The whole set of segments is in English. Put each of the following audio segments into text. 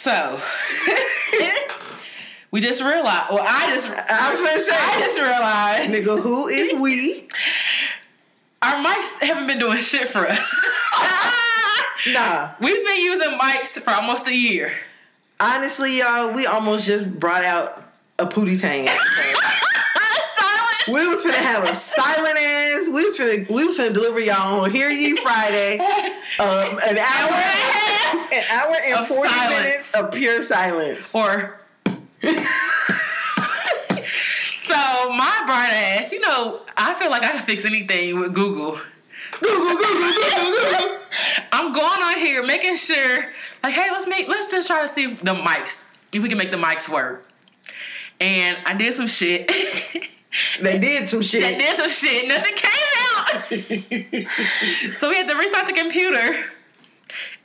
So we just realized. Well, I just I was gonna say, I just realized nigga, who is we? our mics haven't been doing shit for us. Nah, We've been using mics for almost a year. honestly, y'all, we almost just brought out a pootie tang. we was finna have a silent ass. We was finna we was finna deliver y'all on Hear Ye Friday. Um, an hour, an hour and Of forty silence. minutes of pure silence. Or so my bright ass, you know, I feel like I can fix anything with Google. Google, Google, Google, Google. I'm going on here making sure, like, hey, let's make, let's just try to see if the mics, if we can make the mics work. And I did some shit. They did some shit. They did some shit. Nothing came out. so we had to restart the computer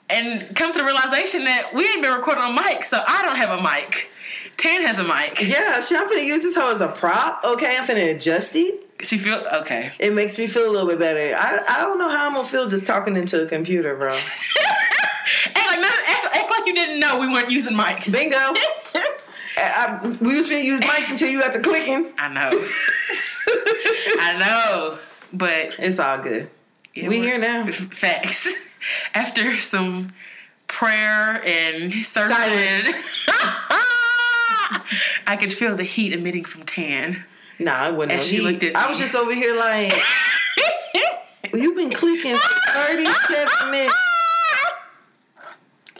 and comes to the realization that we ain't been recording on mic, so I don't have a mic. Tan has a mic. Yeah, shit, I'm finna use this hoe as a prop. Okay, I'm finna adjust it. She feel okay. It makes me feel a little bit better. I, I don't know how I'm gonna feel just talking into a computer, bro. Act like, not, act, act like you didn't know we weren't using mics. Bingo. I, I- we was finna use mics until you got to clicking. I know. I know. But It's all good. yeah, we here now. Facts. After some prayer and Silence. I could feel the heat emitting from Tan. Nah, I wouldn't. And she He- looked at I me. was just over here like, you've been clicking for 37 minutes.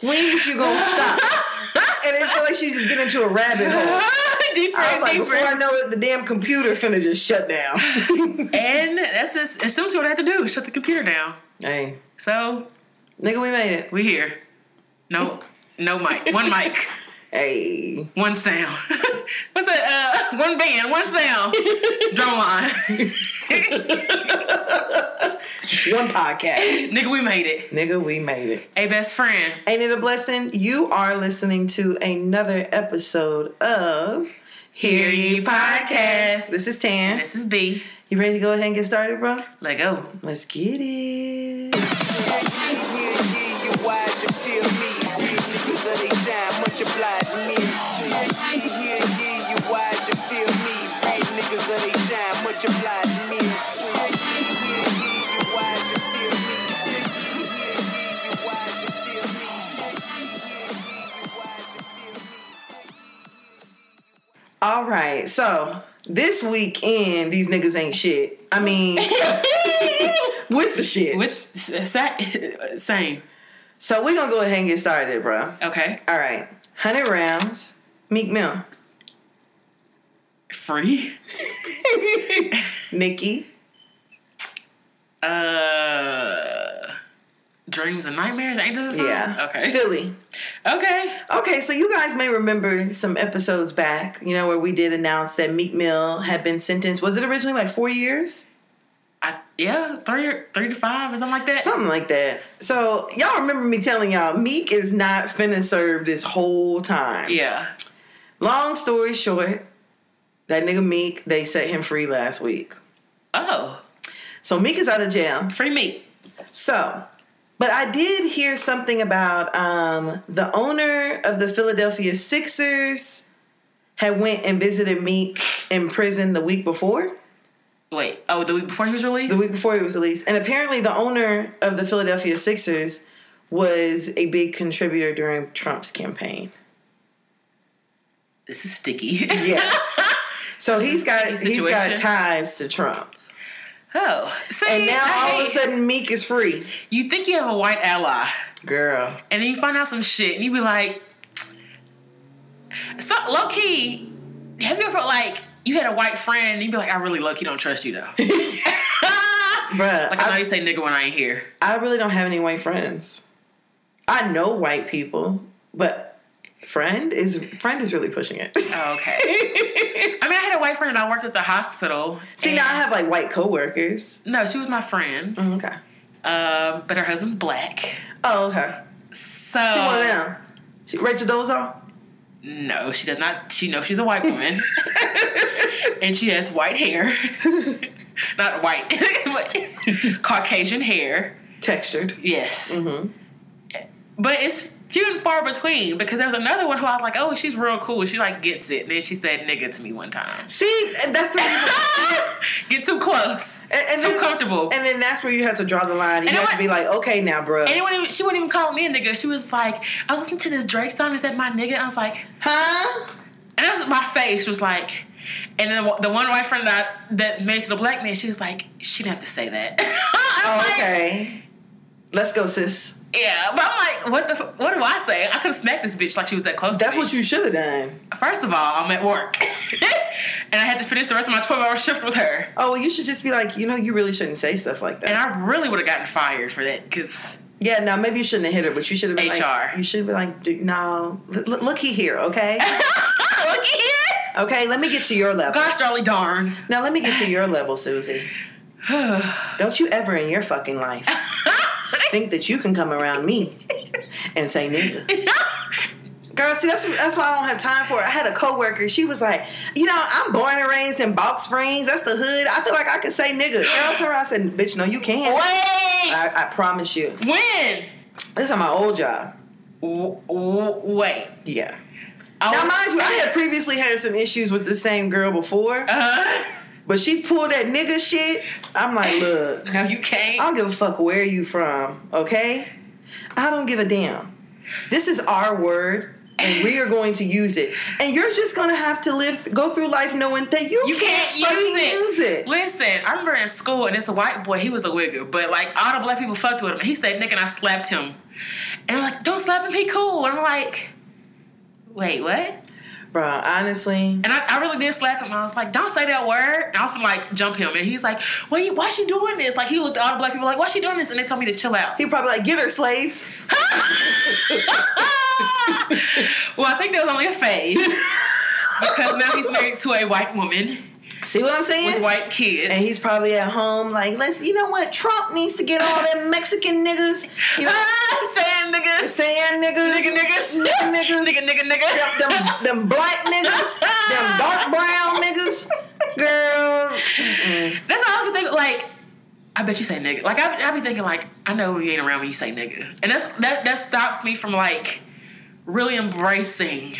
When is you gonna stop? And it felt like she just get into a rabbit hole. deeper I was like, deeper. before I know it, the damn computer finna just shut down. and that's as, as soon as what I had to do shut the computer down. hey, So nigga, we made it. we here. No, no mic. One mic. Hey, One sound. What's that? Uh, one band, one sound. Drum line. one podcast. Nigga, we made it. nigga, we made it. A best friend. Ain't it a blessing? You are listening to another episode of Hear Ye Podcast. This is Tan. This is B. You ready to go ahead and get started, bro? Let go. Let's get it. All right, so this weekend, these niggas ain't shit. I mean, with the shit. With same. so we're gonna go ahead and get started, bro. Okay. All right, hundred rounds. Meek Mill, Free. Nikki, Uh, dreams and nightmares. Ain't this yeah, Okay. Philly. Okay. Okay, so you guys may remember some episodes back, you know, where we did announce that Meek Mill had been sentenced. Was it originally like four years? I, yeah, three three to five or something like that. Something like that. So y'all remember me telling y'all Meek is not finna serve this whole time. Yeah. Long story short, that nigga Meek, they set him free last week. Oh, So Meek is out of jail. free Meek. So, but I did hear something about um, the owner of the Philadelphia Sixers had went and visited Meek in prison the week before. Wait. Oh, the week before he was released. The week before he was released, and apparently the owner of the Philadelphia Sixers was a big contributor during Trump's campaign. this is sticky. Yeah. So he's got he's got ties to Trump, oh, see, and now I all of a sudden Meek is free. you think you have a white ally, Girl, and then you find out some shit, and you be like, so low key. Have you ever felt like you had a white friend, and You'd be like, I really low key don't trust you though. bruh, Like I know I, you say nigga when I ain't here. I really don't have any white friends. I know white people, but friend is friend is really pushing it. Oh, okay. I mean, I had a white friend that I worked at the hospital. See, now I have like white coworkers. No, she was my friend. Mm, Okay. Um, but her husband's black. Oh, okay. So She one of them. She, Rachel Dolezal. no, she does not. She knows she's a white woman, and she has white hair. not white, but Caucasian hair. Textured. Yes, Mm-hmm. but it's few and far between because there was another one who I was like, oh, she's real cool. She like gets it. then she said nigga to me one time. See, that's the reason. Get too close. and, and too then- comfortable. And then that's where you have to draw the line. You And have to be like, okay, now, bro. and even, she wouldn't even call me a nigga. She was like, I was listening to this Drake song. Is that my nigga? And I was like, huh? and that was my face was like, and then the, the one white friend that that made to the black man, she was like, she didn't have to say that. Oh, like, okay. Let's go, sis. Yeah, but I'm like, what the? What do I say? I could have smacked this bitch like she was that close. That's to me. what you should have done. First of all, I'm at work, and I had to finish the rest of my 12 hour shift with her. Oh, well, you should just be like, you know, you really shouldn't say stuff like that. And I really would have gotten fired for that because yeah, now maybe you shouldn't have hit her, but you should have been HR. like, you should have been like, "Dude, no, looky here, okay, look here. okay, let me get to your level. Gosh, darling, darn. Now let me get to your level, Susie. Don't you ever in your fucking life think that you can come around me and say nigga. Girl, see that's that's why I don't have time for it. I had a coworker. She was like, you know, I'm born and raised in Balch Springs. That's the hood. I feel like I could say nigga. Girl, I turned around and said, bitch, no, you can't. Wait. I, I promise you. when? This is my old job. W- w- wait. Yeah. Oh. Now, mind you, I had previously had some issues with the same girl before, Uh, but she pulled that nigga shit. I'm like, look, no, you can't. I don't give a fuck where you from, okay? I don't give a damn. This is our word, and we are going to use it. And you're just gonna have to live, go through life knowing that you, You can't, can't use it. use it. Listen, I remember in school, and it's a white boy. He was a wigger, but like all the black people fucked with him. He said nigga, and I slapped him. And I'm like, don't slap him, he cool. And I'm like, wait, what? Bruh, honestly, And I, I really did slap him. I was like, don't say that word. And I was like jump him. And he's like, wait, why she doing this? Like he looked at all the black people like, why she doing this? And they told me to chill out. he probably like, get her slaves. well, I think there was only a phase. because now he's married to a white woman See what I'm saying? with white kids. and he's probably at home like, let's, you know what? Trump needs to get all them Mexican niggas, you know, ah, saying niggas. saying niggas, Nigga niggas. nigga niggas, Nigga nigga nigga. them, them black niggas, them dark brown niggas, girl. mm-mm. That's all I can think. Like, I bet you say nigga. Like, I, I be thinking like, I know you ain't around when you say nigga, and that's that that stops me from like really embracing.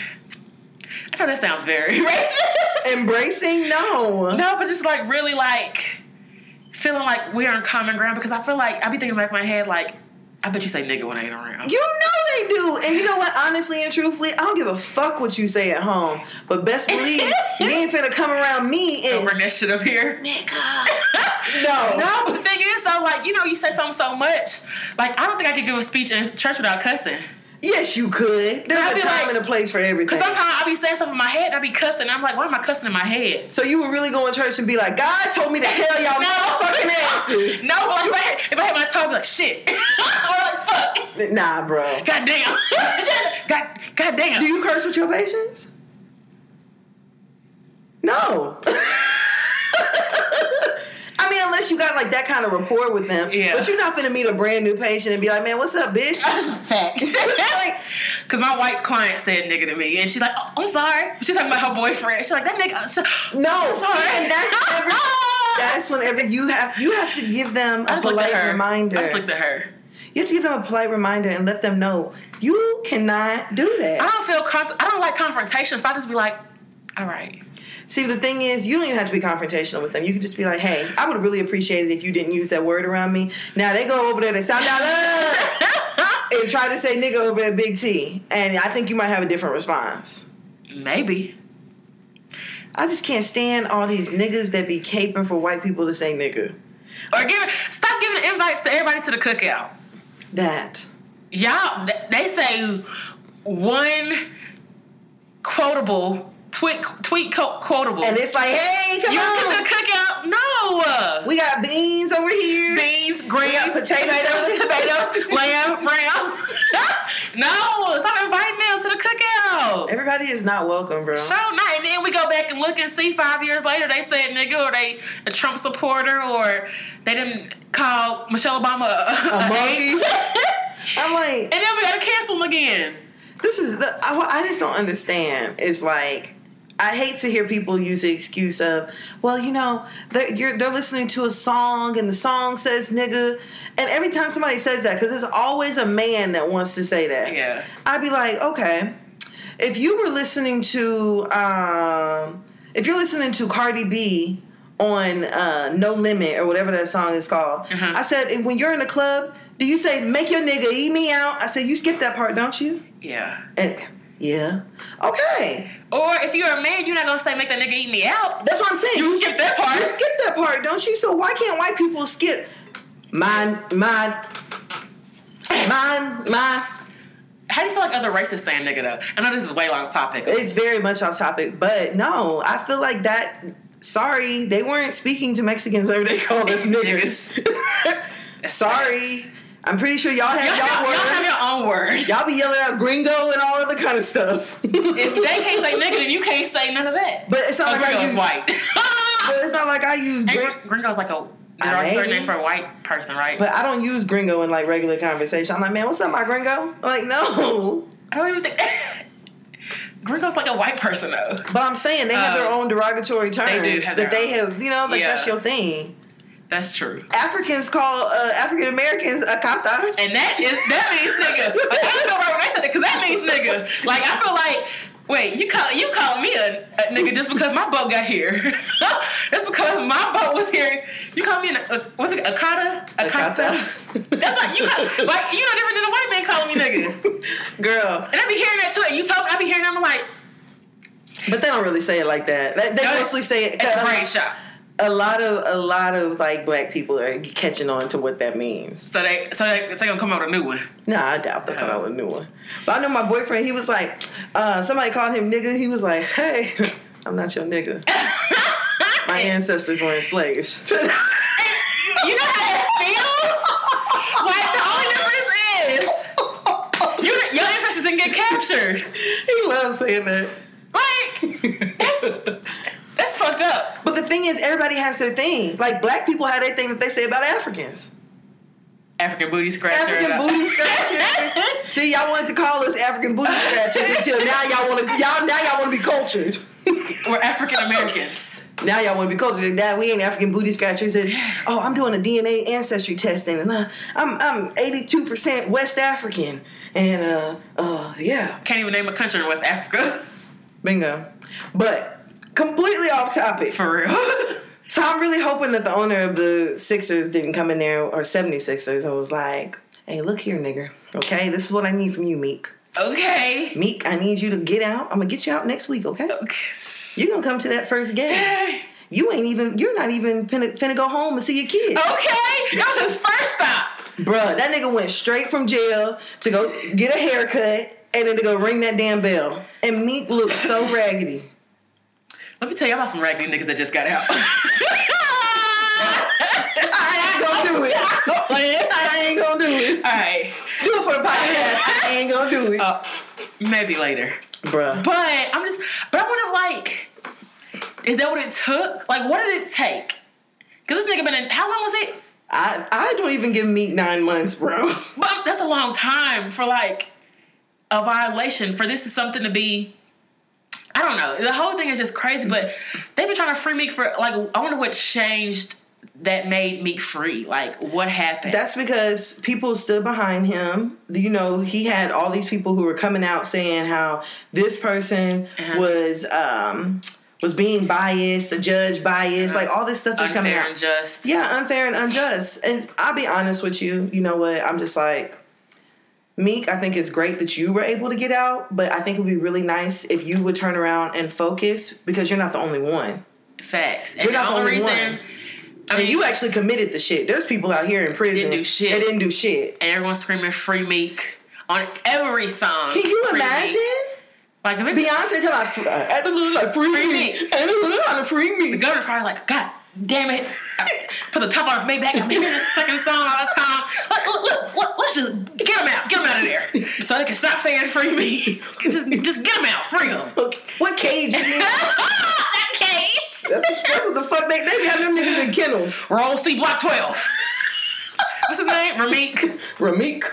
I know that sounds very racist. Embracing, no. no, but just like really like feeling like we're on common ground because I feel like I be thinking back in my head like, I bet you say nigga when I ain't around. You know they do. And you know what? Honestly and truthfully, I don't give a fuck what you say at home. But best believe you ain't finna come around me Don't and bring that shit up here. nigga. No. No, but the thing is though, like you know, you say something so much. Like I don't think I could give a speech in church without cussing. Yes, you could. There's a time like- and a place for everything. Cause sometimes I'll be saying stuff in my head, and I be cussing. And I'm like, why am I cussing in my head? so you would really go in church and be like, God told me to tell y'all motherfucking asses. No, if I had, if I had my tongue, I'd be like shit, or like fuck, Nah, bro. god damn, god, god damn. Do you curse with your patients? No. I mean, unless you got like that kind of rapport with them. Yeah. But you're not gonna meet a brand new patient and be like, man, what's up, bitch? Facts. like, Cause my white client said nigga to me, and she's like, oh, "I'm sorry." She's talking about her boyfriend. She's like, "That nigga." She, no, sorry. and that's whenever, that's whenever you have you have to give them I a just looked at polite reminder. I just looked at her. You have to give them a polite reminder and let them know you cannot do that. I don't feel. Con- I don't like confrontation, so I just be like, "All right." See, the thing is, you don't even have to be confrontational with them. You can just be like, "Hey, I would really appreciate it if you didn't use that word around me." Now they go over there, they sound out and try to say nigga over at Big T, and I think you might have a different response. Maybe. I just can't stand all these niggas that be caping for white people to say nigga. Or give stop giving invites to everybody to the cookout. That Y'all, they say one quotable tweet tweet quotable. and it's like, hey, come you on, to the cookout? No. we got beans over here. Beans, greens, got potato tomatoes, lamb, ram. no, stop inviting them to the cookout. Everybody is not welcome, bro. So not, and then we go back and look and see five years later they said nigga or they a Trump supporter or they didn't call Michelle Obama a, A monkey? I'm like, and then we gotta cancel them again. this is the I, I just don't understand. It's like I hate to hear people use the excuse of, well, you know, they're, you're, they're listening to a song and the song says nigga. And every time somebody says that, because there's always a man that wants to say that, Yeah. I'd be like, okay, if you were listening to, um, if you're listening to Cardi B on uh, No Limit or whatever that song is called, Uh-huh. I said, and when you're in a club, do you say, make your nigga eat me out? I said, you skip that part, don't you? Yeah. And yeah, okay. Or if you're a man, you're not gonna say make that nigga eat me out. That's what I'm saying. You skip that part. You skip that part, don't you? So why can't white people skip mine, mine, mine, mine? How do you feel like other races saying nigga though? I know this is way off topic. It's very much off topic, but no, I feel like that. Sorry, they weren't speaking to Mexicans whenever they called us niggas. sorry, I'm pretty sure y'all have y'all, y'all, y'all have your own word. Y'all be yelling out gringo and all other kind of stuff. If they can't say nigga, then you can't say none of that. but it's not like I gringo's use. white. But it's not like I use. Gr- gringo's like a derogatory name for a white person, right? But I don't use gringo in like regular conversation. I'm like, man, what's up, my gringo? I'm like, no. I don't even think gringo's like a white person though. But I'm saying they have their Um, own derogatory terms do have that their they have. You know, like Yeah. that's your thing. That's true. Africans call uh, African Americans akatas. And that is that means nigga. Like, I don't know right when I said that because that means nigga. Like I feel like. Wait, you call you call me a, a nigga just because my boat got here? That's because my boat was here. You call me an a, what's it a kata a kata? That's not you. Call, like you know different than a white man calling me nigga. Girl, And I be hearing that too. And you told me I be hearing. that, I'm like but they don't really say it like that. They, they mostly say it. at the brain shop. A lot of a lot of like black people are catching on to what that means. So they so they so they gonna come out with a new one. Nah, I doubt they'll come out with a new one. But I know my boyfriend. He was like, uh, somebody called him nigga. He was like, hey, I'm not your nigga. My ancestors weren't slaves. You know how that feels? Like the only difference is you your ancestors didn't get captured. he loves saying that. Like that's that's fucked up. But the thing is, everybody has their thing. Like black people have their thing that they say about Africans. African booty scratcher. African booty scratchers. See, y'all wanted to call us African booty scratchers until now y'all want to y'all now y'all want to be cultured. We're African Americans. Now y'all want to be cultured. Now we ain't African booty scratchers. It's, oh, I'm doing a DNA ancestry testing, and uh, I'm I'm 82 percent West African, and uh, uh, yeah, Can't even name a country in West Africa. bingo. But completely off topic. For real. So I'm really hoping that the owner of the Sixers didn't come in there or 76ers and was like, "Hey, look here, nigger. Okay, this is what I need from you, Meek. Okay. Meek, I need you to get out. I'm gonna get you out next week. Okay, Okay. You're gonna come to that first game. You ain't even. You're not even finna, finna go home and see your kids, Okay. That was his first stop. Bruh, That nigga went straight from jail to go get a haircut and then to go ring that damn bell. And Meek looked so raggedy. Let me tell you about some raggedy niggas that just got out. I ain't gonna do it. I ain't gonna do it. All right. Do it for the podcast. I ain't gonna do it, Uh, maybe later. bruh. But I'm just, but I wonder, like, is that what it took? Like, what did it take? Because this nigga been in, how long was it? I I don't even give Meek nine months, bro. But that's a long time for, like, a violation. For this is something to be, I don't know. The whole thing is just crazy, but they've been trying to free Meek for, like, I wonder what changed that made Meek free. Like, what happened? That's because people stood behind him. You know, he had all these people who were coming out saying how this person Uh-huh. was um was being biased, the judge biased, like all this stuff is coming out. unfair and just. Yeah, unfair and unjust. And I'll be honest with you, you know what? I'm just like Meek, I think it's great that you were able to get out, but I think it would be really nice if you would turn around and focus because you're not the only one. Facts. And You're not the only only reason, one. I mean, you actually committed the shit. There's people out here in prison Didn't do shit. that didn't do shit. and everyone's screaming "Free Meek" on every song. Can you Free imagine? Meek. Like if it, Beyonce like, "Fr- I look like free, Free me. me. I to look the me. governor's probably like, God damn it! Put the top off Maybach. I'm hearing this fucking song all the time. Look, look, look, look, let's just get him out, get him out of there, so they can stop saying "Free me." Just, just get him out, free him. Look, what cage is in? that cage. That's, that's what the fuck they, they having them niggas in kennels. Roll C Block Twelve. What's his name? Rihmeek. Rihmeek.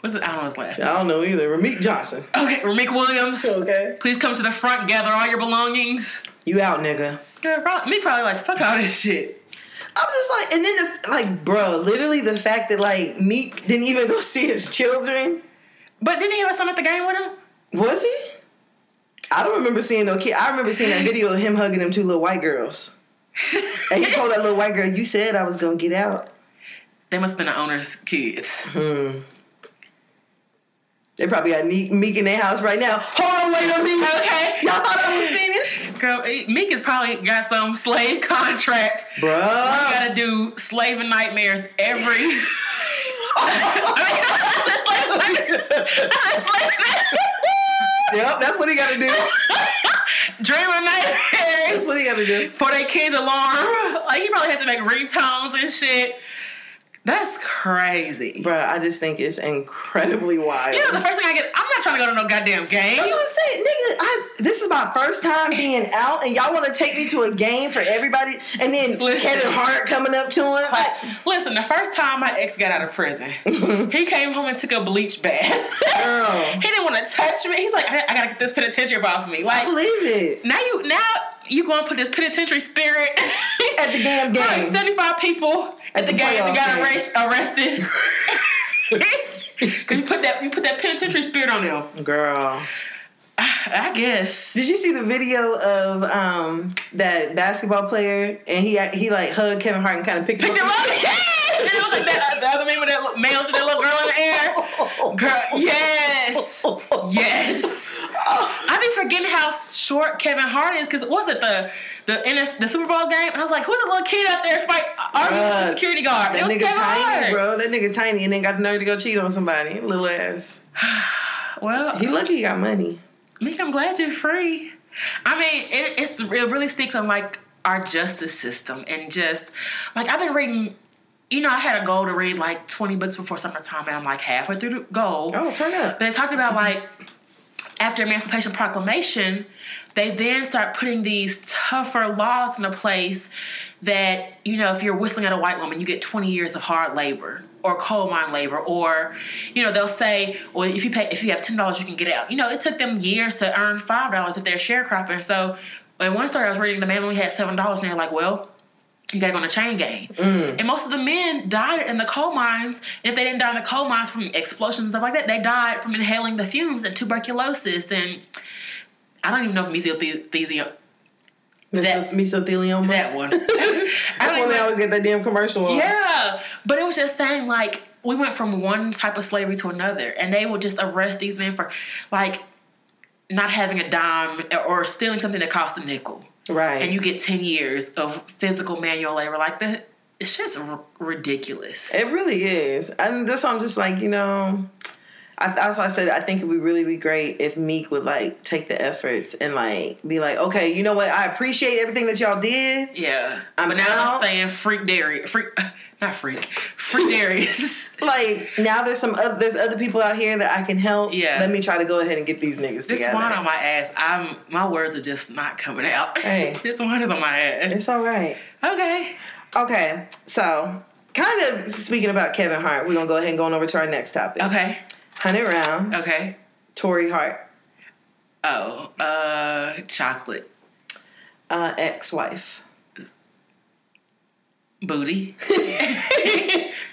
What's it? I don't know his last name. I don't know either. Rihmeek Johnson. Okay, Rihmeek Williams. Okay. Please come to the front, gather all your belongings. You out, nigga. Probably, me probably like fuck all this shit. I'm just like, and then the, like, bro, literally the fact that like Meek didn't even go see his children. But didn't he have a son at the game with him? Was he? I don't remember seeing no kid. I remember seeing that video of him hugging them two little white girls. And he told that little white girl, "You said I was gonna get out." They must have been the owner's kids. Hmm. They probably got Meek, Meek in their house right now. Hold on, wait on minute. Okay. Y'all thought I was finished, Girl, eh, Meek has probably got some slave contract. You bruh. gotta do slave and nightmares every. I mean, that's like, that's like Yep, that's what he got to do. dream of That's what he got to do. for their kids' alarm. Like he probably had to make ringtones and shit. That's crazy. Bruh, I just think it's incredibly wild. You know, the first thing I get, I'm not trying to go to no goddamn game. That's what I'm saying, nigga. I, this is my first time being out, and y'all want to take me to a game for everybody, and then Listen. Kevin Hart coming up to him. Like, listen, the first time my ex got out of prison, he came home and took a bleach bath. girl, he didn't want to touch me. He's like, I, I gotta get this penitentiary off me. I Like believe it. now you now you gonna put this penitentiary spirit At the damn game. Like, 75 people at, At the, the game that got game. arrest, arrested. Cause you put that you put that penitentiary spirit on them. Girl, I guess. did you see the video of um that basketball player, and he he like hugged Kevin Hart and kind of picked Pick him up? up. Yes! And it was like that, the other man with that male with that little girl in the air. Girl, yes. Yes. I be forgetting how short Kevin Hart is because was it the the NF, the Super Bowl game? And I was like, who's the little kid out there fight Bruh, the security guard? That nigga Kevin tiny, Hart. bro. That nigga tiny, and then got the nerve to go cheat on somebody. Little ass. Well, He lucky he got money. Meek, I'm glad you're free. I mean, it, it's it really speaks on like our justice system and just like I've been reading. You know, I had a goal to read like 20 books before summertime, and I'm like halfway through the goal. Oh, turn up. But they talked about like after Emancipation Proclamation, they then start putting these tougher laws into place that, you know, if you're whistling at a white woman, you get 20 years of hard labor or coal mine labor, or, you know, they'll say, well, if you pay if you have ten dollars you can get out. You know, it took them years to earn five dollars if they're sharecropping. So in one story I was reading, the man only had seven dollars and they're like, well, you gotta go on a chain gang. Mm. And most of the men died in the coal mines. And if they didn't die in the coal mines from explosions and stuff like that, they died from inhaling the fumes and tuberculosis. And I don't even know if mesothelioma, That- mesothelioma. that one. That's when they always get that damn commercial on. yeah, but it was just saying like we went from one type of slavery to another, and they would just arrest these men for like not having a dime or stealing something that cost a nickel, Right. and you get ten years of physical manual labor. Like that, it's just r- ridiculous. It really is. And that's why I'm just like, you know, I, that's why I said I think it would really be great if Meek would like take the efforts and like be like, okay, you know what? I appreciate everything that y'all did. Yeah, I'm but now out. I'm saying freak Darius, freak, not freak, freak Darius. Like now there's some other, there's other people out here that I can help. Yeah. Let me try to go ahead and get these niggas This together. wine on my ass. I'm my words are just not coming out. Hey. this wine is on my ass. it's all right. Okay. Okay, so kind of speaking about Kevin Hart, we're gonna go ahead and go on over to our next topic. Okay. Hundred rounds. Okay. Torrei Hart, Oh, uh, chocolate uh, ex-wife, booty.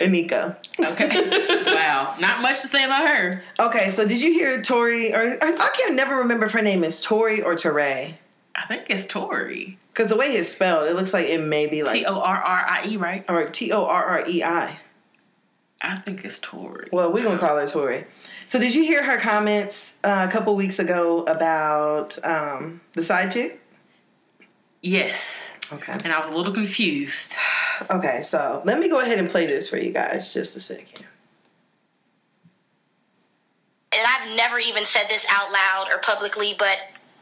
Eniko. Okay. wow. Not much to say about her. Okay, so did you hear Tori? Or I I can never remember if her name is Tori or Toray. I think it's Tori. Because the way it's spelled, it looks like it may be like T O R R I E, right? or T O R R E I. I think it's Tori. Well, we're gonna call her Tori. So, did you hear her comments uh, a couple weeks ago about um, the side chick? Yes. Okay. And I was a little confused. Okay, so let me go ahead and play this for you guys just a second. and I've never even said this out loud or publicly, but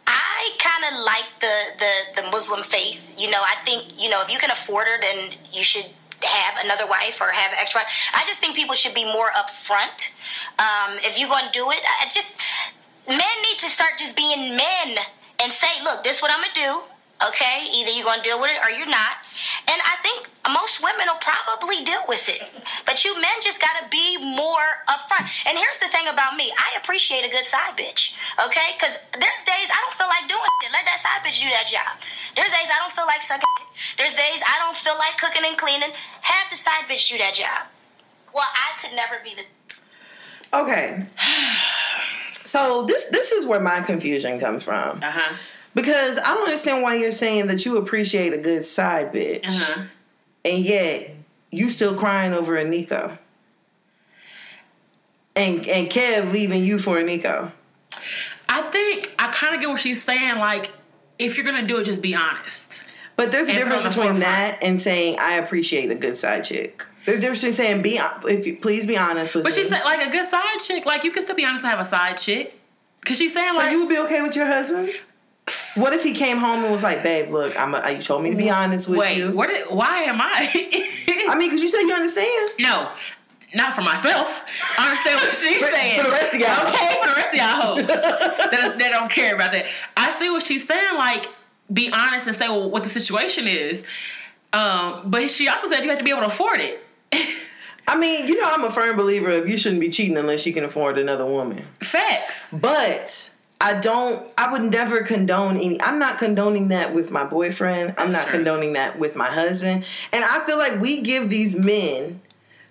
I kind of like the, the the Muslim faith. You know, I think you know if you can afford her, then you should have another wife or have an extra. I just think people should be more upfront. Um, if you're gonna do it, I just men need to start just being men and say, look, this is what I'm gonna do. Okay, either you're gonna deal with it or you're not. And I think most women will probably deal with it. But you men just gotta be more upfront. And here's the thing about me I appreciate a good side bitch, okay? Because there's days I don't feel like doing it. Let that side bitch do that job. There's days I don't feel like sucking. There's days I don't feel like cooking and cleaning. Have the side bitch do that job. Well, I could never be the. Okay. So this this is where my confusion comes from. Uh huh. Because I don't understand why you're saying that you appreciate a good side bitch. Uh huh. and yet you still crying over Eniko. And and Kev leaving you for Eniko. I think I kind of get what she's saying. Like, if you're gonna do it, just be honest. But there's a And difference the between that and saying I appreciate a good side chick. There's a difference between saying be if you please be honest with But me. she said like a good side chick. Like you can still be honest and have a side chick. Cause she's saying so like you would be okay with your husband? What if he came home and was like, "Babe, look, I'm. A, you told me to be honest with wait, you." what? Did, why am I? I mean, because you said you understand. no, not for myself. I understand what she's For- saying. for the rest of y'all. Okay, for the rest of y'all hoes that, is, that don't care about that. I see what she's saying. Like, be honest and say well, what the situation is. Um, but she also said you have to be able to afford it. I mean, you know, I'm a firm believer of you shouldn't be cheating unless you can afford another woman. Facts. But I don't. I would never condone any. I'm not condoning that with my boyfriend. I'm That's not true. condoning that with my husband. And I feel like we give these men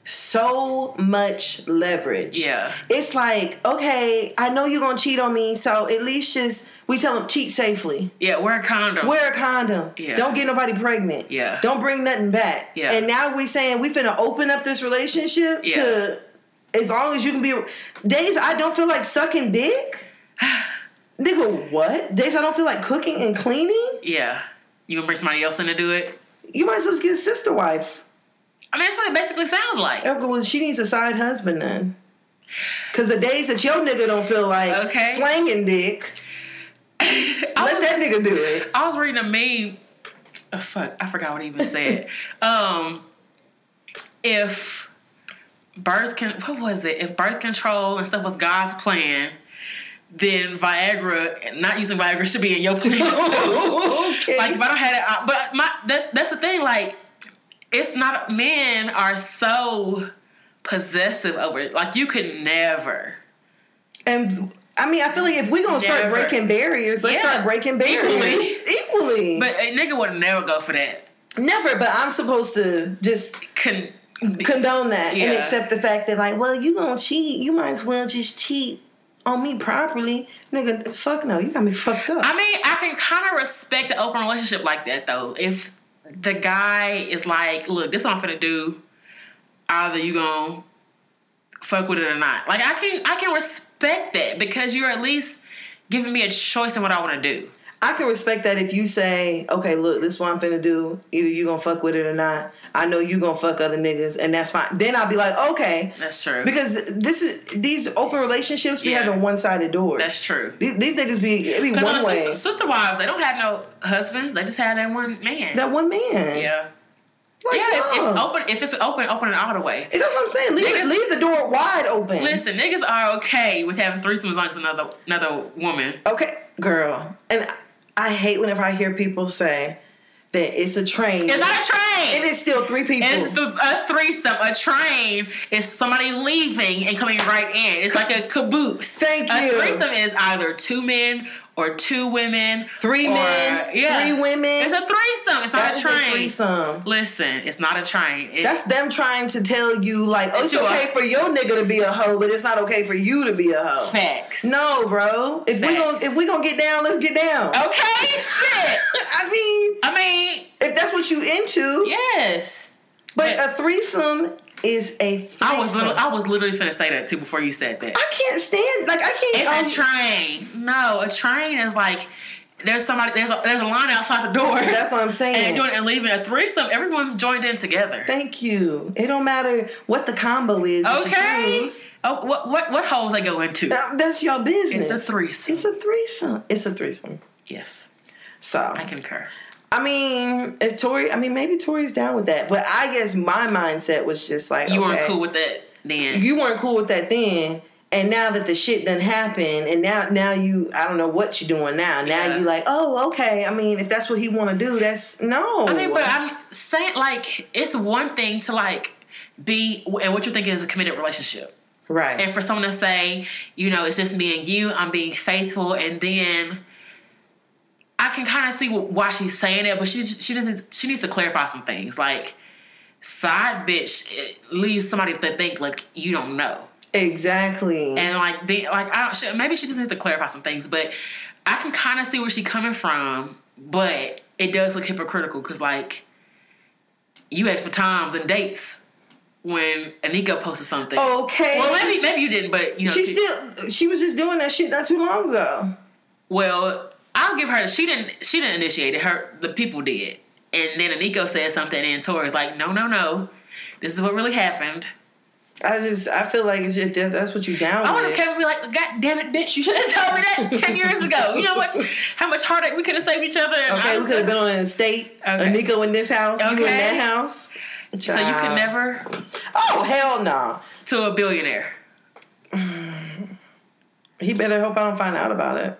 so much leverage. Yeah. It's like, okay, I know you're gonna cheat on me, so at least just we tell them cheat safely. Yeah, wear a condom. Wear a condom. Yeah. Don't get nobody pregnant. Yeah. Don't bring nothing back. Yeah. And now we saying we finna open up this relationship Yeah. to as long as you can be days I don't feel like sucking dick. Nigga, what? Days I don't feel like cooking and cleaning? yeah. You gonna bring somebody else in to do it? You might as well just get a sister wife. I mean, that's what it basically sounds like. Okay, well, she needs a side husband then. Cause the days that your nigga don't feel like Okay. slanging dick, let was, that nigga do it. I was reading a meme. Oh, fuck, I forgot what he even said. um, if birth can, what was it? If birth control and stuff was God's plan, then Viagra, not using Viagra, should be in your plan. okay. like if I don't have it, I- but my that, that's the thing. Like, it's not men are so possessive over it. Like you could never. And I mean, I feel like if we're gonna start breaking barriers, let's Yeah. start breaking barriers Equally. Equally. But a nigga would never go for that. never. But I'm supposed to just Con- condone that and accept the fact that, like, well, you gonna cheat, you might as well just cheat on me properly, nigga. Fuck no, you got me fucked up. I mean, I can kind of respect an open relationship like that though. If the guy is like, "Look, this is what I'm finna do," either you gonna fuck with it or not. Like, I can I can respect that because you're at least giving me a choice in what I want to do. I can respect that if you say, okay, look, this is what I'm finna do. Either you gonna fuck with it or not. I know you gonna fuck other niggas, and that's fine. Then I'll be like, okay, That's true. because this is these open relationships be Yeah. having one sided doors. That's true. These, these niggas be it be one way. sister, sister wives, they don't have no husbands. They just have that one man. that one man. yeah. Like, yeah, if, if open, if it's open, open it all the way. That's what I'm saying. Leave, Niggas- leave the door wide open. Listen, niggas are okay with having threesomes as long as another another woman. Okay, girl. And I hate whenever I hear people say that it's a train. It's not a train. It is still three people. It's the, a threesome. A train is somebody leaving and coming right in. It's like a caboose. Thank you. a threesome is either two men or two women. three or- men, yeah. three women. It's a threesome. It's That not a train. threesome. Listen, it's not a train. It- That's them trying to tell you, like, oh, it's okay are- for your nigga to be a hoe, but it's not okay for you to be a hoe. facts. No, bro. If we Facts. gonna if we gonna get down, let's get down. Okay, shit. I mean, I mean, if that's what you into, yes. but But- a threesome is a. I was literally, I was literally finna say that too before you said that. I can't stand like I can't. It's um, a train. No, a train is like there's somebody there's a there's a line outside the door. That's what I'm saying. and doing and leaving a threesome. Everyone's joined in together. Thank you. It don't matter what the combo is. Okay. Oh, what what what holes they go into? Uh, That's your business. It's a threesome. It's a threesome. It's a threesome. yes, So I concur. I mean, if Tori, I mean, maybe Tori's down with that, but I guess my mindset was just like, You okay, weren't cool with that then. You weren't cool with that then, And now that the shit done happened, and now now you I don't know what you're doing now. Now Yeah. you like, oh, okay. I mean, if that's what he want to do, that's no. I mean, but I'm saying like it's one thing to like be and what you're thinking is a committed relationship. right. And for someone to say, you know, it's just me and you, I'm being faithful, and then I can kind of see why she's saying it, but she she doesn't. She needs to clarify some things. Like side bitch eh, leaves somebody to think like you don't know, exactly. and like be like I don't. She, maybe she just needs to clarify some things, but I can kind of see where she's coming from, but it does look hypocritical because like you asked for times and dates when Eniko posted something. okay. Well, maybe maybe you didn't, but you know she still she was just doing that shit not too long ago. Well, I'll give her. She didn't. She didn't initiate it. Her the people did, and then Eniko said something, and Tori's like, "No, no, no. This is what really happened." I just I feel like it's just that, that's what you down I want to Kevin be like, "God damn it, bitch! You should have told me that ten years ago. You know how much how much heartache we could have saved each other." And Okay, we could have been on an estate. Okay. Nico in this house, you in that house. So you could never Oh hell no! to a billionaire. He better hope I don't find out about it.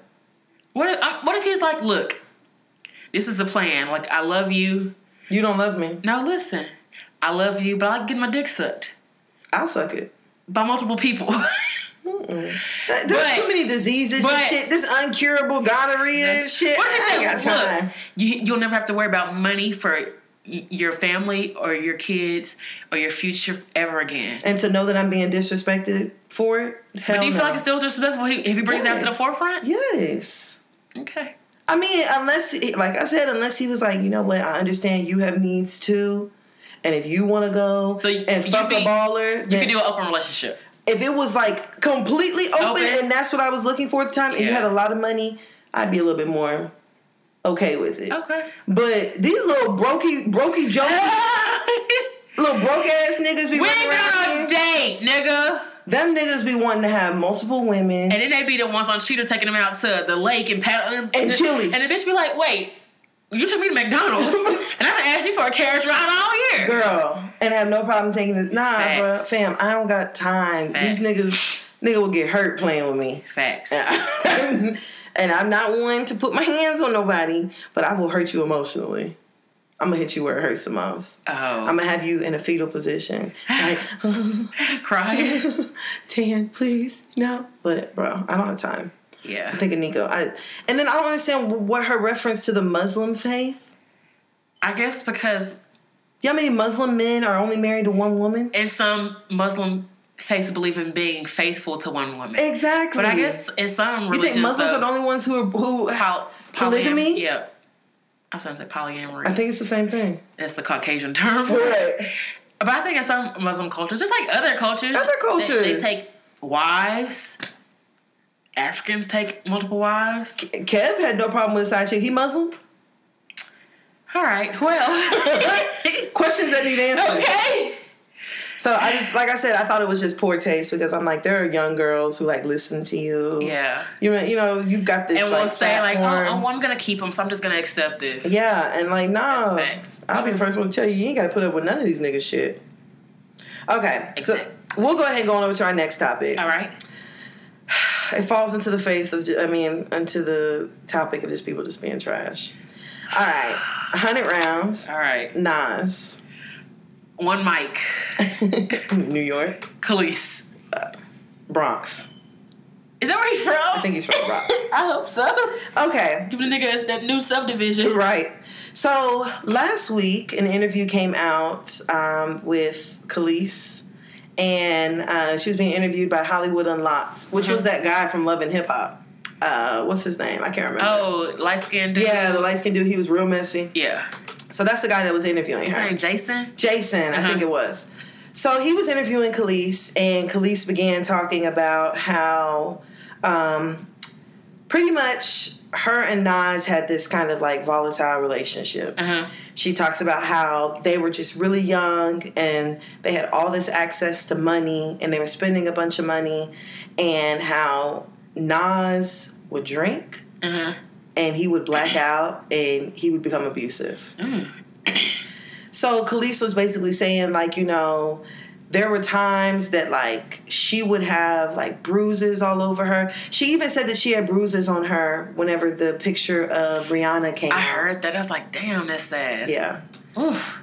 What if, what if he's like, "Look, this is the plan. Like, I love you. You don't love me. No, listen, I love you, but I like getting my dick sucked I'll suck it. by multiple people." There's But- too many diseases but- and shit. This uncurable gonorrhea and shit. What I ain't got time. look, you, you'll never have to worry about money for your family or your kids or your future ever again. And to know that I'm being disrespected for it. Hell But do you no. feel like it's still disrespectful if he brings that to the forefront? Yes. Okay. I mean, unless, like I said, unless he was like, you know what, I understand you have needs too, and if you want to go So you- and fuck be- a baller, You then can do an open relationship. if it was like completely open, Open. and that's what I was looking for at the time, and you had a lot of money, I'd be a little bit more okay with it. Okay. But these little brokey, brokey, jokey, little broke ass niggas be we running ain't been around on here. a date, nigga. Them niggas be wanting to have multiple women. And then they be the ones on Cheetah taking them out to the lake and paddle and, And Chili's. And the bitch be like, wait, you took me to McDonald's and I done asked you for a carriage ride all year. girl, and have no problem taking this. Nah, Facts. bro, fam, I don't got time. Facts. These niggas, nigga will get hurt playing with me. Facts. and I'm not one to put my hands on nobody, but I will hurt you emotionally. I'm gonna hit you where it hurts the most. Oh, I'm gonna have you in a fetal position, like, crying. Tan, please, no. But bro, I don't have time. Yeah. I think of Nico. I and then I don't understand what her reference to the Muslim faith. I guess because You know how many Muslim men are only married to one woman? And some Muslim faiths believe in being faithful to one woman. Exactly. But I guess in some you think Muslims are the only ones who are who poly- polygamy? polyam- Yeah. I was going to say polyamory. I think it's the same thing. That's the Caucasian term. Right. But I think in some Muslim cultures, just like other cultures, Other they- cultures. they, take wives. Africans take multiple wives. Kev had no problem with a side chick. He Muslim. All right, well, Questions that need answers. okay. So I just, like I said, I thought it was just poor taste because I'm like, there are young girls who like listen to you. Yeah, You know, you know, you've got this. and like, we'll say like, oh, oh, I'm gonna keep them, so I'm just gonna accept this. Yeah, and like, no. I'll be the first one to tell you, you ain't got to put up with none of these niggas shit. Okay, so we'll go ahead and go on over to our next topic. All right. It falls into the face of, I mean, into the topic of just people just being trash. All right, 100 rounds. All right. Nas, One mic. New York, Kelis. Bronx. Is that where he's from? I think he's from Bronx. I hope so. Okay, Give the nigga that new subdivision. right. So last week, an interview came out um, with Kelis, and uh, she was being interviewed by Hollywood Unlocked, which was Mhm. that guy from Love and Hip Hop. Uh, what's his name? I can't remember. Oh, light skinned dude. Yeah, the light skinned dude. He was real messy. Yeah. So that's the guy that was interviewing His her. Jason. Jason, I Uh-huh. think it was. So he was interviewing Kelis, and Kelis began talking about how um, pretty much her and Nas had this kind of like volatile relationship. Uh huh. She talks about how they were just really young and they had all this access to money and they were spending a bunch of money, and how Nas would drink Uh huh. And he would black out and he would become abusive. Mm. So Kelis was basically saying, like, you know, there were times that like she would have like bruises all over her. She even said that she had bruises on her whenever the picture of Rihanna came I out. heard that. I was like, damn, that's sad. Yeah. Oof.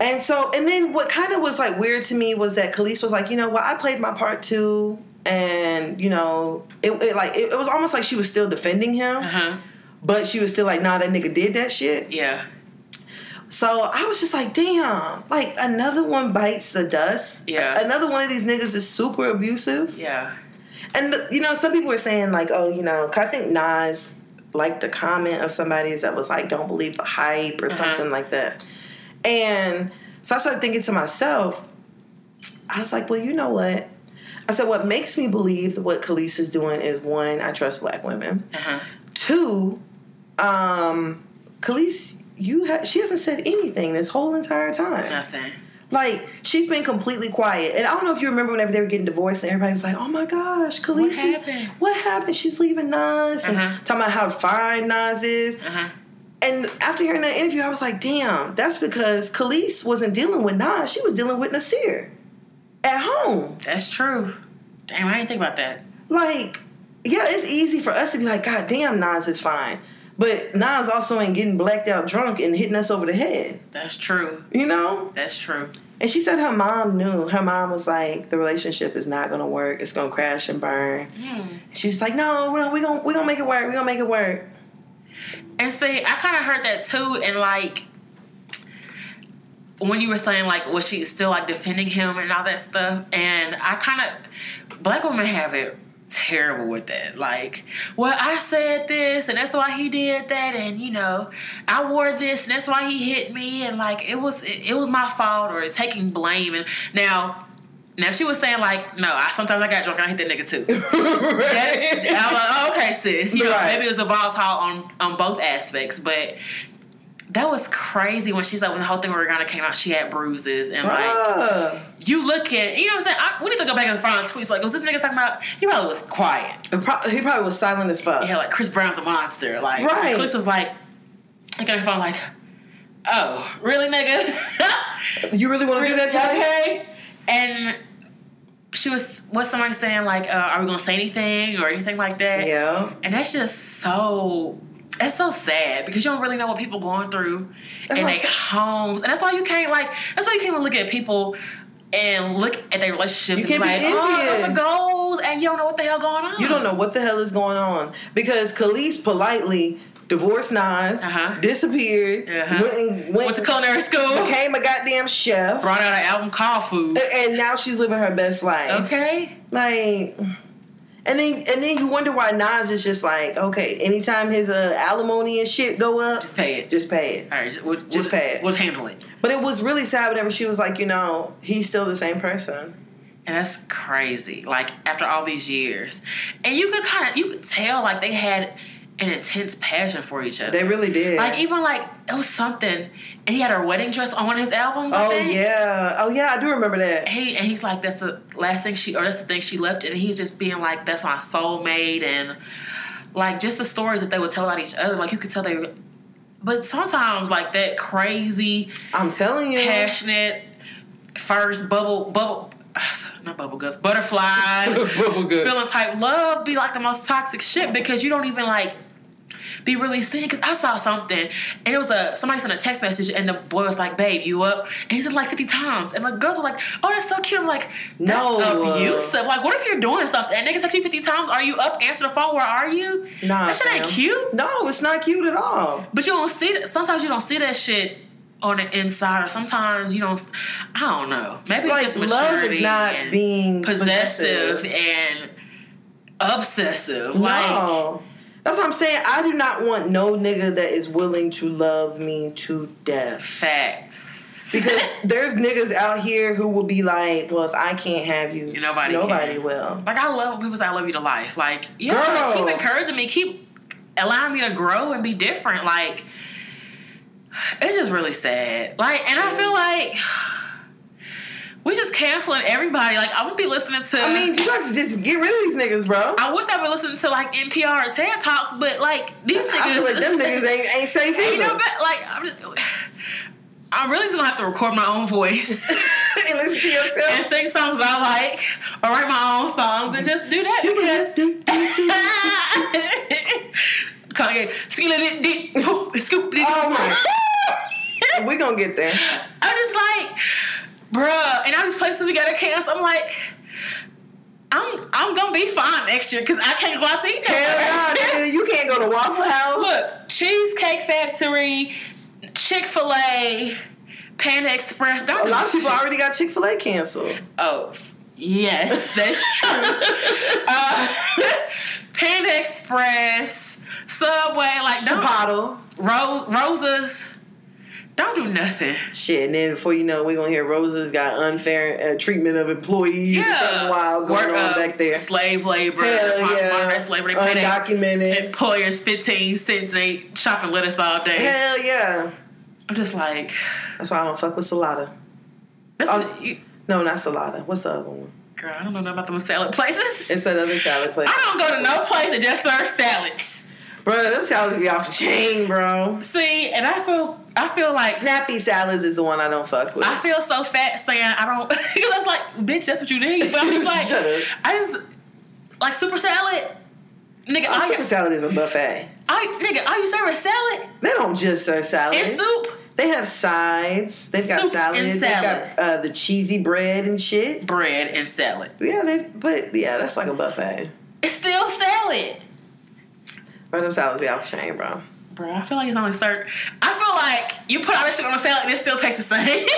And so, and then what kind of was like weird to me was that Kelis was like, you know what, I played my part too, and you know, it, it like it, it was almost like she was still defending him, Uh huh. But she was still like, nah, that nigga did that shit. Yeah. So I was just like, damn, like another one bites the dust. Yeah. Another one of these niggas is super abusive. Yeah. And you know, some people were saying like, oh, you know, 'cause I think Nas liked a comment of somebody's that was like, don't believe the hype or Uh-huh. something like that. And so I started thinking to myself, I was like, well, you know what? I said, what makes me believe that what Kelis is doing is one, I trust black women. Uh huh. Two, um, Kelis, you ha- she hasn't said anything this whole entire time. Nothing. Like she's been completely quiet, and I don't know if you remember whenever they were getting divorced, and everybody was like, "Oh my gosh, Kelis, What happened? What happened? She's leaving Nas, and Uh-huh. talking about how fine Nas is." Uh huh. And after hearing that interview, I was like, "Damn, that's because Kelis wasn't dealing with Nas; she was dealing with Nasir at home." That's true. Damn, I didn't think about that. Like, yeah, it's easy for us to be like, "God damn, Nas is fine," but Nas also ain't getting blacked out drunk and hitting us over the head, That's true. you know. That's true. And she said her mom knew. Her mom was like, the relationship is not gonna work. It's gonna crash and burn. Hmm. She's like, no, we're we gonna we're gonna make it work. We're gonna make it work. And see, I kind of heard that too, and like when you were saying like was she still like defending him and all that stuff, and I kind of black women have it terrible with that. Like, well, I said this, and that's why he did that, and you know, I wore this, and that's why he hit me, and like it was it, it was my fault, or taking blame. And now, now she was saying like, no, I sometimes I got drunk and I hit that nigga too. That- I'm like, oh, okay, sis. You know, Right. maybe it was a boss hall on on both aspects, but that was crazy when she's like when the whole thing with Rihanna came out, she had bruises and like Ah. you look at you know what I'm saying. I, we need to go back and find tweets like was this nigga talking about? He probably was quiet. Pro- he probably was silent as fuck. Yeah, like Chris Brown's a monster. Like Right. Chris was like I got her phone like, oh really, nigga? You really want to do that today? okay. And she was what's somebody saying like, uh, are we gonna say anything or anything like that? Yeah. And that's just so it's so sad because you don't really know what people going through That's in their homes. And that's why you can't like that's why you can't even look at people and look at their relationships You and be like, be oh, those are goals and you don't know what the hell going on. You don't know what the hell is going on because Kelis politely divorced Nas, Uh-huh. disappeared, Uh-huh. went, and, went, Went to culinary school, became a goddamn chef, brought out an album called Food. and now she's living her best life. Okay. Like, and then and then you wonder why Nas is just like, okay, anytime his uh, alimony and shit go up, Just pay it. just pay it. All right, just, we'll, we'll Just just, pay it. We'll handle it. But it was really sad whenever she was like, you know, he's still the same person. And that's crazy. Like after all these years, and you could kind of you could tell like they had an intense passion for each other. They really did. like even like it was something, and he had her wedding dress on one of his albums. Oh yeah, oh yeah, I do remember that. He and he's like that's the last thing she or that's the thing she left, and he's just being like that's my soulmate, and like just the stories that they would tell about each other. Like you could tell they. were But sometimes like that crazy I'm telling you. passionate first bubble bubble not bubble guts. Butterfly Bubble guts. feeling type love be like the most toxic shit because you don't even like be really seeing. Because I saw something and it was a somebody sent a text message and the boy was like babe you up? And he said like 50 times. And the girls were like oh that's so cute. I'm like that's No. abusive. Like what if you're doing something? And niggas text you 50 times are you up? Answer the phone where are you? Nah, that shit ain't cute. No, it's not cute at all. but you don't see that. Sometimes you don't see that shit on the inside, or sometimes you don't. I don't know. Maybe Like it's just love maturity is not and being possessive and obsessive. Like no. That's what I'm saying. I do not want no nigga that is willing to love me to death. facts. Because there's niggas out here who will be like, well, if I can't have you, Nobody nobody can. will. like I love when people say I love you to life. Like yeah, Girl. keep encouraging me. Keep allowing me to grow and be different. Like it's just really sad. Like, and I feel like. We just canceling everybody. Like I'm gonna be listening to. I mean, you got to just get rid of these niggas, bro. I wish I would listening to like NPR or TED Talks, but like these niggas, I feel like them niggas ain't, ain't safe either. no bet. Like I'm just, I'm really just gonna have to record my own voice and listen to yourself. and sing songs I like, or write my own songs and just do that because Kanye, scoop it, scoop it. Oh my. we gonna get there. I'm just like, bruh, and all these places we gotta cancel. I'm like, I'm I'm gonna be fine next year because I can't go out to eat. Hell no, you can't go to Waffle House. Look, Cheesecake Factory, Chick Fil A, Panda Express. Don't A lot of people shit. already got Chick Fil A canceled. Oh, yes, that's true. uh, Panda Express, Subway, like Chipotle. Rose, Roses. Don't do nothing. Shit, and then before you know, we're gonna hear Rosa's got unfair uh, treatment of employees something wild going Work, on back there. Slave labor, Hell yeah. modern slavery. They Undocumented. employers fifteen cents and they shopping lettuce all day. Hell yeah. I'm just like, That's why I don't fuck with Salata. that's Oh. what you, No, not Salata. What's the other one? girl. I don't know nothing about them salad places. It's another salad place. I don't go to no place that just serves salads. Bro, them salads be off the chain, bro. See, and I feel, I feel like Snappy salads is the one I don't fuck with. I feel so fat saying I don't. Because it's like, bitch, that's what you need. But I'm just like, Shut up. I just like Souper Salad. Nigga, Oh, all super you, salad is a buffet. I nigga, all you serve is salad They don't just serve salad. and soup, They have sides. They've got Soup salad. and They've got uh, the cheesy bread and shit. bread, and salad. Yeah, they. But yeah, that's like a buffet. It's still salad. Bro, them salads be off the chain, bro. Bro, I feel like it's only served. I feel like you put all this shit on a salad and it still tastes the same.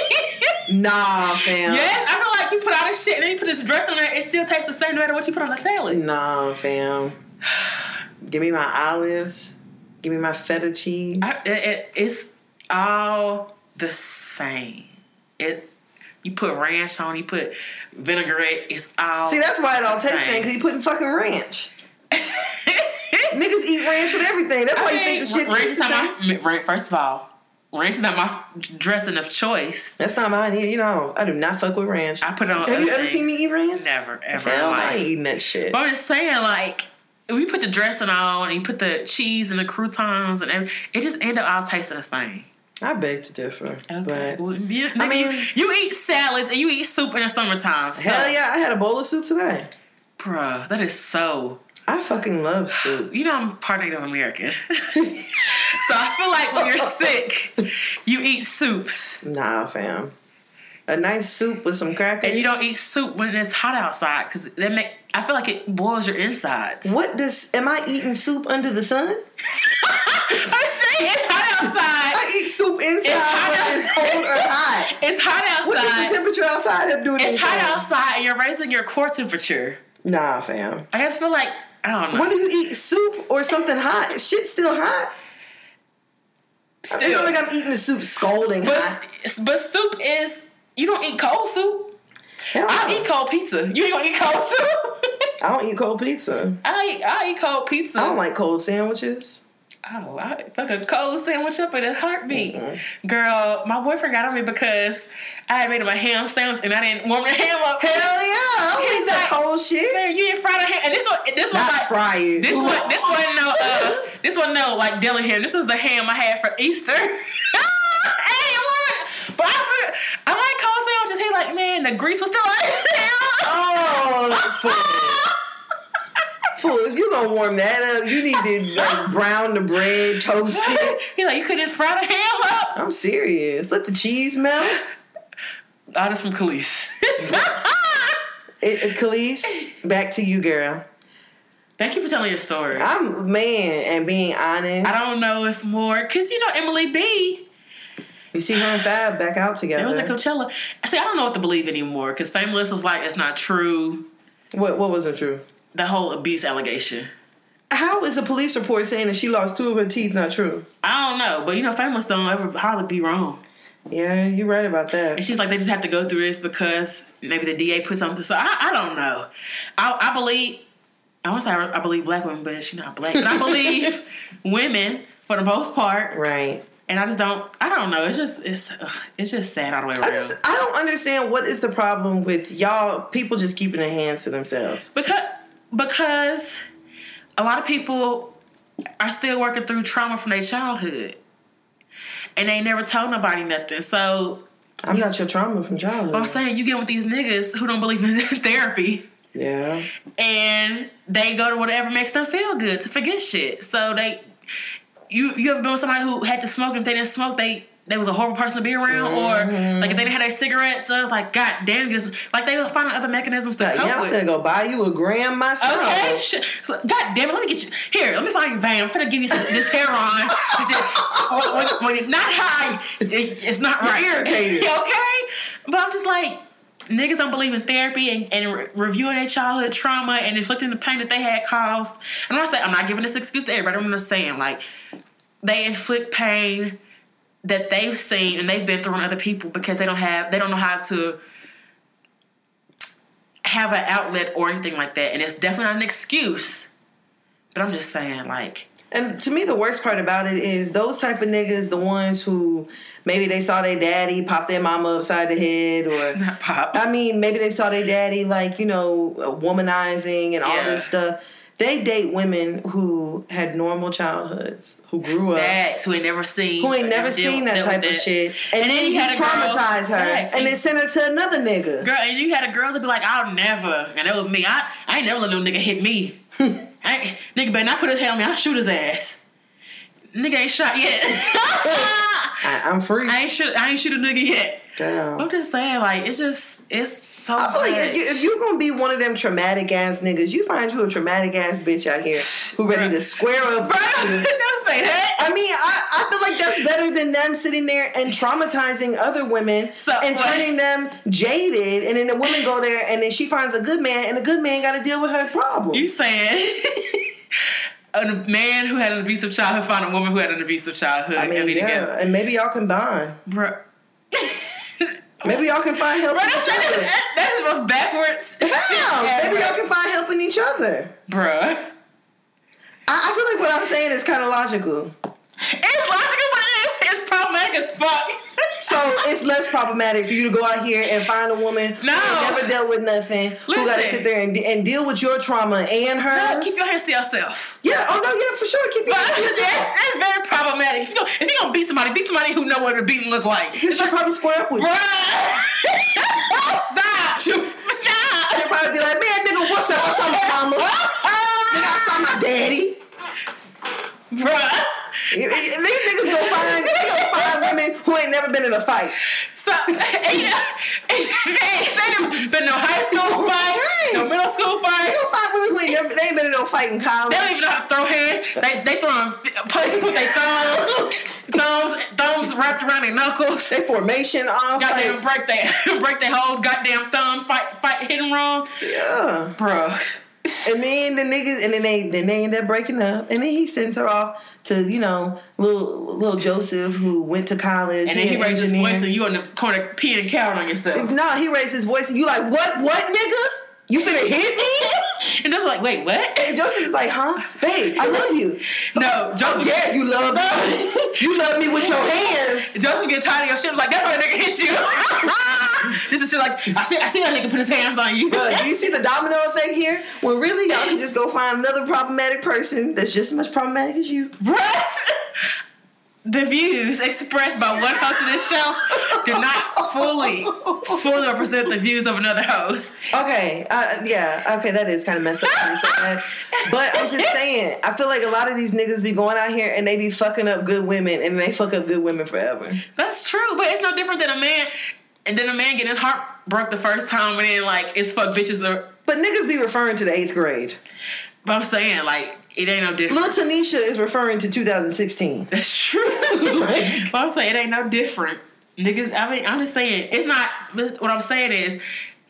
Nah, fam. yeah, I feel like you put all this shit and then you put this dressing on there, it still tastes the same no matter what you put on the salad. Nah, fam. Give me my olives. Give me my feta cheese. I, it, it, it's all the same. It you put ranch on, you put vinaigrette. It's all. See, that's why it all tastes the Same. because you putting fucking ranch. Niggas eat ranch with everything. That's why you think the shit ranch tastes the same. first of all, ranch is not my dressing of choice. That's not mine. You know, I do not fuck with ranch. I put it on. Have you other ever seen me eat ranch? Never, ever. Hell, I ain't eating that shit. But I'm just saying, like, if we put the dressing on and you put the cheese and the croutons and everything, it just end up all tasting the same. I beg to differ. Okay. But Well, you, I mean- mean, you, eat salads and you eat soup in the summertime. So, hell yeah, I had a bowl of soup today. bruh, that is so. I fucking love soup. You know, I'm part Native American, so I feel like when you're sick, you eat soups, Nah, fam. A nice soup with some crackers. and you don't eat soup when it's hot outside because that make. I feel like it boils your insides. What does? Am I eating soup under the sun? I'm saying it's hot outside. Eat soup inside, It's hot whether it's cold or hot. It's hot What does outside. the temperature outside have to do with It's hot outside and you're raising your core temperature. Nah, fam. I just feel like I don't know. Whether you eat soup or something hot, shit's still hot. Still. I feel like I'm eating the soup scalding but hot. but soup is you don't eat cold soup. Hell I no. eat cold pizza. You ain't gonna eat cold soup. I don't eat cold pizza. I eat, I eat cold pizza. I don't like cold sandwiches. Oh, I fuck a cold sandwich up in a heartbeat. Girl, my boyfriend got on me because I had made him a ham sandwich and I didn't warm the ham up. Hell yeah, I don't He's eat that like, cold shit. Man, you didn't fry the ham. And this one, this one, Not like, fry it. This one, this one, no, uh, this one, no, like deli ham. This was the ham I had for Easter. hey, I. But I, I like cold sandwiches. He like, man, the grease was still on it. Oh, if you gonna warm that up, you need to like brown the bread, toast it. He like, you couldn't fry the ham up. I'm serious. Let the cheese melt. This from Kelis. It, it, Kelis, back to you, girl. Thank you for telling your story. I'm man and being honest. I don't know if more, cause you know Emily B. You see her and Fab back out together. It was at Coachella. I see. I don't know what to believe anymore, cause Fameless was like, it's not true. what? What wasn't true? The whole abuse allegation. How is a police report saying that she lost two of her teeth not true? I don't know, but you know, Fameless don't ever hardly be wrong. Yeah, you're right about that. And she's like, they just have to go through this because maybe the DA put something. So I, I don't know. I, I believe, I want to say I, I believe black women, but she's not black. But I believe women for the most part. Right. And I just don't, I don't know. It's just, it's, ugh, it's just sad all the way I around. just I don't understand what is the problem with y'all people just keeping their hands to themselves. Because, because a lot of people are still working through trauma from their childhood. And they never told nobody nothing. So I'm not your trauma from childhood. I'm saying you get with these niggas who don't believe in therapy yeah. and they go to whatever makes them feel good to forget shit. So they, you you ever been with somebody who had to smoke and if they didn't smoke they they was a horrible person to be around, or mm-hmm. like if they didn't have their cigarettes, so it was like, God damn, just like they was finding other mechanisms to Like, cope yeah, I'm gonna go buy you a gram myself. Okay, shit. God damn it, let me get you here. Let me find your Van. I'm gonna give you some, this heroin. when, when, when you're not high, it, it's not right. irritated. okay, but I'm just like. Niggas don't believe in therapy and, and re- reviewing their childhood trauma and inflicting the pain that they had caused. And I'm not saying I'm not giving this excuse to everybody. I'm just saying like they inflict pain that they've seen and they've been through on other people because they don't have they don't know how to have an outlet or anything like that. And it's definitely not an excuse. But I'm just saying, like, And to me, the worst part about it is those type of niggas, the ones who maybe they saw their daddy pop their mama upside the head, or not pop. I mean, maybe they saw their daddy like you know womanizing and all Yeah. this stuff. They date women who had normal childhoods, who grew up, who ain't never seen, who ain't never seen that type with of that. shit, and, And then then you you had a girl- traumatize her, and and- then send her to another nigga. Girl, and you had a girls that be like, I'll never, and that was me. I, I ain't never let no nigga hit me. I nigga better not put his hand on me. I'll shoot his ass. Nigga ain't shot yet. I, I'm free. I ain't shoot. I ain't shoot a nigga yet. Damn. I'm just saying, like, it's just, it's so. I feel much. if, you, if you're gonna be one of them traumatic ass niggas, you find you a traumatic ass bitch out here who ready to square up. with Bruh, you. don't say that. I mean, I, I feel like that's better than them sitting there and traumatizing other women So, and what? turning them jaded. And then the women go there and then she finds a good man, and the good man got to deal with her problem. You saying a man who had an abusive childhood found a woman who had an abusive childhood I and mean, be yeah, together. and maybe y'all can bond. Bruh. Maybe y'all can find help. In that's, each other. that, that is the most backwards shit Damn, ever. maybe y'all can find help in each other. Bruh. I, I feel like what I'm saying is kind of logical. It's logical, but it- it's problematic as fuck. So it's less problematic for you to go out here and find a woman No. who never dealt with nothing, who got to sit there and, and deal with your trauma and hers. No, keep your hands to yourself. yeah, oh no, yeah, for sure. Keep your hands to yourself. that's very problematic. If you gonna, if you gonna beat somebody, beat somebody who know what a beating look like. Because she'll probably square up with you. Stop. Stop. She'll probably be like, man, nigga, what's up? What's up, mama? Nigga, I saw my daddy. Bruh. These niggas gonna find, they gonna find women who ain't never been in a fight. So, know, they, they been no high school fight, no middle school They fight. gonna find women who ain't never, they ain't been in no fight in college. They don't even know how to throw hands. They they throwing punches with their thumbs, thumbs, thumbs wrapped around their knuckles. They formation off. Goddamn, Like, break their break their whole goddamn thumb. Fight, fight, hit 'em wrong, yeah. bro. And then the niggas, and then they, then they end up breaking up, and then he sends her off to you know little little Joseph who went to college. And then he an raised his voice, and you on the corner peeing and counting on yourself. No, he raised his voice, and you like what what nigga? You finna hit me? And that's like, wait, what? And Joseph is like, huh, babe, I love you. No, oh, Joseph. Yeah, you love me. You love me with your hands. Joseph get tired of your shit. Was like, that's why that nigga hit you. this is shit like I see. I see that nigga put his hands on you. But do you see the domino effect here? Well, really y'all can just go find another problematic person that's just as much problematic as you. Bruh. The views expressed by one host of this show do not fully, fully represent the views of another host. Okay, uh, yeah, okay, that is kind of messed up. when say that. But I'm just saying, I feel like a lot of these niggas be going out here and they be fucking up good women, and they fuck up good women forever. That's true, but it's no different than a man, and then a man getting his heart broke the first time, and then like it's fuck bitches. Are, But niggas be referring to the eighth grade. but I'm saying like it ain't no different. Lil Tanisha is referring to 2016. That's true. but I'm saying it ain't no different. Niggas, I mean, I'm just saying it's not. What I'm saying is,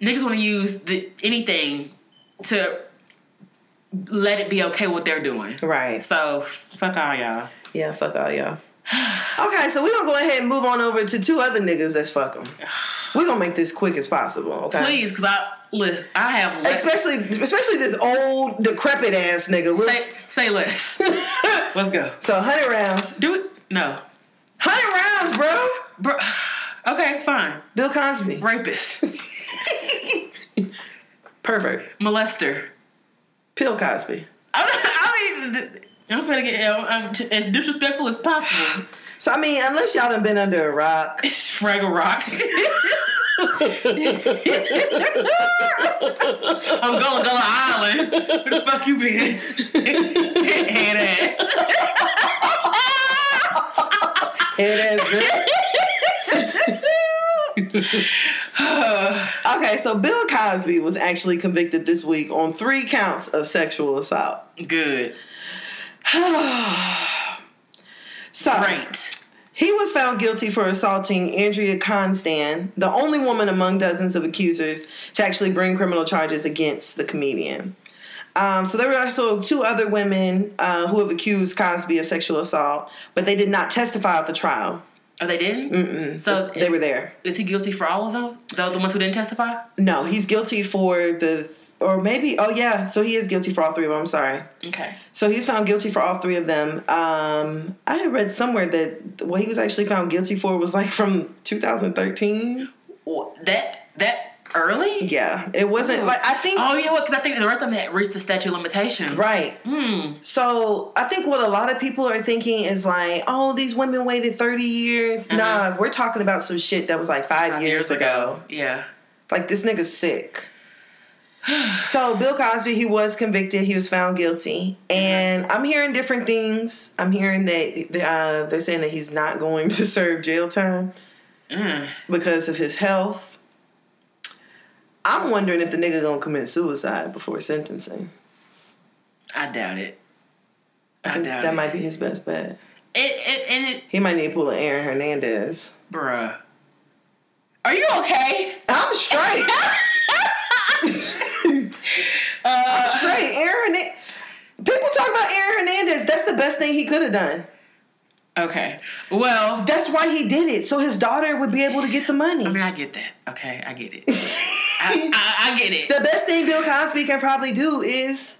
niggas want to use the anything to let it be okay what they're doing. Right. So fuck all y'all. Yeah, fuck all y'all. Okay, so we're gonna go ahead and move on over to two other niggas that's fuck them. We're gonna make this quick as possible, okay? Please, because I listen. I have less. Especially, especially this old decrepit ass nigga. Say, say less. Let's go. so hundred rounds, Do it. No, hundred rounds, bro. bro. Okay, fine. Bill Cosby, Rapist, pervert. molester. Bill Cosby. I mean, I'm gonna get I'm, t- as disrespectful as possible. So I mean, unless y'all done been under a rock, It's Fraggle Rock. I'm going to Gullah Island. Where the fuck you been? Head ass. head ass okay, so Bill Cosby was actually convicted this week on three counts of sexual assault. Good. So Great. he was found guilty for assaulting Andrea Constand, the only woman among dozens of accusers to actually bring criminal charges against the comedian. Um, so there were also two other women uh, who have accused Cosby of sexual assault, but they did not testify at the trial. Oh, they didn't? Mm-mm. So they is- were there. Is he guilty for all of them? Though the ones who didn't testify? No, he's guilty for the, or maybe, oh yeah, so he is guilty for all three of them. I'm sorry. Okay. So he's found guilty for all three of them. Um, I had read somewhere that what he was actually found guilty for was like from 2013. That that early? Yeah, it wasn't like I think Oh, you know what? Because I think the rest of them had reached the statute of limitation. right. Hmm. So I think what a lot of people are thinking is like, oh, these women waited 30 years. Nah, we're talking about some shit that was like five, Five years, ago. Yeah. Like this nigga's sick. So Bill Cosby, he was convicted. He was found guilty, and I'm hearing different things. I'm hearing that uh, they're saying that he's not going to serve jail time Mm. because of his health. I'm wondering if the nigga gonna commit suicide before sentencing. I doubt it. I think doubt that it. might be his best bet. It, it and it, He might need to pull an Aaron Hernandez. bruh. Are you okay? I'm straight. Uh, straight. Aaron. People talk about Aaron Hernandez. That's the best thing he could have done. okay. Well, That's why he did it, so his daughter would be able to get the money. I mean, I get that. Okay, I get it. I, I, I get it. the best thing Bill Cosby can probably do is,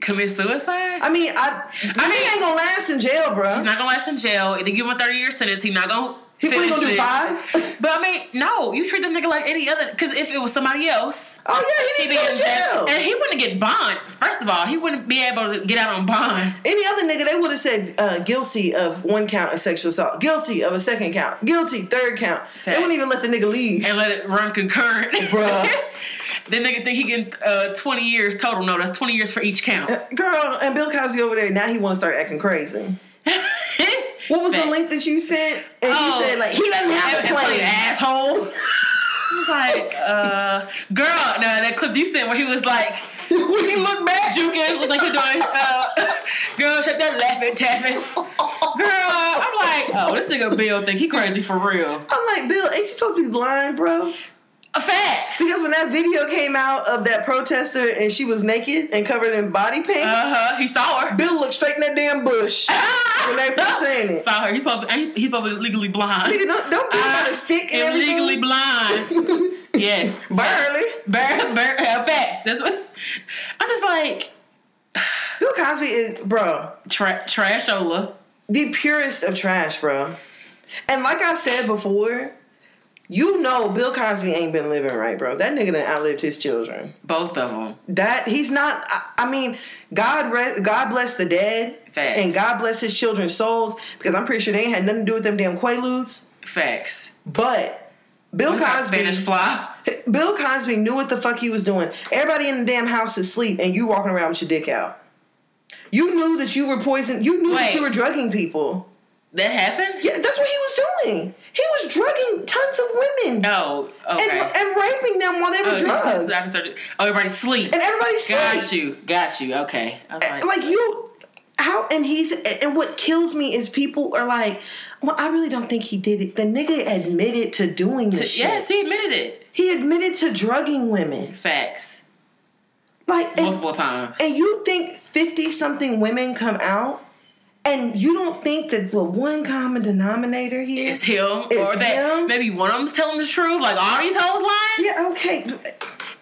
Commit suicide? I mean, I, I mean, he ain't gonna last in jail, bro. He's not gonna last in jail. They give him a thirty year sentence. He's not gonna. He finish gonna do five? But I mean, no. You treat the nigga like any other. Because if it was somebody else, Oh yeah, he needs be to go in to jail, and he wouldn't get bond. First of all, he wouldn't be able to get out on bond. Any other nigga, they would have said uh, guilty of one count of sexual assault, guilty of a second count, guilty third count. They wouldn't even let the nigga leave. and let it run concurrent. Bruh. then nigga think he get uh, 20 years total. No, that's 20 years for each count. Girl, and Bill Cosby over there now he want to start acting crazy. What was the link that you sent? And Oh. you said like he doesn't have And- a plane. asshole. I was like, uh, girl, no, that clip you sent where he was like, when he looked back, juking, look like he doing, uh, girl, shut that laughing, tapping. Girl, I'm like, oh, this nigga Bill think he crazy for real. I'm like, Bill, ain't you supposed to be blind, bro? A fact. See, because when that video came out of that protester and she was naked and covered in body paint, Uh huh. He saw her. Bill looked straight in that damn bush when they were saying it. Saw her. He's probably he's probably legally blind. Nigga, don't, don't Bill got a stick and am legally blind. yes. Barely. Bear, uh, facts. That's what. I'm just like Bill Cosby is, bro, tra- trashola. the purest of trash, bro. And like I said before, you know Bill Cosby ain't been living right, bro. That nigga done outlived his children. Both of them. That he's not. I, I mean, God rest, God bless the dead, Facts. and God bless his children's souls because I'm pretty sure they ain't had nothing to do with them damn Quaaludes. Facts. But Bill We Cosby, Spanish fly. Bill Cosby knew what the fuck he was doing. Everybody in the damn house is asleep, and you walking around with your dick out. You knew that you were poison. You knew that you were drugging people. That happened? Yeah, that's what he was doing. He was drugging tons of women Oh, and, okay. and raping them while they were Oh, drugged, started- oh, everybody sleep. and everybody sleep. Got you. Got you. Okay. I was eh, like, like you how and he's and what kills me is people are like well i really don't think he did it the nigga admitted to doing this shit yes, he admitted it. he admitted to drugging women Facts. like and, Multiple times. and you think 50 something women come out and you don't think that the one common denominator here It's him. It's or that him? maybe one of them's telling the truth. Like, all these hoes lying. yeah okay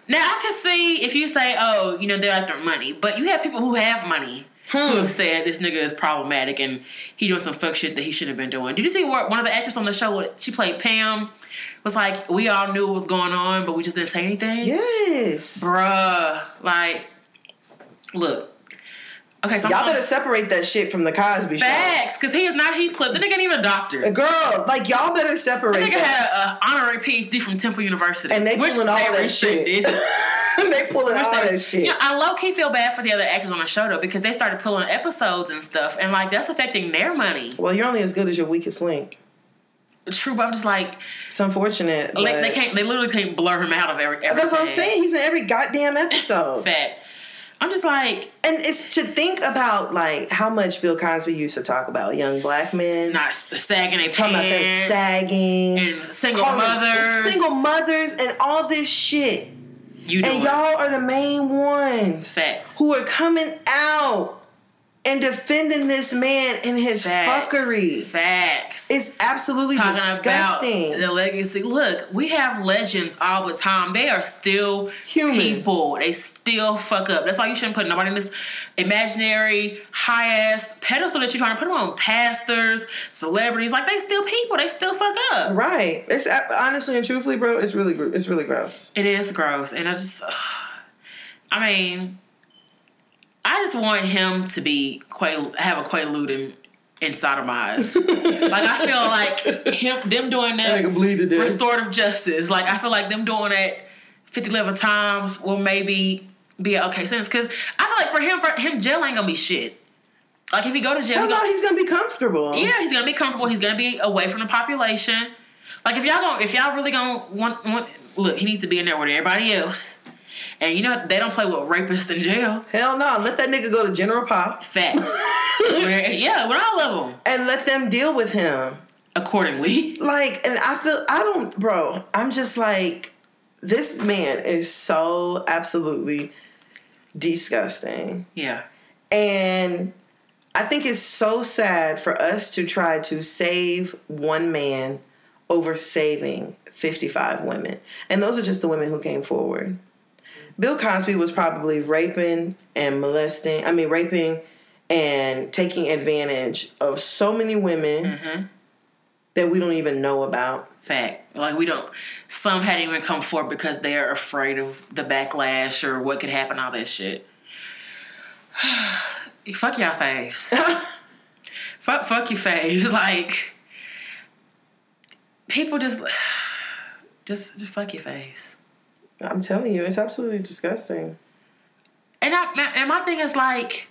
Now I can see if you say, "Oh, you know, they're after money," but you have people who have money who Hmm. have said this nigga is problematic and he doing some fuck shit that he shouldn't have been doing. Did you see what one of the actors on the show? She played Pam. Was like, we all knew what was going on, but we just didn't say anything. yes Bruh, like, look, Okay, so Y'all I'm better separate that shit from the Cosby show. facts because he is not Heathcliff. The nigga ain't even a doctor. Girl, like y'all better The separate nigga that. had an honorary PhD from Temple University, and they pulling all they that shit. they pulling Which all they- that shit. You know, I low key feel bad for the other actors on the show though because they started pulling episodes and stuff, and like that's affecting their money. well, you're only as good as your weakest link. True, but I'm just like, It's unfortunate. like they can't, they literally can't blur him out of every. everything. That's what I'm saying. He's in every goddamn episode. Fact. I'm just like And it's to think about like how much Bill Cosby used to talk about young black men, not sagging a talking about them sagging, and single mothers. single mothers, and all this shit. you And y'all are the main ones facts. who are coming out and defending this man and his Facts. fuckery. Facts. It's absolutely talking disgusting. about the legacy. Look, we have legends all the time. They are still Humans. people. They still fuck up. That's why you shouldn't put nobody in this imaginary high ass pedestal that you're trying to put them on. Pastors, celebrities, like they still people. They still fuck up. right. It's uh, honestly and truthfully, bro. It's really, it's really gross. It is gross, and I just, I mean, I just want him to be Quail, have a Quaalude in, inside of my like I feel like him, them doing that bleed to death. restorative justice. Like I feel like them doing it 50 11 times will maybe be an okay sentence. Cause I feel like for him, for him, jail ain't gonna be shit. Like if he go to jail, he gonna, he's gonna be comfortable. yeah, he's gonna be comfortable. He's gonna be away from the population. Like if y'all gonna if y'all really gonna want, want look, he needs to be in there with everybody else. And you know they don't play with rapists in jail. Hell no. Let that nigga go to General Pop Facts. Yeah, with all of them and let them deal with him. accordingly. Like, and I feel I don't, bro. I'm just like, this man is so absolutely disgusting. Yeah. And I think it's so sad for us to try to save one man over saving 55 women. And those are just the women who came forward. Bill Cosby was probably raping and molesting, I mean, raping and taking advantage of so many women mm-hmm. that we don't even know about. Fact. Like we don't. Some hadn't even come forward because they're afraid of the backlash or what could happen. All that shit. fuck y'all faves. fuck, fuck your faves. Like people just, just, just fuck your faves. I'm telling you, it's absolutely disgusting. And I and my thing is like,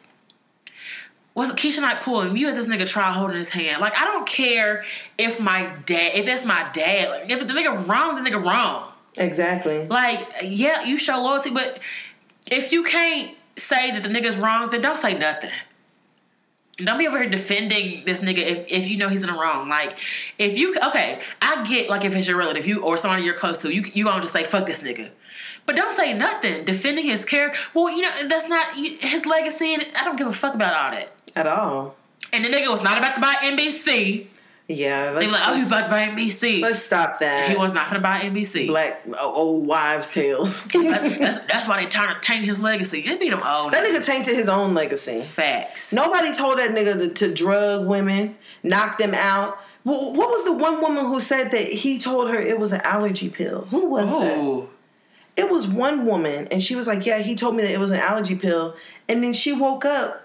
was Keshia Knight Pulliam you at this nigga trial holding his hand? Like I don't care if my dad, if that's my dad, like if the nigga wrong, the nigga wrong. Exactly. Like, yeah, you show loyalty, but if you can't say that the nigga's wrong, then don't say nothing. Don't be over here defending this nigga if, if you know he's in the wrong. Like, if you okay, I get like if it's your relative, you or somebody you're close to, you you gonna just say fuck this nigga, but don't say nothing defending his character. Well, you know that's not his legacy, and I don't give a fuck about all that. At all. And the nigga was not about to buy NBC. Yeah. They like, oh, he's about to buy NBC. let's stop that. He was not gonna buy NBC. black oh, old wives' tales. That's that's why they trying to taint his legacy. They beat him old. That nigga tainted his own legacy. Facts. Nobody told that nigga to, to drug women, knock them out. Wh- What was the one woman who said that he told her it was an allergy pill? Who was that? Oh, It was one woman, and she was like, "Yeah, he told me that it was an allergy pill," and then she woke up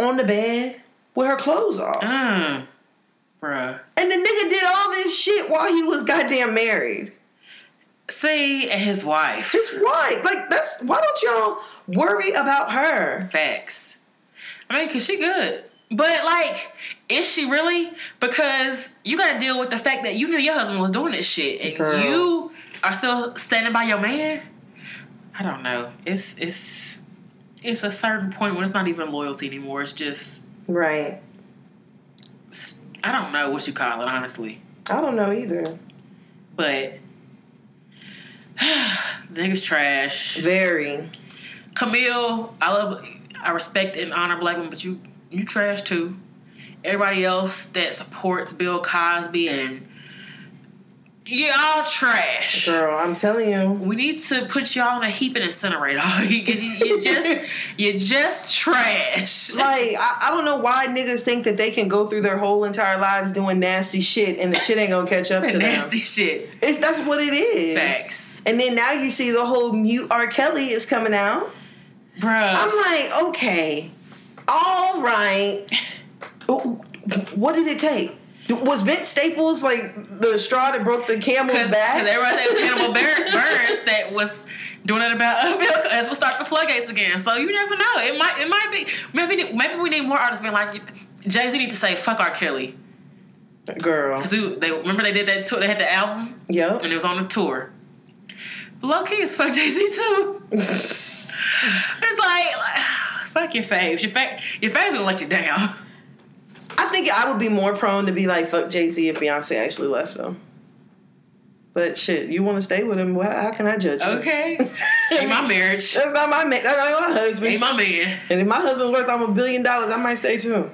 on the bed with her clothes off, mm. Bruh. and the nigga did all this shit while he was goddamn married. See, and his wife. His wife, like that's why don't y'all worry about her? Facts. I mean, cause she good, but like, is she really? Because you got to deal with the fact that you knew your husband was doing this shit, and Girl. you are still standing by your man. I don't know. It's it's it's a certain point when it's not even loyalty anymore. It's just Right. I don't know what you call it, honestly. I don't know either. But niggas trash. Very. Camille, I love, I respect and honor black women, but you you trash too. Everybody else that supports Bill Cosby and y'all trash. Girl, I'm telling you. We need to put y'all in a heap and incinerate. you, you, you just you just trash. Like, I, I don't know why niggas think that they can go through their whole entire lives doing nasty shit and the shit ain't gonna catch up to them. nasty shit. It's that's what it is. Facts. And then now you see the whole mute R. Kelly is coming out. Bruh. I'm like, okay, all right. What did it take? Was Vince Staples like the straw that broke the camel's Because back? everybody said it was Hannibal Buress that was doing it about uh, Bill as we'll start the floodgates again. So you never know. It might it might be maybe maybe we need more artists being like Jay Z need to say fuck R Kelly Girl. because they remember they did that tour. They had the album Yep. and it was on the tour. Low key is fuck Jay Z too. It's like, like fuck your faves. Your fa- your faves gonna let you down. I think I would be more prone to be like fuck Jay Z if Beyonce actually left him. But shit, you want to stay with him? Well, how can I judge you? Okay, ain't my marriage. That's not my man. That's not my husband. Ain't my man. and if my husband's worth almost a billion dollars, I might stay too.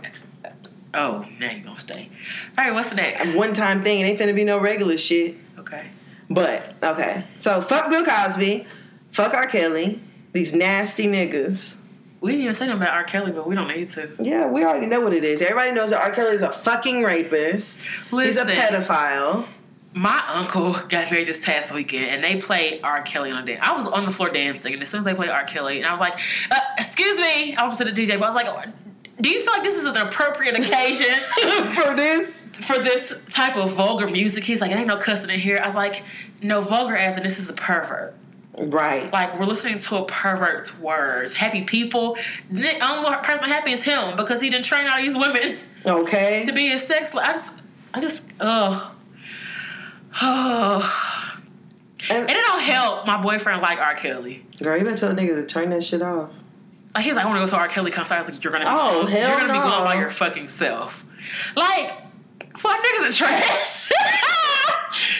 Oh, now you gonna stay. All right, what's the next? One time thing. It ain't finna be no regular shit. Okay. But okay, so fuck Bill Cosby, fuck R. Kelly, these nasty niggas. We didn't even say nothing about R. Kelly, but we don't need to. Yeah, we already know what it is. Everybody knows that R. Kelly is a fucking rapist. Listen. He's a pedophile. My uncle got married this past weekend, and they played R. Kelly on a dance. I was on the floor dancing, and as soon as they played R. Kelly, and I was like, uh, "Excuse me," I was to the DJ, but I was like, "Do you feel like this is an appropriate occasion For this, for this type of vulgar music?" He's like, "It ain't no cussing in here." I was like, "No vulgar, as and this is a pervert. Right? Like we're listening to a pervert's words. Happy people. The only person happy is him because he didn't train all these women." Okay. to be a sex I just I just ugh. Oh. And, And it don't help my boyfriend like R. Kelly. girl, you better tell a nigga to turn that shit off. Like he's like, I want to go to R. Kelly concert. I was like, you're gonna be Oh, you're gonna be going by your fucking self. Like, fuck niggas are trash.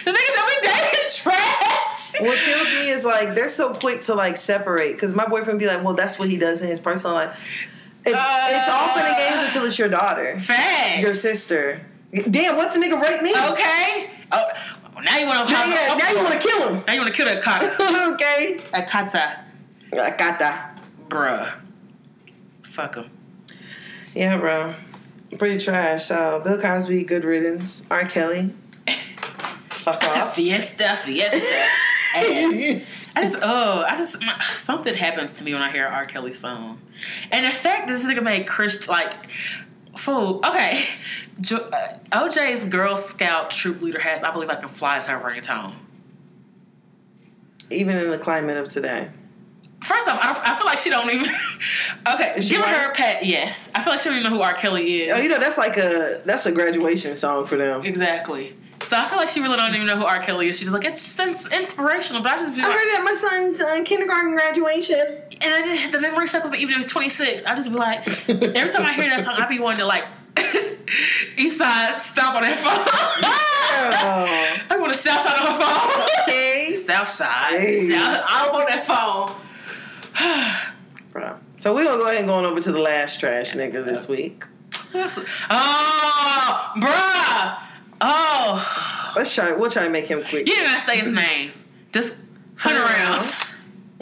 the niggas that we date is trash. What kills me is like they're so quick to like separate because my boyfriend be like, well, that's what he does in his personal life. It, it's all fun and games until it's your daughter, Facts. your sister. Damn, what the nigga rape me? Okay. Oh, now you want to Yeah, yeah, now you want to kill him. Now you want to kill that kata. okay. That kata, got that. bruh. Fuck him. Yeah, bro. Pretty trash. So Bill Cosby, good riddance. R. Kelly, fuck off. Fiesta, fiesta. I just, oh, I just, my, something happens to me when I hear R. Kelly song. And in fact, this nigga made Chris, like, fool. Okay. Jo, uh, OJ's Girl Scout troop leader has, I believe I can fly as her ringtone. Even in the climate of today. First off, I, don't, I feel like she don't even. okay, Is white? her a pat. Yes, I feel like she don't even know who R. Kelly is. Oh, you know that's like a that's a graduation song for them. exactly. So I feel like she really don't even know who R. Kelly is. She's just like it's just ins- inspirational, but I just be I like, heard it at my son's uh, kindergarten graduation. and I did, the memory stuck with me even though he was 26. I just be like, every time I hear that song, I be wanting to like, East Side, stop on that phone. Oh, I want to South Side on my phone. okay. South Side. Hey. South, I want that phone. Bro. So we're gonna go ahead and go on over to the last trash nigga this week. Oh, bruh. Oh, Let's try. We'll try and make him quick. you didn't gotta say his name. Just hunt around.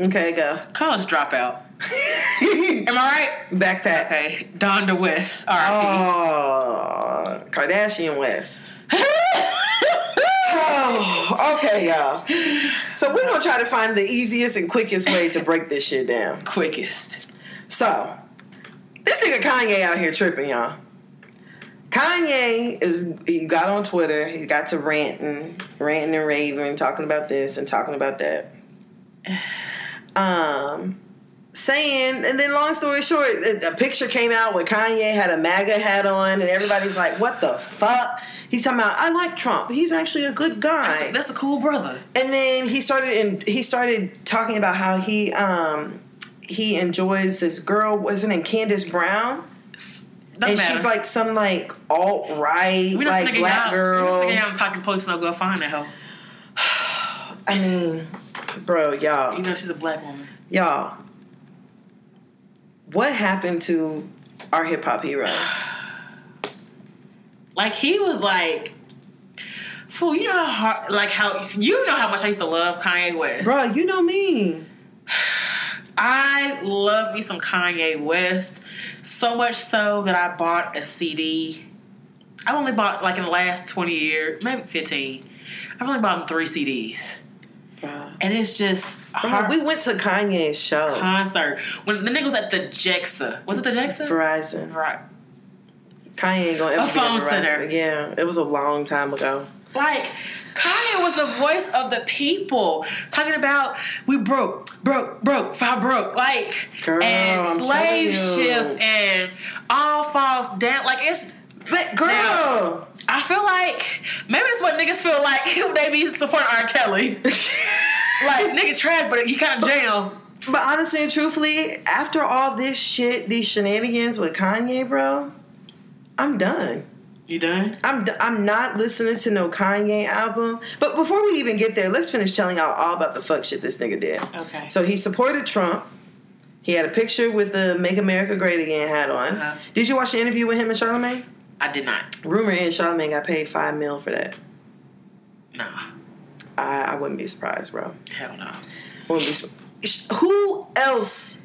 Okay, go. College dropout. Am I right? Backpack. Okay, Donda West. R.I.P. Oh, Kardashian West. Oh, okay, y'all. So we're gonna try to find the easiest and quickest way to break this shit down. Quickest. So, this nigga Kanye out here tripping, y'all. Kanye is he got on Twitter, he got to ranting, ranting and raving, talking about this and talking about that. Um saying and then long story short, a picture came out where Kanye had a MAGA hat on and everybody's like, what the fuck? He's talking about I like Trump. He's actually a good guy. That's a, that's a cool brother. And then he started and he started talking about how he um he enjoys this girl, wasn't it Candace Brown? Doesn't and matter. she's like some like alt right, like black out. girl. We don't talking police no go find that hoe. I mean, bro, y'all, You know she's a black woman. y'all. What happened to our hip hop hero? Like he was like, fool. You know how hard, like how you know how much I used to love Kanye West. Bro, you know me. I love me some Kanye West so much so that I bought a CD. I've only bought like in the last twenty years, maybe fifteen. I've only bought three CDs. Bruh. and it's just we went to Kanye's show. concert when the nigga was at the Jexa. Was it the Jexa? Verizon. Right. Kanye ain't gonna ever A phone center. Yeah, it was a long time ago. Like Kanye was the voice of the people, talking about we broke, broke, broke, five broke, like Girl, and I'm slave ship and all falls down. Like it's. But girl, Now- I feel like maybe that's what niggas feel like when they be supporting R. Kelly. like nigga trash, but he kind of jam. but honestly and truthfully, after all this shit, these shenanigans with Kanye, bro, I'm done. You done? I'm I'm not listening to no Kanye album. But before we even get there, let's finish telling y'all all about the fuck shit this nigga did. Okay. So he supported Trump. He had a picture with the "Make America Great Again" hat on. Uh-huh. Did you watch the interview with him and Charlamagne? I did not. Rumor is Charlamagne got paid five mil for that. Nah. I, I wouldn't be surprised, bro. Hell no. Wouldn't be Who else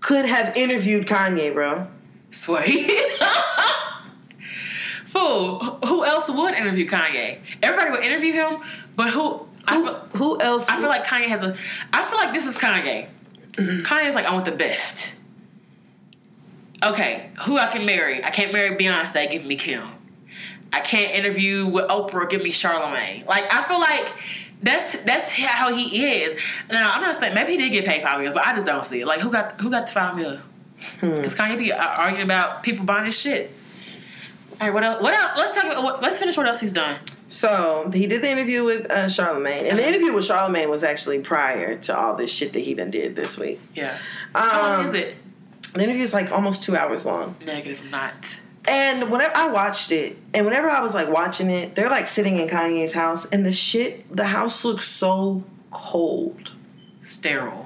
could have interviewed Kanye, bro? Sway. Fool. Who else would interview Kanye? Everybody would interview him, but who? I Who, feel, who else? I feel like Kanye has a. I feel like this is Kanye. Kanye's like I want the best. Okay, who I can marry? I can't marry Beyonce. Give me Kim. I can't interview with Oprah. Give me Charlamagne. Like I feel like that's that's how he is. Now I'm not saying maybe he did get paid five million, but I just don't see it. Like who got who got the five million? Because Kanye be uh, arguing about people buying his shit. All right, what else? What else? Let's talk about. What, let's finish what else he's done. So he did the interview with uh, Charlamagne, and the interview with Charlamagne was actually prior to all this shit that he done did this week. Yeah. Um, How long is it? The interview is like almost two hours long, Negative, not. and whenever I watched it, and whenever I was like watching it, they're like sitting in Kanye's house, and the shit, the house looks so cold. Sterile.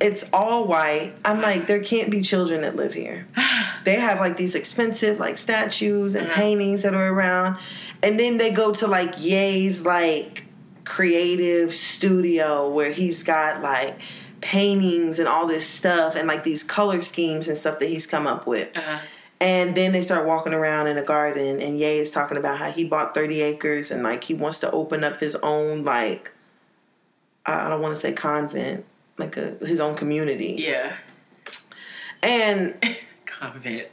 It's all white. I'm like, there can't be children that live here. They have like these expensive like statues and Uh-huh. paintings that are around, and then they go to like Ye's like creative studio where he's got like paintings and all this stuff and like these color schemes and stuff that he's come up with. Uh-huh. And then they start walking around in a garden, and Ye is talking about how he bought 30 acres and like he wants to open up his own, like, I I don't want to say convent, like a, his own community. Yeah. And Convent.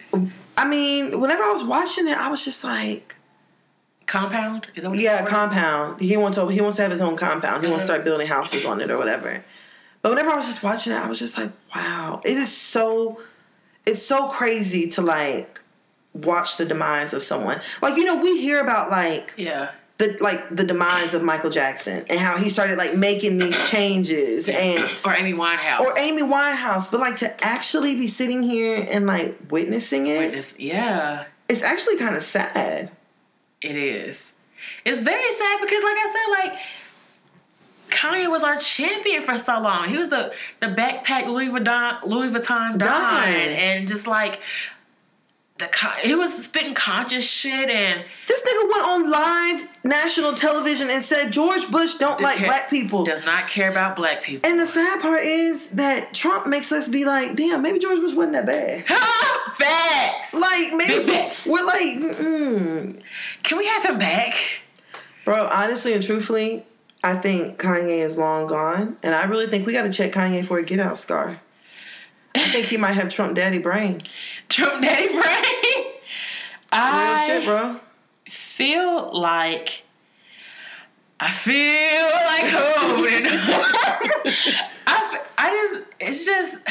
I mean, whenever I was watching it, I was just like, Compound? Is that what yeah, what is- compound. He wants to, he wants to have his own compound. He wants to start uh-huh. building houses on it or whatever. But whenever I was just watching it, I was just like, wow, it is so, it's so crazy to like watch the demise of someone. Like you know, we hear about like Yeah. The like the demise of Michael Jackson and how he started like making these changes and Or Amy Winehouse. or Amy Winehouse, but like to actually be sitting here and like witnessing it, Witness. Yeah. it's actually kind of sad. It is. It's very sad because, like I said, like Kanye was our champion for so long. He was the the backpack Louis Vuitton Louis Vuitton Don, Don. and just like the he was spitting conscious shit and This nigga went on live national television and said George Bush don't like black people. does not care about black people. And the sad part is that Trump makes us be like, damn, maybe George Bush wasn't that bad. Facts. Like maybe facts. we're like, mm Can we have him back? bro. Honestly and truthfully, I think Kanye is long gone, and I really think we got to check Kanye for a get out scar. I think he might have Trump daddy brain. Trump Daddy Brain. Real I shit, bro. feel like I feel like home. I, I just it's just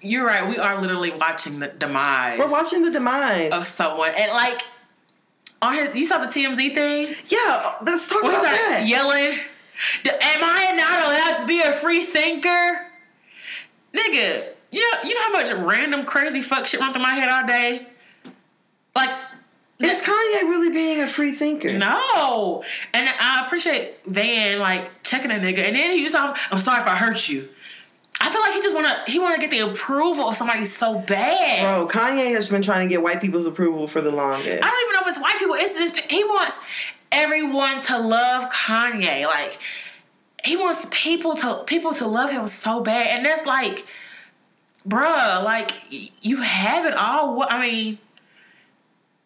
you're right. We are literally watching the demise We're watching the demise. of someone, and like on his, you saw the TMZ thing yeah, let's talk where about that. yelling. "D- Am I not allowed to be a free thinker, nigga? You know you know how much random crazy fuck shit run through my head all day. Like Is Kanye really being a free thinker? No, and I appreciate Van like checking a nigga, and then he was like, "I'm sorry if I hurt you." I feel like he just wanna he wanna get the approval of somebody so bad. Bro, Kanye has been trying to get white people's approval for the longest. I don't even know if it's white people. It's just he wants everyone to love Kanye. Like he wants people to people to love him so bad, and that's like, bruh, like you have it all. I mean,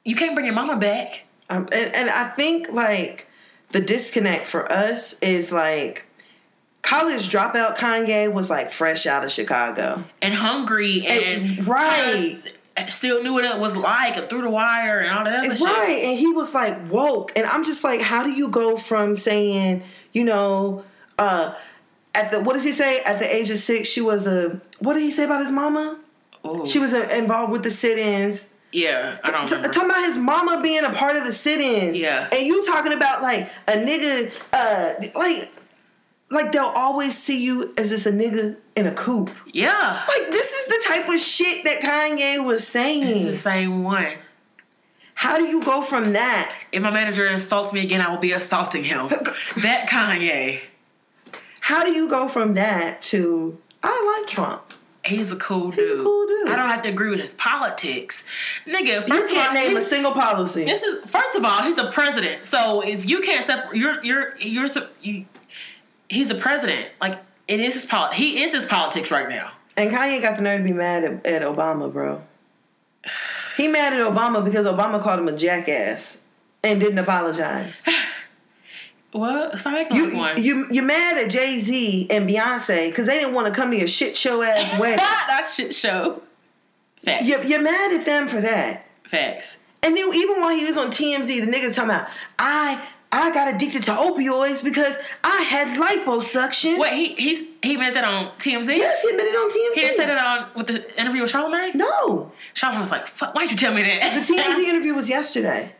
you can't bring your mama back. Um, and, and I think like the disconnect for us is like college dropout Kanye was like fresh out of Chicago. and hungry and, And- right. still knew what it was like and through the wire and all that other Right. shit. And he was like woke. And I'm just like, how do you go from saying, you know, uh at the what does he say? At the age of six, she was a what did he say about his mama? Ooh. She was uh, involved with the sit-ins. yeah, I don't T- talking about his mama being a part of the sit-in. Yeah. And you talking about like a nigga, uh, like, like they'll always see you as just a nigga in a coupe. yeah, Like this is the type of shit that Kanye was saying. it's the same one. How do you go from that? If my manager insults me again, I will be assaulting him. that Kanye. How do you go from that to I like Trump? He's a cool dude. He's a cool dude. I don't have to agree with his politics, nigga. First You of all, can't name a single policy. This is first of all, he's the president. So if you can't separate, you're you're you're you, he's the president. Like it is his poli- He is his politics right now. And Kanye got the nerve to be mad at, at Obama, bro. He mad at Obama because Obama called him a jackass and didn't apologize. What? Stop acting You like one. you you mad at Jay Z and Beyonce because they didn't want to come to your shit show ass wedding. that shit show. Facts. You're, you're mad at them for that. Facts. And then even while he was on TMZ, the nigga talking about I I got addicted to opioids because I had liposuction. Wait, he he's he meant that on TMZ. Yes, he admitted on TMZ. He didn't say that on with the interview with Charlamagne. No, Charlamagne was like, "Fuck, why'd you tell me that?" the TMZ interview was yesterday.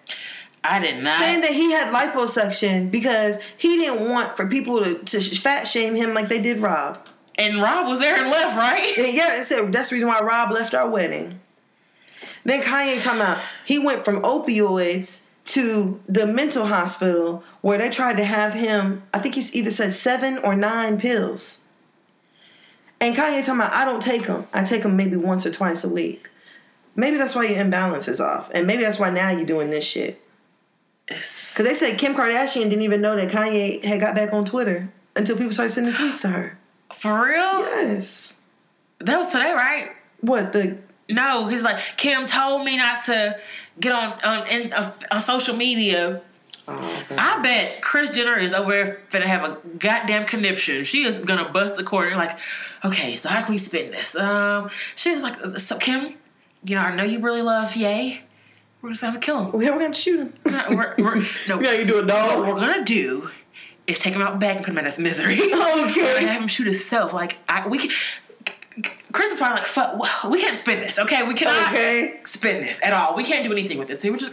I did not. saying that he had liposuction because he didn't want for people to, to fat shame him like they did Rob. and Rob was there and left, right? And yeah, it said that's the reason why Rob left our wedding. Then Kanye talking about he went from opioids to the mental hospital where they tried to have him. I think he's either said seven or nine pills. And Kanye talking about I don't take them. I take them maybe once or twice a week. Maybe that's why your imbalance is off, and maybe that's why now you're doing this shit. Because they said Kim Kardashian didn't even know that Kanye had got back on Twitter until people started sending tweets to her. For real? Yes. That was today, right? What the? No, he's like Kim told me not to get on on in, uh, on social media. Oh, I bet Kris Jenner is over there finna have a goddamn conniption. She is gonna bust the corner. Like, okay, so how can we spin this? Um, she's like, so Kim, you know, I know you really love Ye. We're just gonna kill him. we we're gonna shoot him. No, we're, we're, no, Yeah, you do a dog. what we're gonna do is take him out back and put him in his misery. and Okay. have him shoot himself. Like I, we can. Kris is probably like, "Fuck, we can't spin this. Okay, we cannot Okay. spin this at all. We can't do anything with this. We're just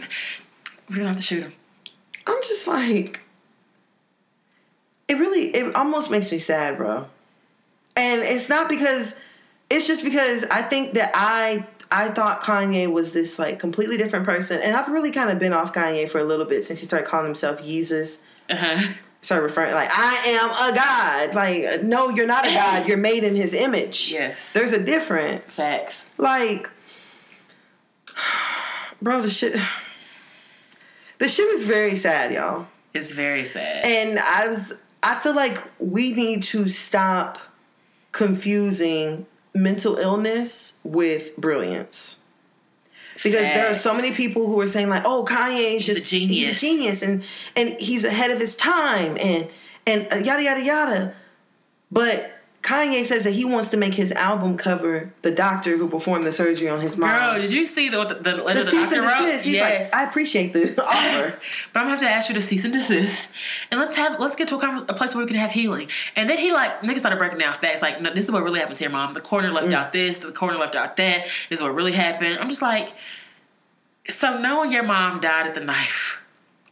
we're gonna have to shoot him." I'm just like, it really, it almost makes me sad, bro. And it's not because, it's just because I think that I, I thought Kanye was this like completely different person, and I've really kind of been off Kanye for a little bit since he started calling himself Jesus. Uh-huh. Started referring like I am a god. Like no, you're not a god. You're made in His image. Yes. There's a difference. Facts. Like, bro, the shit. The shit is very sad, y'all. It's very sad. And I was I feel like we need to stop confusing mental illness with brilliance. Because there are so many people who are saying like, "Oh, Kanye is He's a just genius. he's a genius, and and he's ahead of his time, and and uh, yada yada yada." But Kanye says that he wants to make his album cover the doctor who performed the surgery on his mom. Girl, did you see the the, the letter the the, doctor wrote? yes. like, I appreciate the offer. but I'm gonna have to ask you to cease and desist, and let's have let's get to a, a place where we can have healing. And then he like niggas started breaking down facts. Like, no, this is what really happened to your mom. The coroner left mm. out this. The coroner left out that. This is what really happened. I'm just like, so knowing your mom died at the knife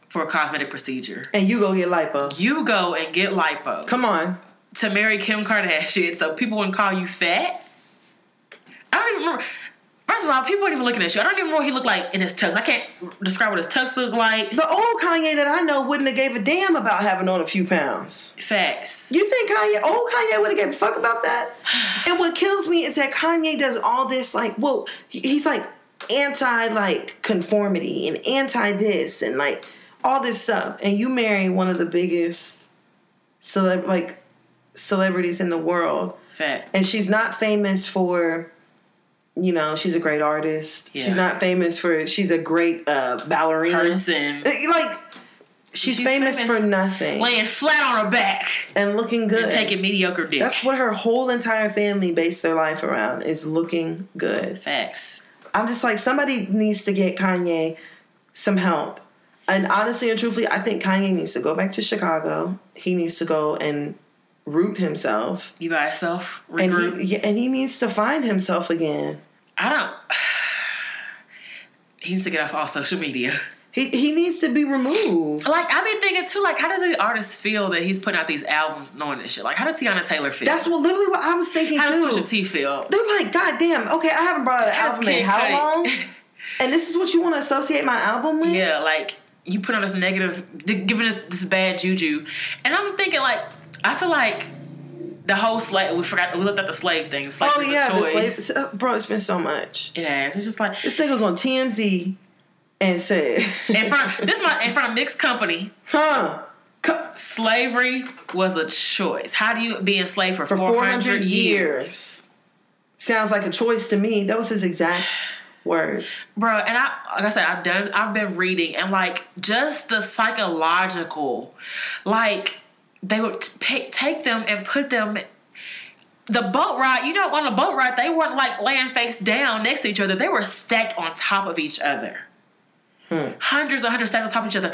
for a cosmetic procedure, and you go get lipo. you go and get lipo Come on. To marry Kim Kardashian, so people wouldn't call you fat. I don't even remember. First of all, people weren't even looking at you. I don't even remember what he looked like in his tux. I can't describe what his tux looked like. The old Kanye that I know wouldn't have gave a damn about having on a few pounds. Facts. You think Kanye, old Kanye, would have gave a fuck about that? And what kills me is that Kanye does all this like, well, he's like anti like conformity and anti this and like all this stuff. And you marry one of the biggest celeb like celebrities in the world, Fact. and she's not famous for. You know, she's a great artist. Yeah. She's not famous for. She's a great uh, ballerina. Person. Like She's, She's famous, famous. for nothing laying flat on her back and looking good. and taking mediocre dick. That's what her whole entire family based their life around is looking good. facts. I'm just like somebody needs to get Kanye some help. And honestly and truthfully, I think Kanye needs to go back to Chicago. He needs to go and root himself. You by yourself, And he, yeah, and he needs to find himself again. I don't. He needs to get off all social media. He he needs to be removed. Like I've been thinking too. Like, how does the artist feel that he's putting out these albums knowing this shit? Like, how does Teyana Taylor feel? That's what literally what I was thinking too. how does. Pusha T feel? They're like, God damn, okay, I haven't brought out an How album in how long? And this is what you want to associate my album with? Yeah, like you put on this negative, giving us this bad juju, and I'm thinking like, I feel like the whole slave. We forgot we looked at the slave thing. Slave Oh yeah, the uh, bro. It's been so much. It has. It's just like This thing was on TMZ and said, in front. this my in front of mixed company. "Huh." Co- Slavery was a choice. How do you be enslaved for, for 400, 400 years? years. Sounds like a choice to me. That was his exact words. bro and i like i said i've done i've been reading and like just the psychological like they would t- pay, take them and put them the boat ride you know on a boat ride they weren't like laying face down next to each other they were stacked on top of each other hmm. hundreds and hundreds stacked on top of each other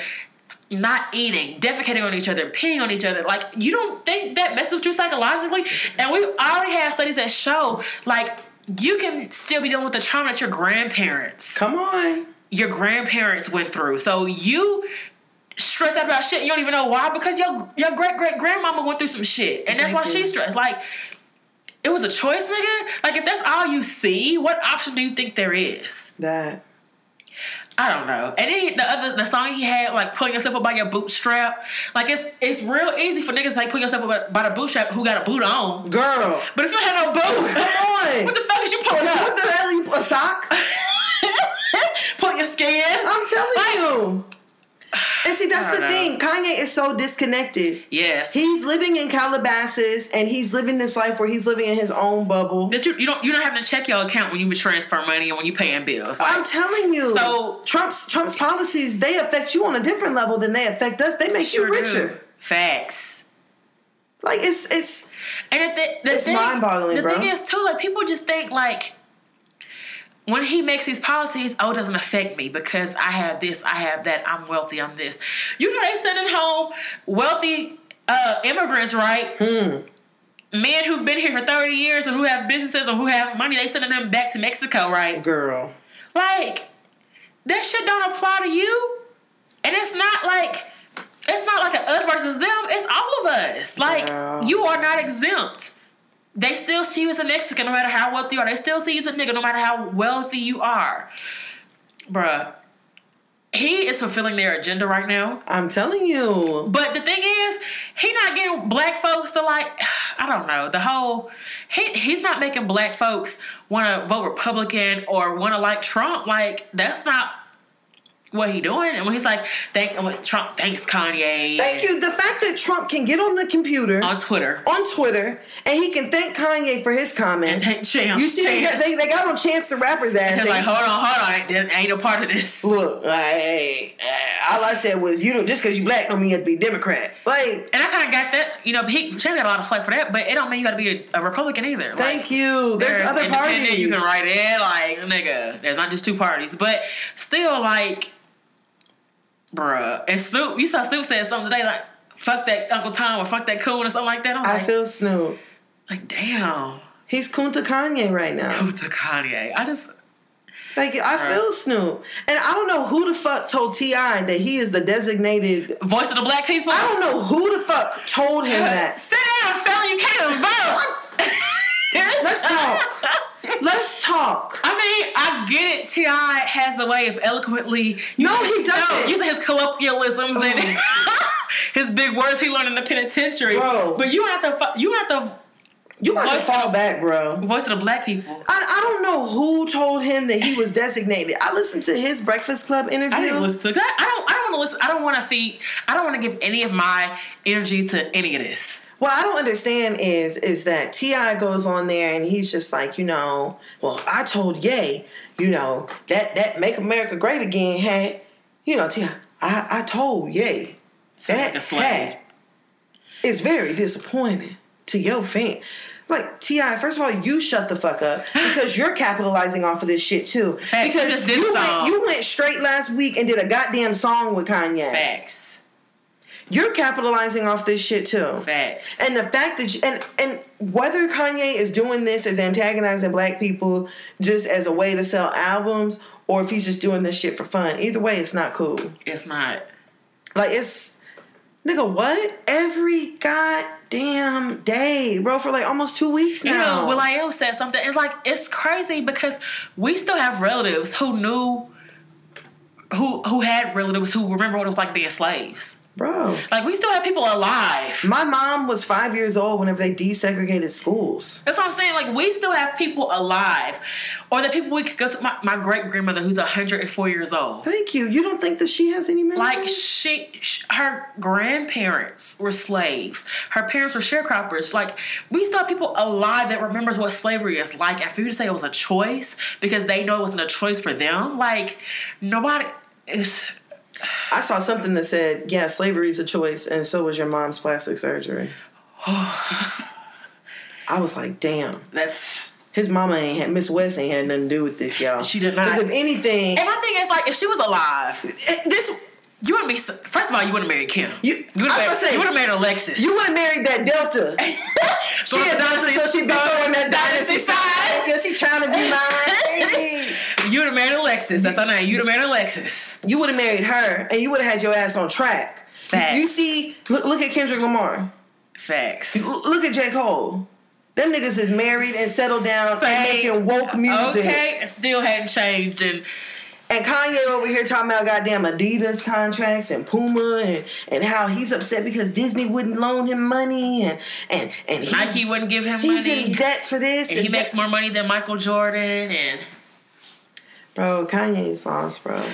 not eating, defecating on each other, peeing on each other. Like, you don't think that messes with you psychologically? And we already have studies that show, like, you can still be dealing with the trauma that your grandparents, Come on. your grandparents went through. So you stressed out about shit. You don't even know why because your your great great grandmama went through some shit, and that's why you. she's stressed. Like, it was a choice, nigga. Like, if that's all you see, what option do you think there is? That. I don't know. And then the other the song he had like pulling yourself up by your bootstrap. Like it's it's real easy for niggas to like pull yourself up by, the bootstrap who got a boot on. Girl. But if you don't no boot, Come on. what the fuck is you pulling up? What the hell? You, a sock? Pull your skin. I'm telling you. And see, that's the don't thing. Kanye is so disconnected. yes. He's living in Calabasas and he's living this life where he's living in his own bubble. that you you don't you don't having to check your account when you transfer money and when you paying bills. Like, I'm telling you. So- Trump's Trump's policies they affect you on a different level than they affect us. They make sure you richer. do. Facts. Like it's it's And the, the It's thing, mind-boggling, The bro. thing is too, like people just think like when he makes these policies, oh, it doesn't affect me because I have this, I have that, I'm wealthy, I'm this. You know, they sending home wealthy uh, immigrants, right? hmm. Men who've been here for 30 years and who have businesses and who have money, they sending them back to Mexico, right? girl. Like, that shit don't apply to you. And it's not like it's not like a us versus them, it's all of us. Like, Girl. you are not exempt. They still see you as a Mexican no matter how wealthy you are. They still see you as a nigga no matter how wealthy you are. Bruh. He is fulfilling their agenda right now. I'm telling you. But the thing is, he not getting black folks to like, I don't know, the whole he he's not making black folks want to vote Republican or want to like Trump. Like that's not what he doing. And when he's like, thank Trump thanks Kanye. Thank you. The fact that Trump can get on the computer on Twitter. on Twitter and he can thank Kanye for his And comments. thank Chance. You see, they got, Chance. they, they got on Chance the Rapper's ass. He's and like, hold on, hold on, ain't, ain't no part of this. Look, like, all I said was, you know, just because you black don't mean you have to be Democrat. Like, And I kind of got that, you know. He Chance got a lot of flack for that, but it don't mean you got to be a, a Republican either. Like, thank you. There's, other independent, parties. You can write it like nigga. There's not just two parties, but still like, bruh. And Snoop, you saw Snoop said something today like, "Fuck that Uncle Tom" or "Fuck that Coon" or something like that. I'm I like, feel Snoop. like, damn. He's Kunta Kanye right now. Go to Kanye. I just Like, I feel Snoop. And I don't know who the fuck told T.I. that he is the designated. voice of the black people. I don't know who the fuck told him that. Sit down, fella. You can't vote. Let's talk. Let's talk. I mean, I get it. T.I. has the way of eloquently. No, he doesn't. using his colloquialisms and oh. his big words he learned in the penitentiary. Bro. But you have to. fu- You have to You got to fall back, bro. voice of the black people. I, I don't know who told him that he was designated. I listened to his Breakfast Club interview. I didn't listen to that. I don't. I don't want to listen. I don't want to feed. I don't want to give any of my energy to any of this. What I don't understand is is that T.I. goes on there and he's just like, you know, well, I told Ye, you know, that that Make America Great Again had, you know, T.I., I I told Ye Sounds like is very disappointing to your fan. Like T.I., first of all, you shut the fuck up because you're capitalizing off of this shit too. Facts, you because just did you went, you went straight last week and did a goddamn song with Kanye. Facts. You're capitalizing off this shit too. Facts. And the fact that you, and and whether Kanye is doing this as antagonizing black people just as a way to sell albums, or if he's just doing this shit for fun, either way, it's not cool. It's not. Like it's nigga, what? Every goddamn day, bro, for like almost two weeks You now. know, will.i.am said something. It's like it's crazy because we still have relatives who knew who who had relatives who remember what it was like being slaves. Bro. Like we still have people alive. My mom was five years old whenever they desegregated schools. That's what I'm saying. Like we still have people alive, or the people we could go to. My, my great grandmother, who's 104 years old. Thank you. You don't think that she has any memories? Like she, sh her grandparents were slaves. Her parents were sharecroppers. Like we still have people alive that remembers what slavery is like. And for you to say it was a choice because they know it wasn't a choice for them, like nobody is. I saw something that said, "Yeah, slavery is a choice, and so was your mom's plastic surgery." I was like, "Damn." That's His mama ain't had Miss West ain't had nothing to do with this, y'all. She did not. Because if anything, and my thing is like if she was alive, this you wouldn't be. First of all, you wouldn't marry Kim. You- you would have say, you married Alexis. you would have married that Delta. she a Delta, so she been on that dynasty side. Yeah, she trying to be mine. You would have married Alexis. That's her name. You'd have married Alexis. You would have married her, and you would have had your ass on track. Facts. You see, look, look at Kendrick Lamar. Facts. Look at J. Cole. Them niggas is married and settled down and Same. making woke music. Okay, it still hadn't changed, and And Kanye over here talking about goddamn Adidas contracts and Puma and, and how he's upset because Disney wouldn't loan him money and and and he's, Nike wouldn't give him he's money. He's in debt for this. and he makes that. more money than Michael Jordan, and bro. Kanye's lost, bro.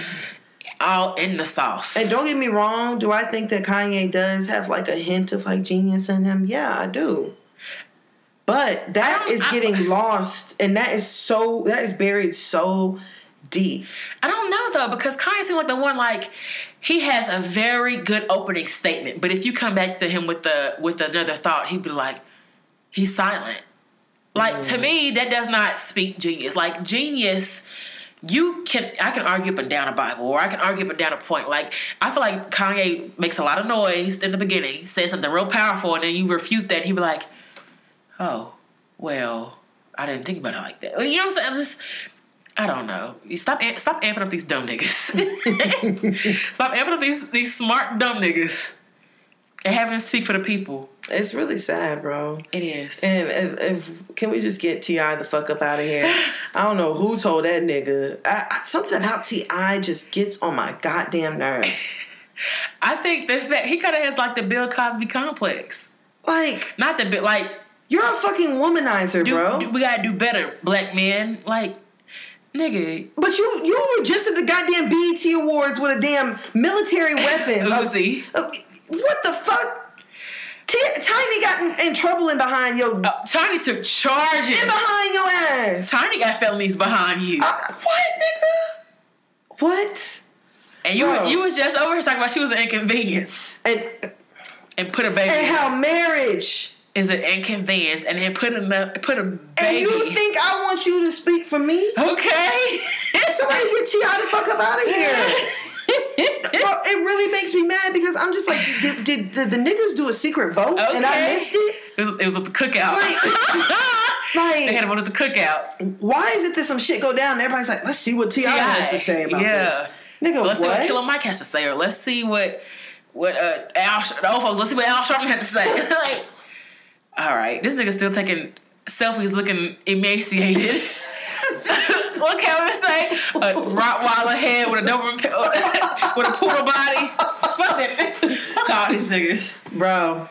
all in the sauce. And don't get me wrong. Do I think that Kanye does have like a hint of like genius in him? Yeah, I do. But that is I I- getting lost, and that is so that is buried so deep. I don't know though because Kanye seems like the one like he has a very good opening statement, but if you come back to him with the with another thought, he'd be like, he's silent. Like to mm. me, that does not speak genius. Like genius, you can I can argue up and down a Bible, or I can argue up and down a point. Like I feel like Kanye makes a lot of noise in the beginning, says something real powerful, and then you refute that, and he'd be like, oh, well, I didn't think about it like that. You know what I'm saying? I'm just I don't know. You stop stop amping up these dumb niggas. stop amping up these these smart dumb niggas and having them speak for the people. It's really sad, bro. It is. And if, if can we just get T.I. the fuck up out of here? I don't know who told that nigga. I, I, something about Ti just gets on my goddamn nerves. I think the fact he kind of has like the Bill Cosby complex. Like Not the bit like you're a fucking womanizer, do, bro. do- we gotta do better, black men. Like nigga, But you you were just at the goddamn BET Awards with a damn military weapon. of- Uzi. what the fuck? T- Tiny got in, in trouble in behind your Uh, Tiny took charges. in behind your ass. Tiny got felonies behind you, Uh, what, nigga? What? and you bro. you was just over here talking about she was an inconvenience And and put a baby. and how marriage. Is an inconvenience, and then put a put a baby. And you think I want you to speak for me? okay? Somebody get T.I. the fuck up out of here. Bro, it really makes me mad because I'm just like, did, did, did the niggas do a secret vote and I missed it? It was, it was at the cookout. Like, they had like him at the cookout. why is it that some shit go down and everybody's like, let's see what T.I. has to say about yeah. this? Nigga, Let's see what what? Killer Mike has to say, or let's see what what uh, Al the old folks. Let's see what Al Sharpton had to say. like, all right, this nigga still taking selfies, looking emaciated. what can we say? A Rottweiler head with a Doberman with a poodle body. Fuck that. Fuck all these niggas. Bro,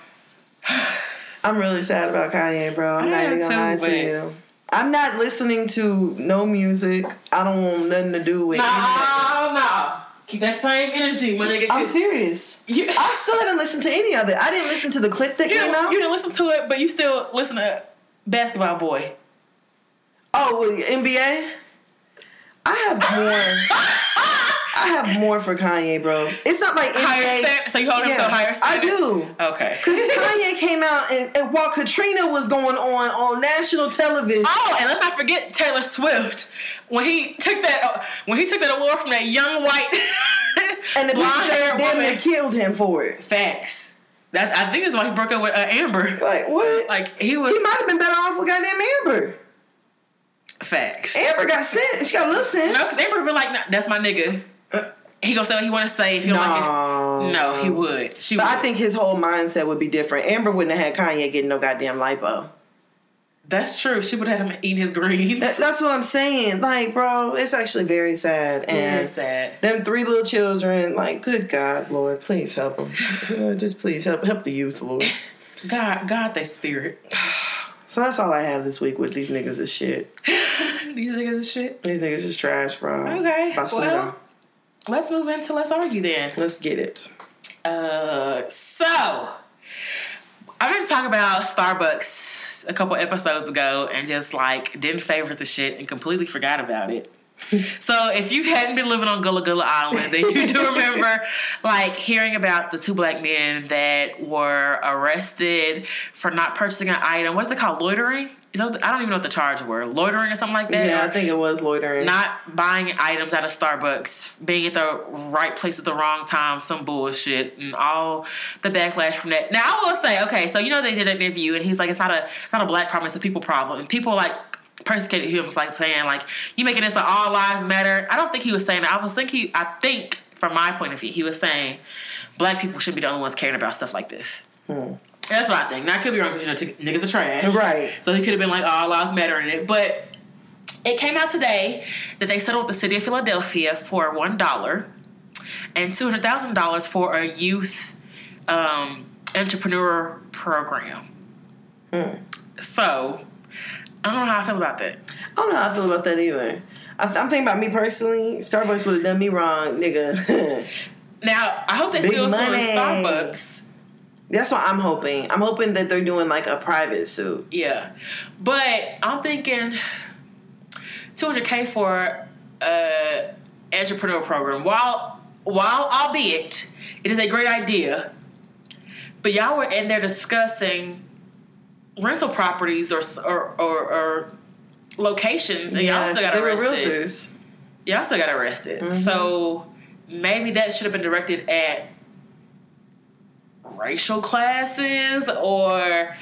I'm really sad about Kanye, bro. I'm not even gonna lie to you. I'm not listening to no music. I don't want nothing to do with any of that. Keep that same energy, when my nigga. I'm serious. You, I still haven't listened to any of it. I didn't listen to the clip that came out. you didn't listen to it, but you still listen to Basketball Boy. Oh, NBA? I have more. I have more for Kanye, bro. It's not like higher NBA. So you hold him to a higher I do. Okay. Because Kanye came out and, and while Katrina was going on on national television, Oh, and let's not forget Taylor Swift when he took that uh, when he took that award from that young white and the blonde near woman. killed him for it. Facts. That I think is why he broke up with uh, Amber. Like what? Like he was he might have been better off with goddamn Amber. facts. Amber got sense. She got a little sense. No, because Amber would be like, nah, "That's my nigga." He gonna say what he want to say if you don't like it. No, he would. She But would. I think his whole mindset would be different. Amber wouldn't have had Kanye getting no goddamn lipo. that's true. She would have had him eating his greens. That- That's what I'm saying. Like, bro, it's actually very sad. Very And sad. them three little children, like, good God, Lord, please help them. Uh, just please help help the youth, Lord. God, God, they spirit. So that's all I have this week with these niggas is shit. These niggas is shit. These niggas is trash, bro. Okay, Basura. well- Let's move into let's argue then. Let's get it. Uh, so I've been talk about Starbucks a couple episodes ago and just like didn't favorite the shit and completely forgot about it. so if you hadn't been living on Gullah Gullah Island, then you do remember like hearing about the two black men that were arrested for not purchasing an item. What is it called? Loitering? I don't even know what the charge were. Loitering or something like that. Yeah, I think it was loitering. not buying items out of Starbucks, being at the right place at the wrong time, some bullshit, and all the backlash from that. Now I will say, okay, so you know they did an interview, and he's like, it's not a not a black problem, it's a people problem, and people like persecuted him, was like saying like, you making this an all lives matter. I don't think he was saying that. I was think he, I think from my point of view, he was saying black people should be the only ones caring about stuff like this. That's what I think. Now I could be wrong because you know t- niggas are trash, Right. So he could have been like, all lives matter in it, but it came out today that they settled with the city of Philadelphia for one dollar and two hundred thousand dollars for a youth um, entrepreneur program. So I don't know how I feel about that. I don't know how I feel about that either. I, I'm thinking about me personally. Starbucks would have done me wrong, nigga. Now I hope they Big still money. Starbucks. That's what I'm hoping. I'm hoping that they're doing like a private suit. Yeah, but I'm thinking two hundred k for a entrepreneur program. While while albeit it is a great idea, but y'all were in there discussing rental properties or or or, or locations, and y'all still got they were arrested. realtors. Y'all still got arrested. Mm-hmm. So maybe that should have been directed at racial classes or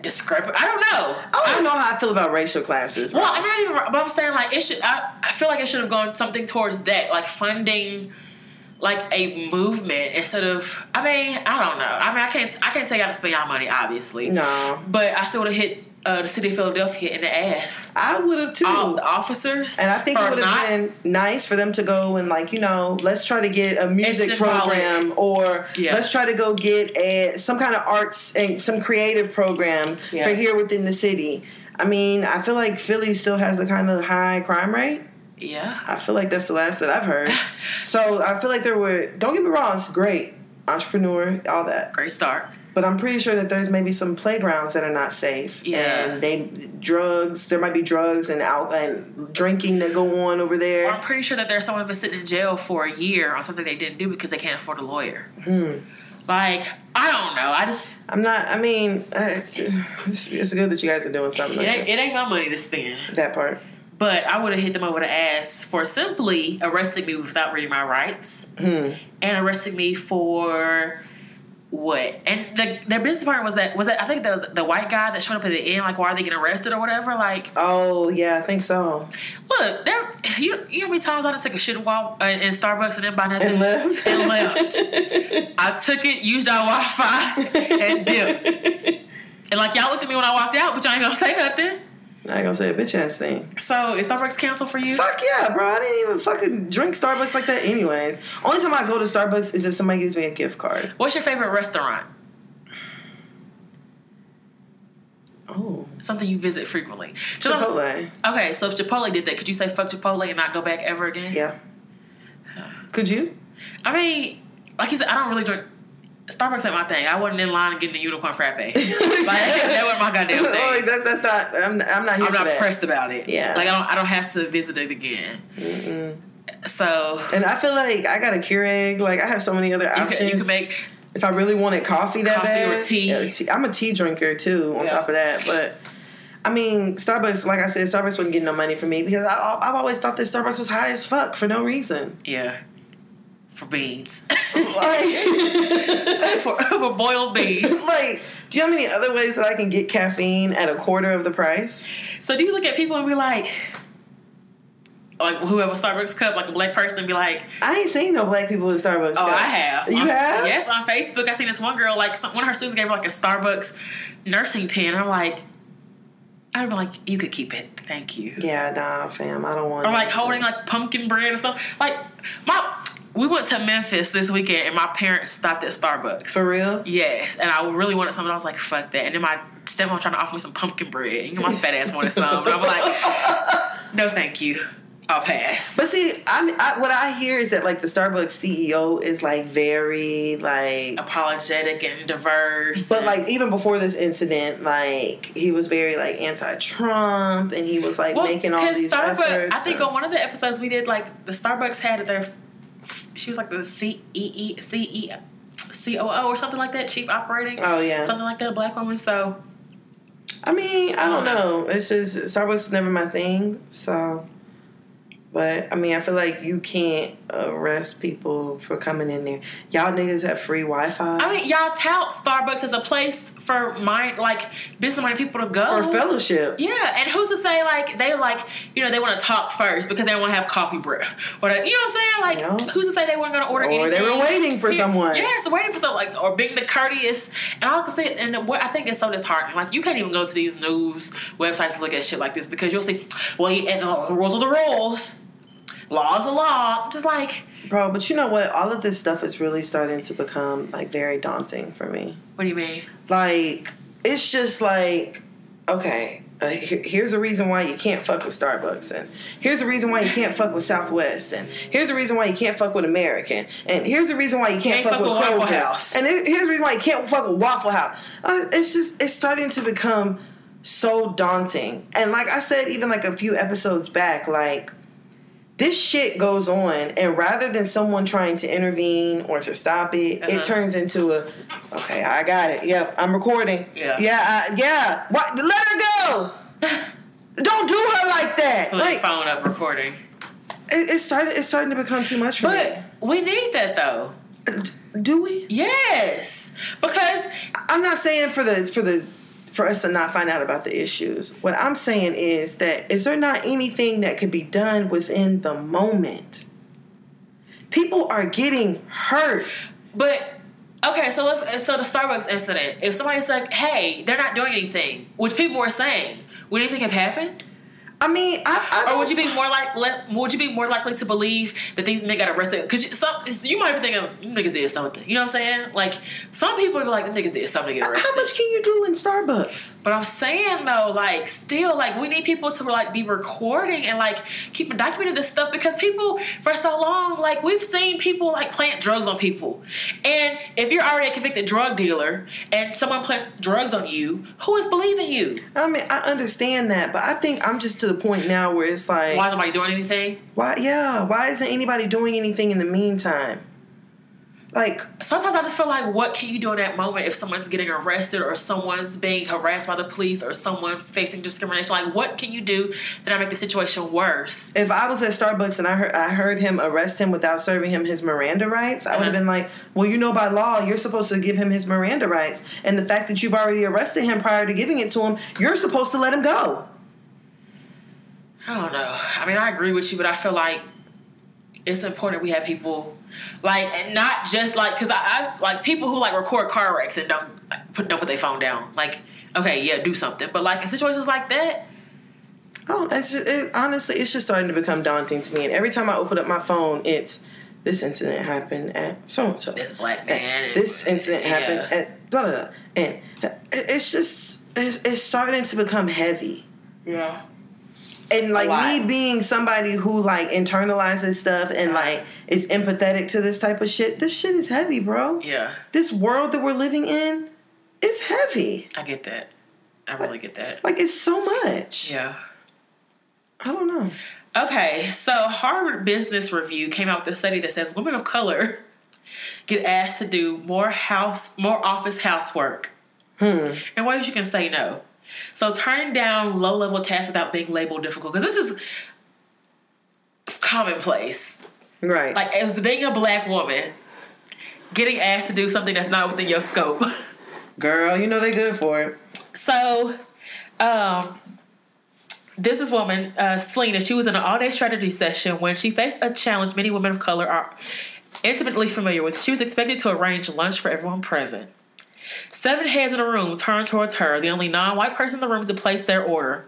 discrepant. I don't know. I don't know how I feel about racial classes. Well, I'm not even. But I'm saying like it should. I, I feel like it should have gone something towards that, like funding, like a movement instead of. I mean, I don't know. I mean, I can't. I can't tell y'all to spend y'all money, obviously. No, But I still would have hit uh, the city of Philadelphia in the ass. I would have too. All the officers. and I think it would have been nice for them to go and like you know, let's try to get a music program or Yeah. let's try to go get a some kind of arts and some creative program Yeah. for here within the city. I mean, I feel like Philly still has a kind of high crime rate. Yeah. I feel like that's the last that I've heard. so I feel like there were. Don't get me wrong, it's great, entrepreneur, all that. Great start. But I'm pretty sure that there's maybe some playgrounds that are not safe. Yeah. And they drugs. There might be drugs and out and drinking that go on over there. I'm pretty sure that there's someone been sitting in jail for a year on something they didn't do because they can't afford a lawyer. Hmm. Like, I don't know. I just I'm not. I mean, it's, it's good that you guys are doing something. it Like ain't, this. it ain't my money to spend. that part. But I would have hit them over the ass for simply arresting me without reading my rights Hmm. and arresting me for what? And the, their business partner was that was that I think the the white guy that showed up at the end. Like, why are they getting arrested or whatever? Like, Oh yeah, I think so. look, there. You, you know how many times I done took a shit while uh, in Starbucks and didn't buy nothing And left. and left. I took it, used our Wi-Fi, and dipped. And like y'all looked at me when I walked out, but y'all ain't gonna say nothing. I ain't gonna say a bitch ass thing. So is Starbucks canceled for you? Fuck yeah, bro! I didn't even fucking drink Starbucks like that, anyways. Only time I go to Starbucks is if somebody gives me a gift card. What's your favorite restaurant? Oh, Something you visit frequently. Chipotle. Okay, so if Chipotle did that, could you say fuck Chipotle and not go back ever again? Yeah. Could you? I mean, like you said, I don't really drink. Starbucks ain't my thing. I wasn't in line getting the unicorn frappe. like that wasn't my goddamn oh, thing. that, that's not. I'm, I'm not here I'm not that. pressed about it. Yeah. Like I don't I don't have to visit it again. So And I feel like I got a Keurig. Like I have so many other you options. can, you can make if I really wanted coffee that Coffee bad, or tea. yeah, tea. I'm a tea drinker too. On Yeah. top of that, but I mean, Starbucks. Like I said, Starbucks wasn't getting no money from me because I, I've always thought that Starbucks was high as fuck for no reason. yeah for beans Like, for, for boiled beans. like, do you know how many other ways that I can get caffeine at a quarter of the price? So do you look at people and be like, like whoever Starbucks cup, like a black person, be like, I ain't seen no black people with Starbucks. oh, cups. I have. You On- have? Yes, on Facebook, I seen this one girl like some, one of her students gave her like a Starbucks nursing pen. I'm like, I'd be like, you could keep it, thank you. Yeah, nah, fam. I don't want. Or like that. holding like pumpkin bread or something. Like my, we went to Memphis this weekend and my parents stopped at Starbucks. for real. Yes, and I really wanted something. I was like, "Fuck that!" And then my stepmom trying to offer me some pumpkin bread. You know, my fat ass wanted some, and I'm like, "No, thank you. I'll pass." But see, I, I what I hear is that like the Starbucks CEO is like very like Apologetic and diverse. But and- like even before this incident, like he was very like anti-Trump, and he was like making all these Starbucks, efforts. I think and- on one of the episodes we did, like the Starbucks had their, she was like the C E E C E C O O or something like that, chief operating. Oh, yeah. something like that, a black woman. So I mean, I don't I don't know. It's just Starbucks is never my thing. So, but I mean, I feel like you can't arrest people for coming in there. Y'all niggas have free Wi-Fi I mean, y'all tout Starbucks as a place for mind like business minded people to go for fellowship. Yeah, and who's to say like they like you know they want to talk first because they want to have coffee break or they, you know what I'm saying like Yeah. who's to say they weren't going to order Or anything? they were waiting for Yeah, someone. Yes, yeah, so waiting for someone like or being the courteous. And I to say, and what I think is so disheartening. Like you can't even go to these news websites to look at shit like this because you'll see, well, you, and the, the rules are the rules, laws are law. Just like, Bro, but you know what? All of this stuff is really starting to become like very daunting for me. what do you mean? like it's just like okay uh, here's a reason why you can't fuck with starbucks and here's a reason why you can't fuck with southwest and here's a reason why you can't fuck with american and here's a reason why you can't, Can't fuck, fuck with with Waffle Kroger. House. and here's the reason why you can't fuck with waffle house uh, it's just it's starting to become so daunting and like i said even like a few episodes back like this shit goes on and rather than someone trying to intervene or to stop it Uh-huh. it turns into a okay i got it yep i'm recording Yeah. yeah I, yeah what let her go don't do her like that Put like phone up recording. it, it's starting it's starting to become too much for me. But we need that though. do we Yes, because i'm not saying for the for the for us to not find out about the issues what i'm saying is that is there not anything that could be done within the moment people are getting hurt But okay, so let's so the Starbucks incident. If somebody's like, "Hey, they're not doing anything," which people were saying, would anything have happened? I mean, I, I Or would you be more like would you be more likely to believe that these men got arrested? Because some you might be thinking niggas did something. You know what I'm saying? Like some people be like, "Them niggas did something to get arrested." How much can you do in Starbucks? But I'm saying though, like, still, like, we need people to like be recording and like keep documenting this stuff because people for so long, like, we've seen people like plant drugs on people, and if you're already a convicted drug dealer and someone plants drugs on you, who is believing you? I mean, I understand that, but I think I'm just to the point now where it's like, Why is nobody doing anything? why? Yeah, why isn't anybody doing anything in the meantime? Like, Sometimes I just feel like, what can you do in that moment if someone's getting arrested or someone's being harassed by the police or someone's facing discrimination? Like, what can you do that I make the situation worse? if I was at Starbucks and I heard I heard him arrest him without serving him his Miranda rights, I would have Uh-huh. been like, well, you know, by law, you're supposed to give him his Miranda rights, and the fact that you've already arrested him prior to giving it to him, you're supposed to let him go. I don't know. I mean, I agree with you, but I feel like it's important we have people like, and not just like, cause I, I like people who like record car wrecks and don't uh, put don't put their phone down. Like, okay, yeah, do something, but like in situations like that, Oh, it's just, it, honestly, it's just starting to become daunting to me. And every time I open up my phone, it's this incident happened at so and so. this black man, and, This incident happened Yeah. at blah blah blah, and it's just it's, it's starting to become heavy. yeah, And like me being somebody who like internalizes stuff and like is empathetic to this type of shit, this shit is heavy, bro. yeah, This world that we're living in, it's heavy. I get that. I really get that. Like it's so much. Yeah. I don't know. Okay, so Harvard Business Review came out with a study that says women of color get asked to do more house, more office housework, Hmm. and ways you can say no. So turning down low level tasks without being labeled difficult, because this is commonplace. Right. Like as being a black woman, getting asked to do something that's not within your scope. Girl, you know they good for it. So, um, this is woman, uh, Selena. She was in an all-day strategy session when she faced a challenge many women of color are intimately familiar with. She was expected to arrange lunch for everyone present. Seven heads in the room turned towards her, the only non-white person in the room to place their order.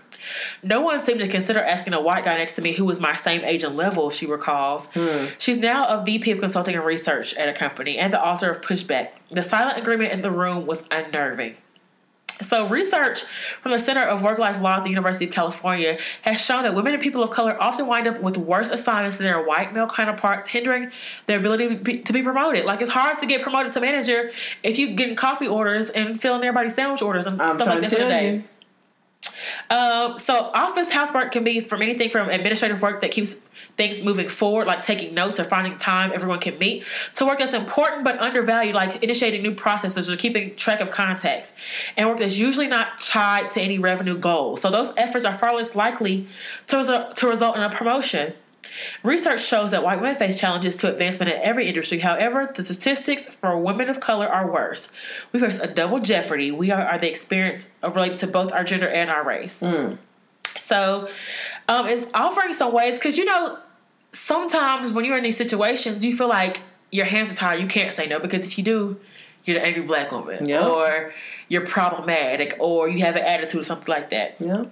No one seemed to consider asking a white guy next to me who was my same age and level, she recalls. Hmm. She's now a VP of consulting and research at a company and the author of Pushback. The silent agreement in the room was unnerving. So, research from the Center of Work Life Law at the University of California has shown that women and people of color often wind up with worse assignments than their white male counterparts, hindering their ability to be, to be promoted. Like, it's hard to get promoted to manager if you're getting coffee orders and filling everybody's sandwich orders and I'm stuff like that for the day. you. Um, so office housework can be from anything from administrative work that keeps things moving forward, like taking notes or finding time everyone can meet, to work that's important but undervalued, like initiating new processes or keeping track of contacts, and work that's usually not tied to any revenue goals. So those efforts are far less likely to result, to result in a promotion. Research shows that white women face challenges to advancement in every industry. However, the statistics for women of color are worse. We face a double jeopardy. We are, are the experience related to both our gender and our race. So, um, it's offering some ways because you know sometimes when you're in these situations, you feel like your hands are tied. You can't say no because if you do, you're the angry black woman, Yep. or you're problematic, or you have an attitude or something like that Yeah.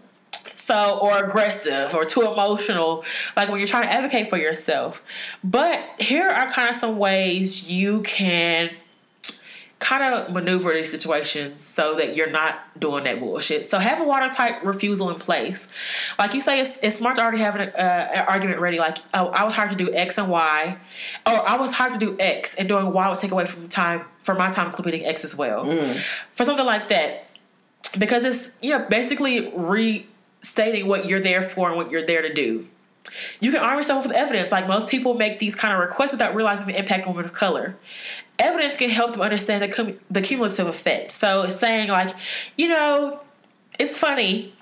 so or aggressive or too emotional like when you're trying to advocate for yourself but here are kind of some ways you can kind of maneuver these situations so that you're not doing that bullshit so have a watertight refusal in place like you say it's, it's smart to already have an, uh, an argument ready like oh, i was hired to do x and y or i was hired to do x and doing y would take away from time for my time completing x as well for something like that because it's you know basically restating what you're there for and what you're there to do. You can arm yourself with evidence. Like most people make these kind of requests without realizing the impact on women of color. Evidence can help them understand the, cum- the cumulative effect. So it's saying like, you know, it's funny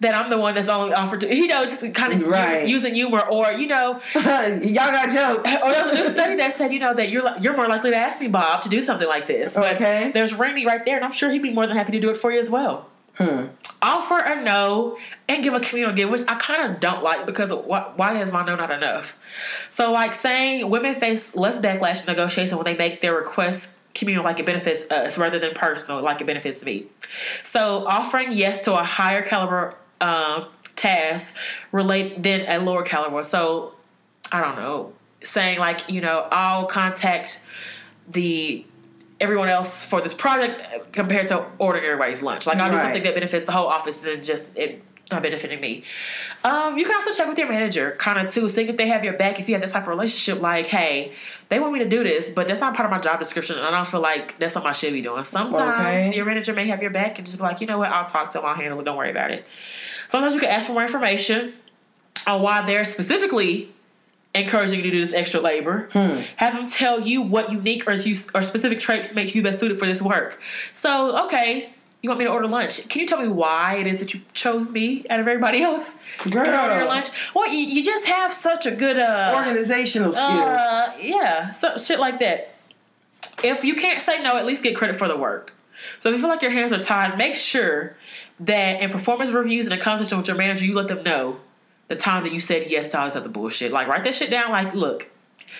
that I'm the one that's only offered to, you know, just kind of Right. using humor, or you know, Y'all got jokes. or there was a new study that said, you know, that you're you're more likely to ask me, Bob, to do something like this. But Okay. there's Randy right there, and I'm sure he'd be more than happy to do it for you as well. Hmm. Offer a no and give a communal gift, which I kind of don't like because why, why is my no not enough? So, like saying women face less backlash in negotiation when they make their requests communal like it benefits us rather than personal like it benefits me. So, offering yes to a higher caliber um, task relate than a lower caliber. So, I don't know, saying like, you know, I'll contact the everyone else for this project compared to ordering everybody's lunch. Like I'll do Right. something that benefits the whole office than just it not benefiting me. Um, you can also check with your manager, kind of too, seeing if they have your back. If you have this type of relationship, like, hey, they want me to do this, but that's not part of my job description, and I don't feel like that's something I should be doing. Sometimes Okay. your manager may have your back and just be like, you know what, I'll talk to them, I'll handle it, don't worry about it. Sometimes you can ask for more information on why they're specifically encouraging you to do this extra labor. Have them tell you what unique or or specific traits make you best suited for this work. So, okay, you want me to order lunch? Can you tell me why it is that you chose me out of everybody else? Girl. order lunch. Well, you, you just have such a good uh, Organizational skills. uh, yeah, so, shit like that. If you can't say no, at least get credit for the work. So if you feel like your hands are tied, make sure that in performance reviews and a conversation with your manager, you let them know the time that you said yes to all this other bullshit. Like write that shit down. Like, look,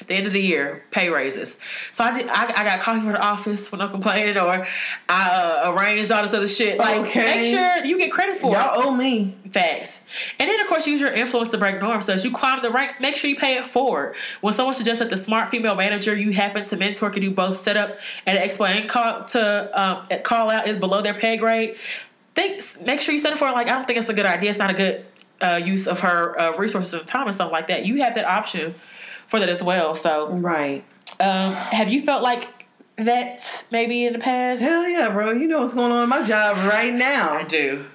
the end of the year, pay raises. So I did. I, I got coffee for the office when I'm complaining, or I uh, arranged all this other shit. Like, Okay. make sure you get credit for it. Y'all owe me. Facts. And then, of course, use your influence to break norms. So as you climb the ranks, make sure you pay it forward. When someone suggests that the smart female manager you happen to mentor can do both setup and expo and call to um, call out is below their pay grade, think make sure you set it for like I don't think it's a good idea. It's not a good uh, use of her uh, resources and time and stuff like that. You have that option for that as well. So, Right. um, have you felt like that maybe in the past? Hell yeah, bro. You know what's going on in my job right now. I do.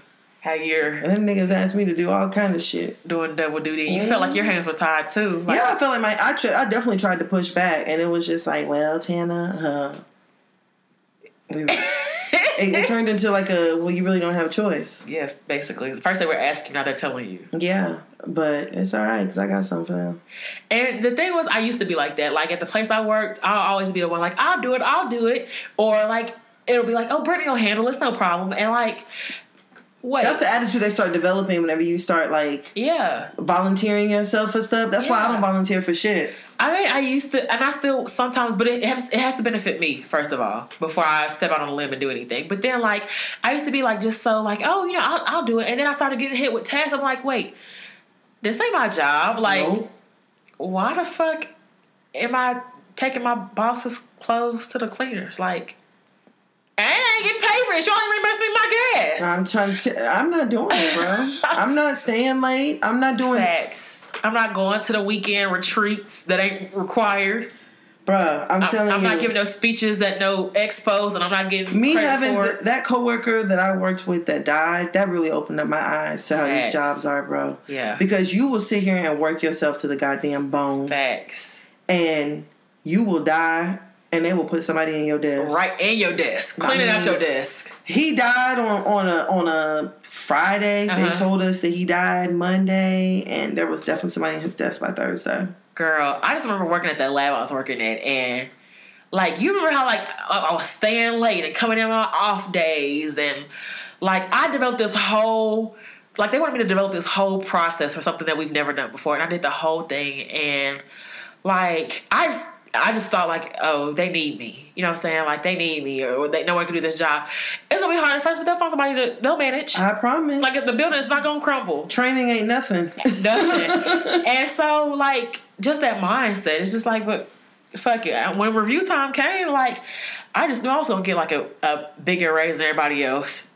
how you're Them niggas asked me to do all kind of shit. doing double duty. You felt like your hands were tied too. Like, yeah, I felt like my I, tr- I definitely tried to push back, and it was just like, well, Tannah, uh, we, it, it turned into like a well, you really don't have a choice. yeah, basically. First they were asking, now they're telling you. Yeah, but it's all right because I got something for them. And the thing was, I used to be like that. Like at the place I worked, I'll always be the one like, I'll do it, I'll do it. Or like, it'll be like, oh, Brittany will handle it, it's no problem. And like, wait. That's the attitude they start developing whenever you start like yeah. volunteering yourself for stuff. That's why I don't volunteer for shit. I mean, I used to, and I still sometimes, but it has it has to benefit me first of all before I step out on a limb and do anything. But then, like, I used to be like just so like, oh, you know, I'll, I'll do it, and then I started getting hit with tasks. I'm like, wait, this ain't my job. Like, why the fuck am I taking my boss's clothes to the cleaners? Like, and I ain't getting paid for it. You only reimburse me my gas. I'm trying to. I'm not doing it, bro. I'm not staying late. I'm not doing, Facts. I'm not going to the weekend retreats that ain't required. Bruh, I'm I'm, telling I'm you. not giving no speeches that no expos, and I'm not getting me having th- it. that coworker that I worked with that died, that really opened up my eyes to how these Facts. jobs are, bro. Yeah. Because you will sit here and work yourself to the goddamn bone, Facts. and you will die, and they will put somebody in your desk. Right in your desk. I Cleaning out your desk. He died on on a on a Friday. They Uh-huh. told us that he died Monday, and there was definitely somebody in his desk by Thursday. Girl, I just remember working at that lab I was working at, and like you remember how like I I was staying late and coming in on off days, and like I developed this whole like they wanted me to develop this whole process for something that we've never done before, and I did the whole thing, and like I just. I just thought like, oh, they need me. You know what I'm saying? Like they need me, or they no one can do this job. It's gonna be hard at first, but they'll find somebody to they'll manage. I promise. like if the building is not gonna crumble. training ain't nothing. Nothing. and so, like, just that mindset. It's just like, but fuck it. When review time came, like, I just knew I was gonna get like a, a bigger raise than everybody else.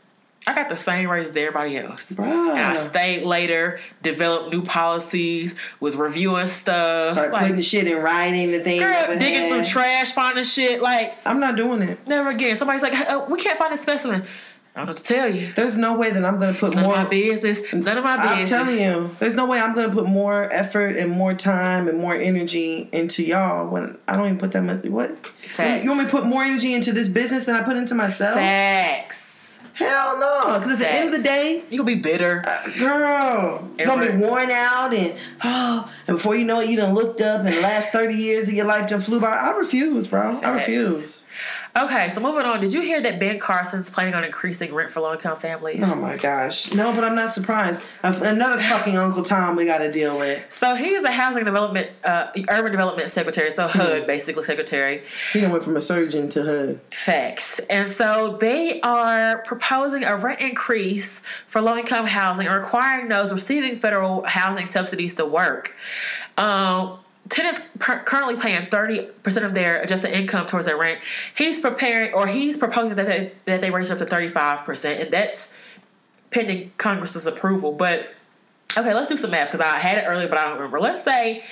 I got the same raise as everybody else. And I stayed later, developed new policies, was reviewing stuff. Start like, putting shit in writing the thing. girl, digging had. through trash, finding shit. Like, I'm not doing it. never again. Somebody's like, uh, we can't find a specimen. I don't know what to tell you. There's no way that I'm gonna put None more. of my business. None of my business. I'm telling you, there's no way I'm gonna put more effort and more time and more energy into y'all when I don't even put that much. What? Facts. You want me to put more energy into this business than I put into myself? Facts. Hell no! Because at the end of the day, You gonna be bitter. Uh, girl, you're gonna be worn out and oh, and before you know it, you done looked up and the last thirty years of your life done flew by. I refuse, bro. I refuse. Okay, so moving on. Did you hear that Ben Carson's planning on increasing rent for low income families? Oh my gosh, no, but I'm not surprised. Another fucking Uncle Tom we got to deal with. So he is a housing development, uh, urban development secretary. So Hmm. HUD, basically secretary. He went from a surgeon to HUD. Facts. And so they are proposing a rent increase for low income housing and requiring those receiving federal housing subsidies to work. Um, tenants currently paying 30% of their adjusted income towards their rent. He's preparing or he's proposing that they, that they raise it up to 35%. And that's pending Congress's approval. But okay, let's do some math because I had it earlier, but I don't remember. Let's say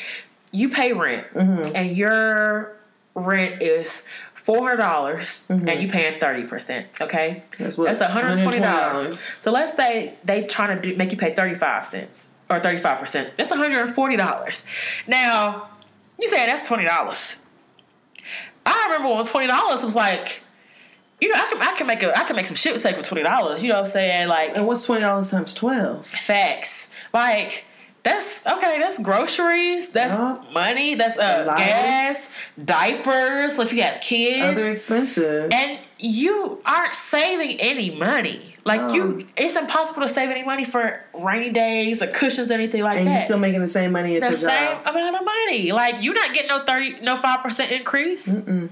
you pay rent mm-hmm. and your rent is four hundred dollars mm-hmm. and you paying thirty percent. Okay, That's what- That's one hundred twenty dollars. $120. So let's say they trying to do, make you pay thirty five cents or thirty five percent. That's one hundred and forty dollars. Now you say that's twenty dollars. I remember when twenty dollars I was like. You know, I can I can make a I can make some shit with twenty dollars. You know what I'm saying? Like And what's twenty dollars times twelve? Facts. Like that's okay. That's groceries. That's Yeah. money. That's uh, Lights. gas, diapers. If you have kids, Other expenses. and you aren't saving any money. Like No. you, it's impossible to save any money for rainy days or cushions, or anything like and that. And you're still making the same money at the your same job. amount of money. Like you're not getting no thirty, no five percent increase. And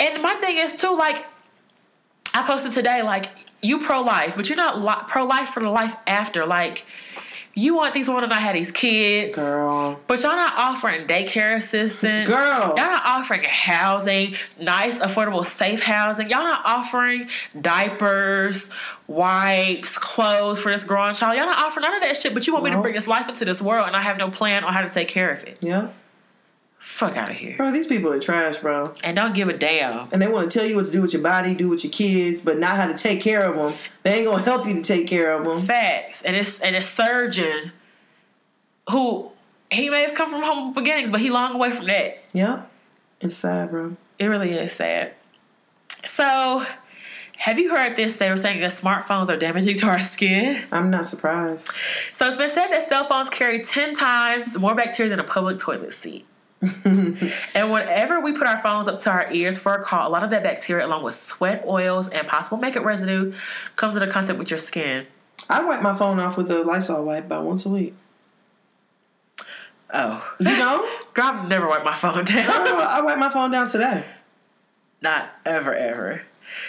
my thing is too, like I posted today, like you pro life, but you're not li- pro life for the life after. Like you want these women to not have these kids, Girl. but y'all not offering daycare assistance. Girl. y'all not offering housing, nice, affordable, safe housing. Y'all not offering diapers, wipes, clothes for this growing child. Y'all not offering none of that shit. But you want me to bring this life into this world, and I have no plan on how to take care of it. Yeah. Fuck out of here. Bro, these people are trash, bro. And don't give a damn. And they want to tell you what to do with your body, do with your kids, but not how to take care of them. They ain't gonna help you to take care of them. Facts. And it's and a surgeon who he may have come from humble beginnings, but he long away from that. Yep. It's sad, bro. It really is sad. So, have you heard this? They were saying that smartphones are damaging to our skin. I'm not surprised. So it's been said that cell phones carry 10 times more bacteria than a public toilet seat. and whenever we put our phones up to our ears for a call, a lot of that bacteria, along with sweat, oils, and possible makeup residue, comes into contact with your skin. I wipe my phone off with a Lysol wipe about once a week. Oh. You know? Girl, I've never wiped my phone down. oh, I wiped my phone down today. Not ever, ever.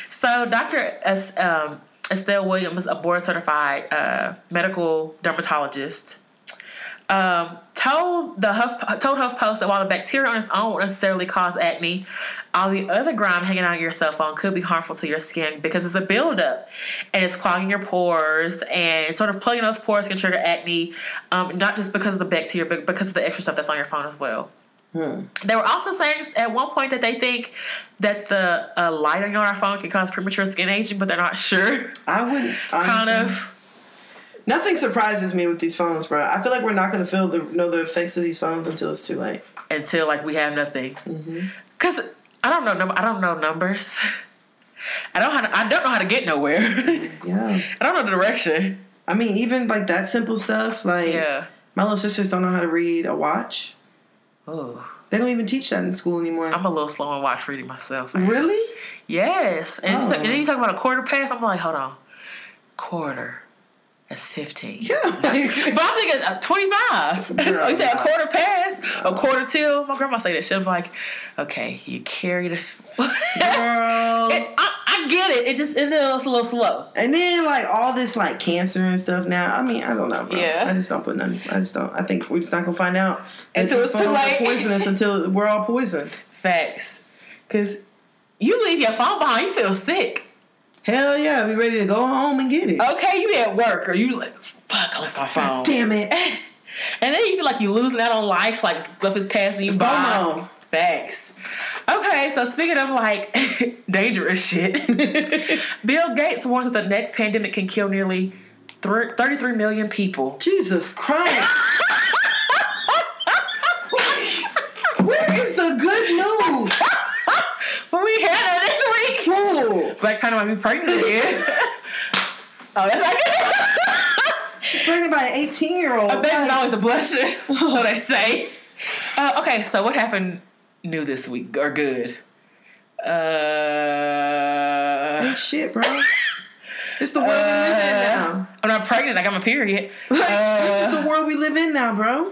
So, Dr. Es- um, Estelle Williams, a board certified uh, medical dermatologist, um, told the Huff, told HuffPost that while the bacteria on its own won't necessarily cause acne, all the other grime hanging out of your cell phone could be harmful to your skin because it's a buildup and it's clogging your pores and sort of plugging those pores can trigger acne, um, not just because of the bacteria, but because of the extra stuff that's on your phone as well. Hmm. They were also saying at one point that they think that the uh, lighting on our phone can cause premature skin aging, but they're not sure. I wouldn't. Kind of. Nothing surprises me with these phones, bro. I feel like we're not going to feel the know the effects of these phones until it's too late. until like we have nothing. Mm-hmm. Cause I don't know. I don't know numbers. I don't how to, I don't know how to get nowhere. Yeah. I don't know the direction. I mean, even like that simple stuff. Like Yeah. my little sisters don't know how to read a watch. Oh, They don't even teach that in school anymore. I'm a little slow on watch reading myself. really? Yes, and, Oh. and then you talk about a quarter past. I'm like, hold on, quarter. That's 15. Yeah. But I'm thinking uh, 25. Girl, you said a quarter past, a quarter till. My grandma say that shit. I'm like, okay, you carry the. Girl. It- I, I get it. It just it feels a little slow. And then like all this like cancer and stuff now. I mean, I don't know, bro. Yeah. I just don't put none. I just don't. I think we're just not gonna find out Until it's too late. poisonous until we're all poisoned. Facts. Cause you leave your phone behind, you feel sick. Hell yeah, be ready to go home and get it. Okay, you be at work or you like, fuck, I left my phone. Damn it. And then you feel like you're losing out on life, like stuff is passing you by. Facts. Okay, so speaking of like dangerous shit, Bill Gates warns that the next pandemic can kill nearly thir- 33 million people. Jesus Christ. Where is the good news? We had that this week. Fool. Blac Chyna might be pregnant again. oh, that's not good. She's pregnant by an 18 year old. A baby's always a blessing, so they say. Uh, okay, so what happened new this week or good? Uh, Ain't shit, bro. It's the world we live in now. I'm not pregnant. I got my period. Like, this Uh, is the world we live in now, bro.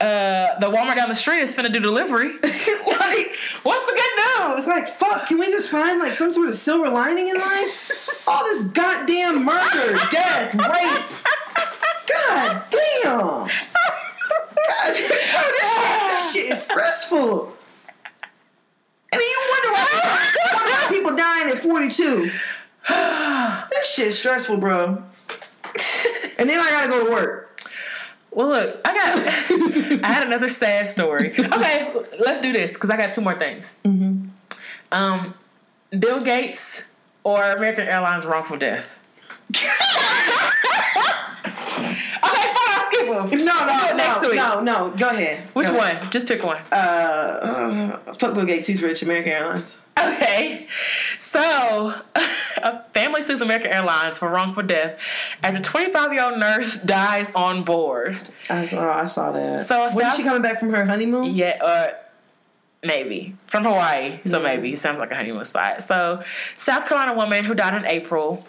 uh, the Walmart down the street is finna do delivery. like, What's the good news? like, fuck, can we just find like some sort of silver lining in life? All this goddamn murder, death, rape. God damn. God, bro, this shit, this shit is stressful. And then you wonder why, you wonder why people dying at 42. This shit's stressful, bro. And then I gotta go to work. Well, look, I got. I had another sad story. Okay, let's do this because I got two more things. Mm-hmm. Um, Bill Gates or American Airlines wrongful death. Okay, fine, I'll skip them. No, no, next no, week. no, no. Go ahead. Which Go one? ahead. Just pick one. Uh, uh, fuck Bill Gates. He's rich. American Airlines. Okay, so a family sues American Airlines for wrongful death after 25 year old nurse dies on board. I saw. I saw that. So when she coming back from her honeymoon? Yeah, uh, maybe from Hawaii. So Yeah. maybe it sounds like a honeymoon spot. So, South Carolina woman who died in April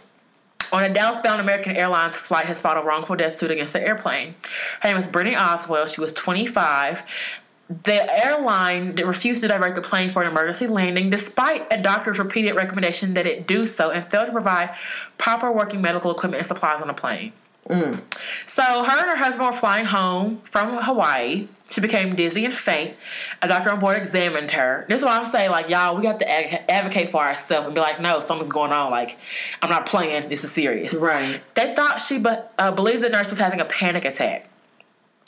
on a Dallas-bound American Airlines flight has filed a wrongful death suit against the airplane. Her name is Brittany Oswell. She was 25. The airline refused to divert the plane for an emergency landing, despite a doctor's repeated recommendation that it do so, and failed to provide proper working medical equipment and supplies on the plane. Mm. So her and her husband were flying home from Hawaii. She became dizzy and faint. A doctor on board examined her. This is why I'm saying, like, y'all, we have to advocate for ourselves and be like, no, something's going on. Like, I'm not playing. This is serious. Right. They thought she be- uh, believed the nurse was having a panic attack.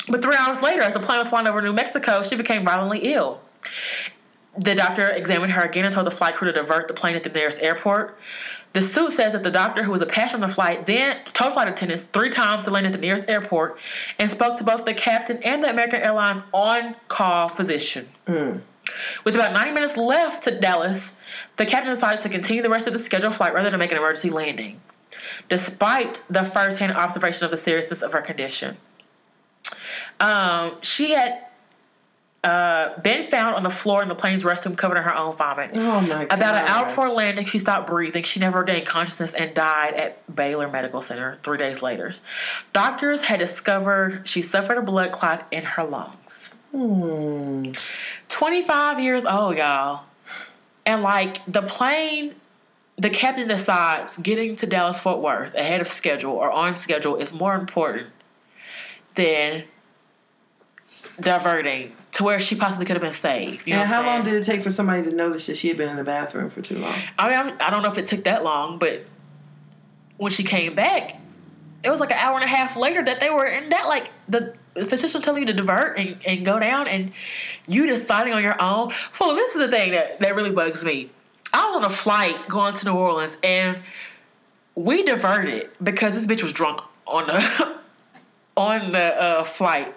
But three hours later, as the plane was flying over New Mexico, she became violently ill. The doctor examined her again and told the flight crew to divert the plane at the nearest airport. The suit says that the doctor, who was a passenger on the flight, then told flight attendants three times to land at the nearest airport and spoke to both the captain and the American Airlines on call physician. Hmm. With about 90 minutes left to Dallas, the captain decided to continue the rest of the scheduled flight rather than make an emergency landing, despite the first hand observation of the seriousness of her condition. Um, she had uh, been found on the floor in the plane's restroom covered in her own vomit. Oh my god. About an hour before landing, she stopped breathing. She never regained consciousness and died at Baylor Medical Center three days later. Doctors had discovered she suffered a blood clot in her lungs. Hmm. 25 years old, y'all. And like the plane, the captain decides getting to Dallas Fort Worth ahead of schedule or on schedule is more important than diverting to where she possibly could have been saved. You know And how long did it take for somebody to notice that she had been in the bathroom for too long? I mean, I don't know if it took that long, but when she came back, it was like an hour and a half later that they were in that. Like the physician telling you to divert and, and go down, and you deciding on your own. Well, this is the thing that that really bugs me. I was on a flight going to New Orleans, and we diverted because this bitch was drunk on the on the uh, flight.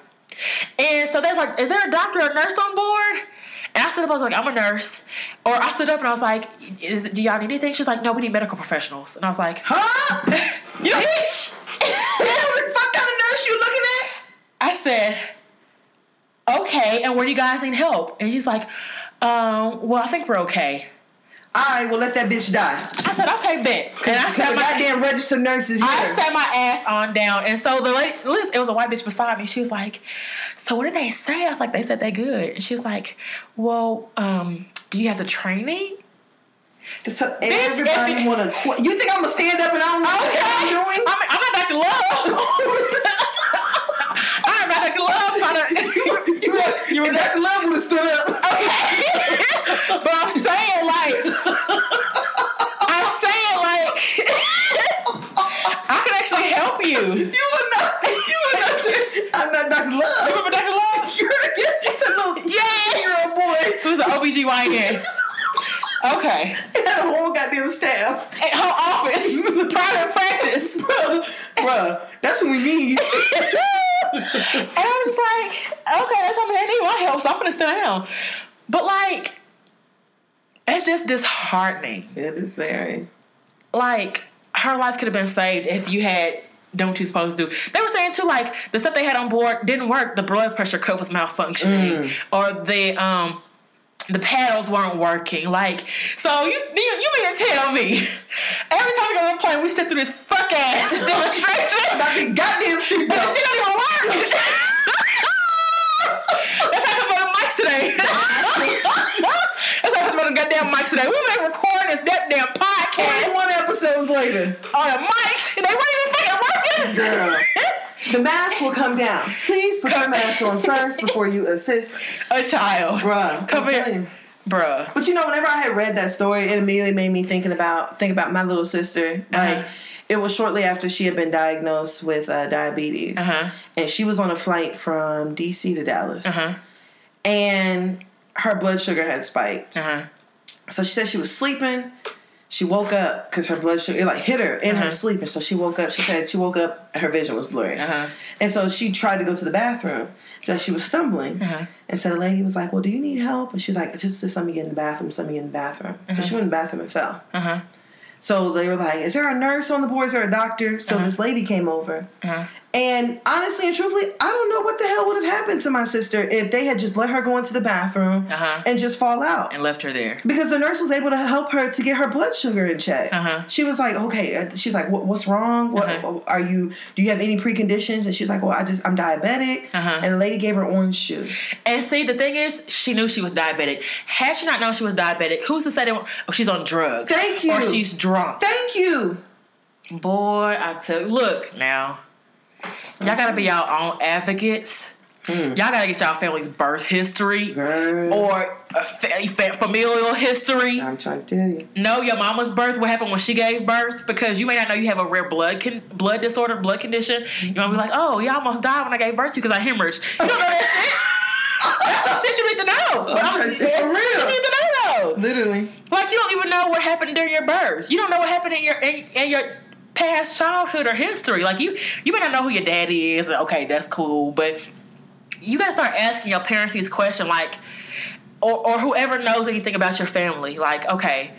And so they're like, "Is there a doctor or nurse on board?" And I stood up, I was like, "I'm a nurse." Or I stood up and I was like, "Do y'all need anything?" She's like, "No, we need medical professionals." And I was like, Huh? "You Bitch! what fuck kind of nurse you looking at? I said, "Okay, and where do you guys need help?" And he's like, um, "Well, I think we're okay." All right, well let that bitch die. I said, "Okay, bet." And I the my goddamn registered nurses. I sat my ass on down, and so the lady, it was a white bitch beside me. She was like, "So what did they say?" I was like, "They said they good." And she was like, "Well, um, do you have the training?" If everybody it- wanna quit. You think I'm gonna stand up and I don't know what the hell I'm doing? I'm, I'm not Dr. Love. I'm not Dr. Love trying to. you were, you were Dr. Love would have stood up. okay, but I'm saying like, I'm saying like, I can actually help you. You would not. You would not say, I'm not Dr. Love. You Remember Dr. Love? You're it's a little Yeah. year old boy. Who's an OBGYN? Okay. He had a whole goddamn staff. At her office, private practice. Bruh, bruh, that's what we need. And I was like, okay, that's something I need my help, so I'm gonna sit down. But like, it's just disheartening. it is very. Like, her life could have been saved if you had done what you're supposed to do. They were saying too, like, the stuff they had on board didn't work. The blood pressure cuff was malfunctioning, or the um the paddles weren't working. Like, so you you, you mean to tell me every time we go on a plane, we sit through this fuck ass demonstration? About the goddamn seatbelt. she don't even work. That's how about the mics today. That's how about the goddamn mics today. We've been recording this goddamn podcast 21 episodes later. on the mics, and they weren't even fucking working. Girl. The mask will come down. Please put your mask on first before you assist. A child, Bruh. Come here. bruh. But you know, whenever I had read that story, it immediately made me thinking about think about my little sister. Like Uh-huh. it was shortly after she had been diagnosed with uh, diabetes, Uh-huh. and she was on a flight from DC to Dallas, Uh-huh. and her blood sugar had spiked. Uh-huh. So she said she was sleeping. She woke up because her blood sugar it like hit her in Uh-huh. her sleep, and so she woke up. She said she woke up, her vision was blurry, Uh-huh. and so she tried to go to the bathroom. So she was stumbling, Uh-huh. and so the lady was like, "Well, do you need help?" And she was like, "Just, just let me get in the bathroom. Just let me get in the bathroom." So she went in the bathroom and fell. Uh-huh. So they were like, "Is there a nurse on the board? Is there a doctor?" So this lady came over, Uh-huh. And honestly and truthfully, I don't know what the hell would have happened to my sister if they had just let her go into the bathroom Uh-huh. and just fall out. And left her there. Because the nurse was able to help her to get her blood sugar in check. Uh-huh. She was like, "Okay." She's like, what, "What's wrong? What Uh-huh. are you? Do you have any preconditions?" And she's like, "Well, I just I'm diabetic." Uh-huh. And the lady gave her orange juice. And see, the thing is, she knew she was diabetic. Had she not known she was diabetic, who's to say that oh, she's on drugs? Thank you. Or she's drunk. Thank you. Boy, I tell look now. Y'all gotta be y'all own advocates. Hmm. Y'all gotta get y'all family's birth history Girl, or a fa- fa- familial history. I'm trying to tell you. know your mama's birth, what happened when she gave birth, because you may not know you have a rare blood con- blood disorder, blood condition. You might be like, oh, you almost died when I gave birth to you because I hemorrhaged. You don't know that shit. That's some shit you need to know. But I'm, to- for real. you need to know though. Literally. Like you don't even know what happened during your birth. You don't know what happened in your in, in your past childhood or history. Like you you may not know who your daddy is. Okay, that's cool, but you got to start asking your parents these questions, like, or or whoever knows anything about your family. Like, okay,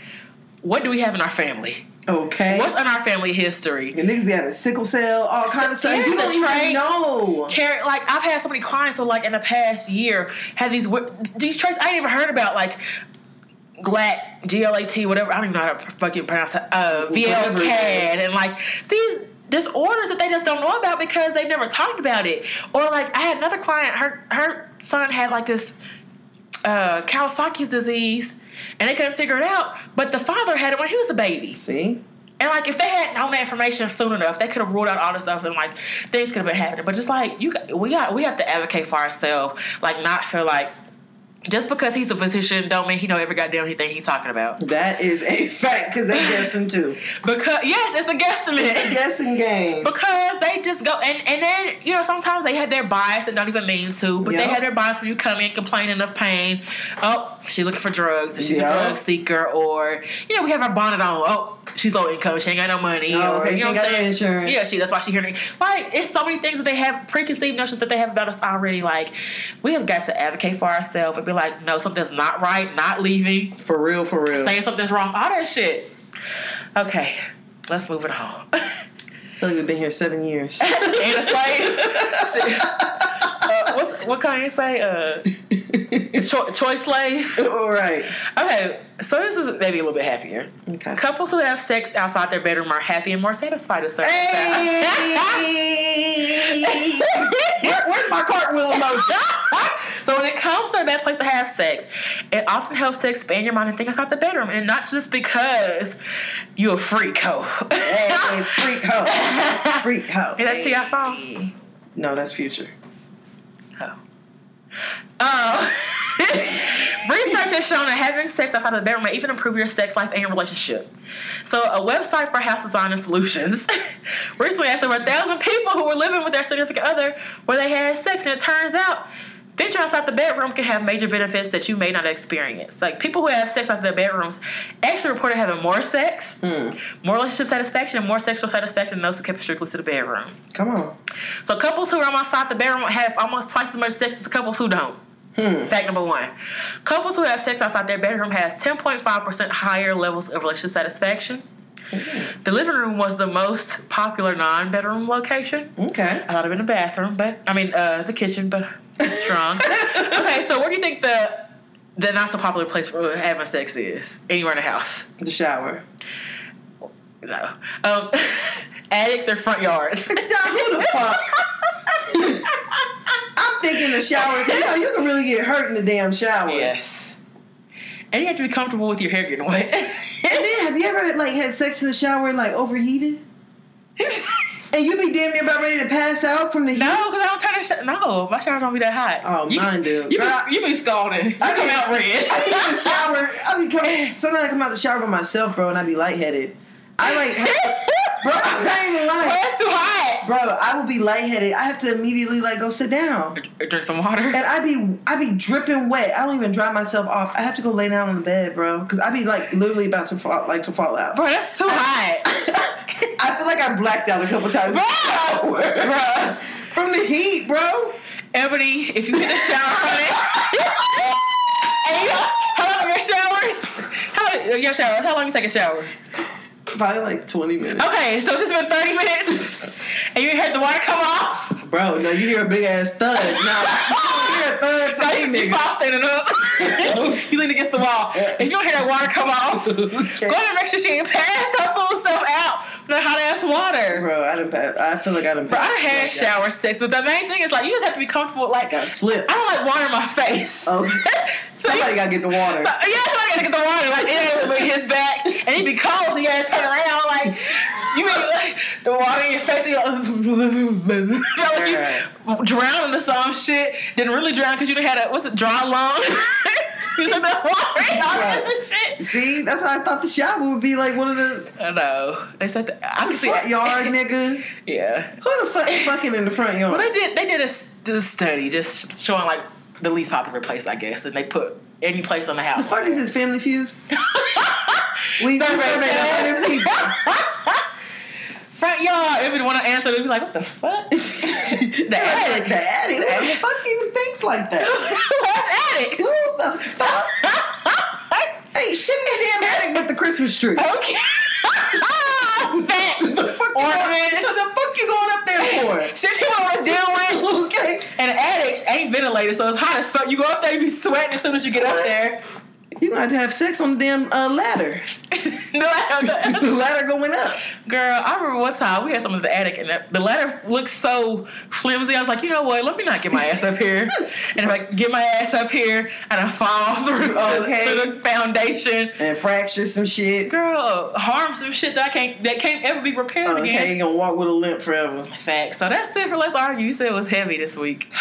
what do we have in our family? Okay. What's in our family history? the niggas be having sickle cell, all kind of stuff. You don't the even know. Carry, like I've had so many clients who like in the past year had these these traits I ain't even heard about like GLAT, GLAT, whatever I don't even know how to fucking pronounce it. Uh, Whatever it VLCAD, and like these disorders that they just don't know about because they've never talked about it. Or like I had another client, her her son had like this uh, Kawasaki's disease. And they couldn't figure it out, but the father had it when he was a baby. See? And like, if they had known that information soon enough, they could have ruled out all this stuff, and like things could have been happening. But just like you, we got, we have to advocate for ourselves. Like, not feel like just because he's a physician don't mean he know every goddamn thing he's talking about. That is a fact because they're guessing too. Because yes, it's a guesstimate. Guessing game. Because they just go and and then you know sometimes they have their bias and don't even mean to, but they Yep. have their bias when you come in complaining of pain. Oh, she looking for drugs, or she's Yeah. a drug seeker, or you know we have our bonnet on. Oh, she's low income, she ain't got no money. Oh, or, okay, you she know ain't what got saying? insurance. Yeah, she that's why she hearing like it's so many things that they have preconceived notions that they have about us already. Like we have got to advocate for ourselves and be like, no, something's not right, not leaving, For real, for real. saying something's wrong, all that shit. Okay, let's move it on. I feel like we've been here seven years. and a slave. Shit. Uh, what's, what can you say? Uh, cho- choice slave. All right. Okay, so this is maybe a little bit happier. Okay. Couples who have sex outside their bedroom are happy and more satisfied. As Hey! Where, where's my cartwheel emoji? so when it comes to the best place to have sex, it often helps to expand your mind and think outside the bedroom, and not just because you're a freak hoe. Hey, freak hoe. Freak hoe. Is that Hey. T.I. song? No, that's future. Oh. Oh. Research has shown that having sex outside of the bedroom may even improve your sex life and your relationship. So, a website for house design and solutions recently asked over a thousand people who were living with their significant other where they had sex, and it turns out venture outside the bedroom can have major benefits that you may not experience. Like people who have sex outside their bedrooms actually reported having more sex, hmm. more relationship satisfaction, and more sexual satisfaction than those who kept it strictly to the bedroom. Come on. So couples who are outside the bedroom have almost twice as much sex as the couples who don't. Fact number one. Couples who have sex outside their bedroom has 10.5% higher levels of relationship satisfaction. The living room was the most popular non-bedroom location. Okay. I thought it'd been the bathroom, but I mean uh, the kitchen, but strong. okay, so where do you think the the not so popular place for having sex is? Anywhere in the house? The shower. No. Um, attics or front yards? Who the fuck? I'm thinking the shower. You know, you can really get hurt in the damn shower. Yes. And you have to be comfortable with your hair getting wet. And then, have you ever like had sex in the shower and like overheated? and you be damn near about ready to pass out from the heat. no, because I don't turn the shower. No, my shower don't be that hot. Oh, you, mine do. You Girl, be, you be scalding. You I come out red. I be in the shower. I be coming. Sometimes I come out the shower by myself, bro, and I be lightheaded. I like, bro. I'm not even Well, lying, that's too hot. bro. I will be lightheaded. I have to immediately like go sit down, uh, Drink some water. and I be I be dripping wet. I don't even dry myself off. I have to go lay down on the bed, bro, because I be like literally about to fall like to fall out. Bro, that's too hot. I feel like I blacked out a couple times. Bro, bro. From the heat, bro. Ebony, if you hit the shower, honey. and you, how long are your showers? How long, your showers? How long you take a shower? Probably like 20 minutes. Okay, so if it's been 30 minutes and you heard the water come off, Bro, no, you hear a big ass thud. No, you hear a thud from you, me, nigga. fall standing up. you lean against the wall. If you don't hear that water come off, Okay. go ahead and make sure she ain't passed her full self out the hot ass water. Bro, I passed. I feel like I done Bro, I had shower sex, but the main thing is like you just have to be comfortable. Like Got slip. I don't like water in my face. Oh, So somebody you- gotta get the water. So, yeah, somebody gotta get the water. Like it ain't his back, and he be cold, so you gotta turn around. Like You mean like the water in your face? You go, like you drowning or some shit. Didn't really drown because you had a what's it dry lung. took that water and all that shit. See, that's why I thought the shower would be like one of the I know. They said that, I can see front yard, nigga. Yeah. Who the fuck is fucking in the front yard? Well, they did. They did a, s- did a study just showing like the least popular place, I guess, and they put any place on the the house. fuck is this Family Feud? we Survey surveyed a hundred people. Front yard. Everybody want to answer. They be like, "What the fuck?" the attic, the attic. Who the fuck even thinks like that? What's attic? Who the fuck? Hey, shit in the damn attic with the Christmas tree. okay. Facts. The fuck, you going, the fuck you going up there for? Shit people want to deal with. Okay. And attics ain't ventilated, so it's hot as fuck. You go up there, you be sweating as soon as you get up there. You gonna have to have sex on the damn uh, ladder. No, I don't the ladder going up. Girl, I remember one time we had some of the attic, and the, the ladder looked so flimsy. I was like, you know what? Let me not get my ass up here. and if I get my ass up here and I fall through, Okay. through the foundation, And fracture some shit. girl, harm some shit that I can't that can't ever be repaired Okay, again. you gonna walk with a limp forever. Facts. So that's it for Let's Argue. You said it was heavy this week.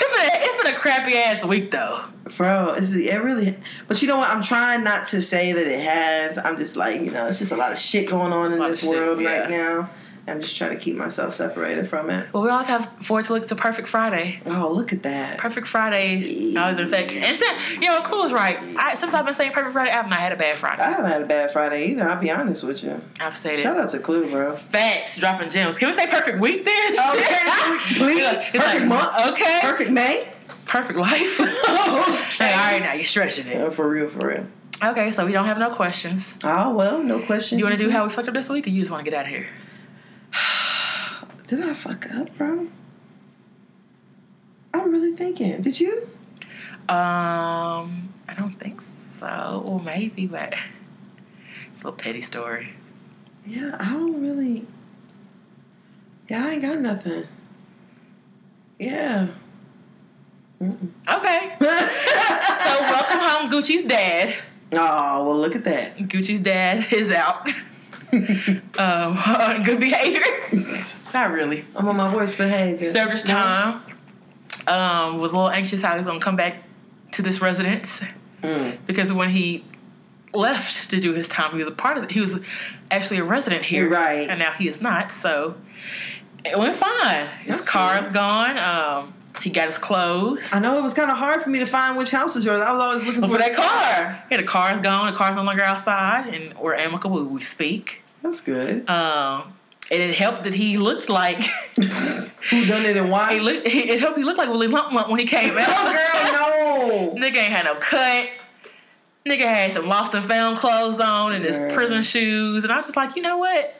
It's been a, it's been a crappy ass week though. Bro, it's, it really. But you know what? I'm trying not to say that it has. I'm just like, you know, it's just a lot of shit going on in this shit, world yeah. right now. I'm just trying to keep myself separated from it. Well, we always have four to look to Perfect Friday. Oh, look at that. Perfect Friday always in effect. And since, you know, Clue's right. I, since I've been saying Perfect Friday, I've not had a bad Friday. I haven't had a bad Friday either. I'll be honest with you. I've said Shout it. Shout out to Clue, bro. Facts, dropping gems. Can we say perfect week then? Okay, please. It's Perfect like, month. Okay. Perfect May. Perfect life. hey, all right, now you're stretching it. Yeah, for real, for real. Okay, so we don't have no questions. Oh well, no questions. You want to do how we fucked up this week, or you just want to get out of here? Did I fuck up, bro? I'm really thinking. Did you? Um, I don't think so. Well, maybe, but it's a little petty story. Yeah, I don't really. Yeah, I ain't got nothing. Yeah. Mm-mm. Okay. So welcome home, Gucci's dad. Oh well, look at that. Gucci's dad is out. um, on good behavior. Not really. I'm on my worst behavior. Served his time. Um, was a little anxious how he was gonna come back to this residence Mm. because when he left to do his time, he was a part of it. He was actually a resident here, Right. And now he is not. So it went fine. His That's car's good. gone. Um, he got his clothes. I know it was kind of hard for me to find which house was yours. I was always looking But for, that car, yeah, the car's gone. The car's no longer outside, and we're amicable. We speak. That's good. Um, and it helped that he looked like Who done it and why? he looked. He, it helped he looked like Willie Lump Lump when he came out. oh girl, no. Nigga ain't had no cut. Nigga had some lost and found clothes on and his prison shoes, and I was just like, you know what?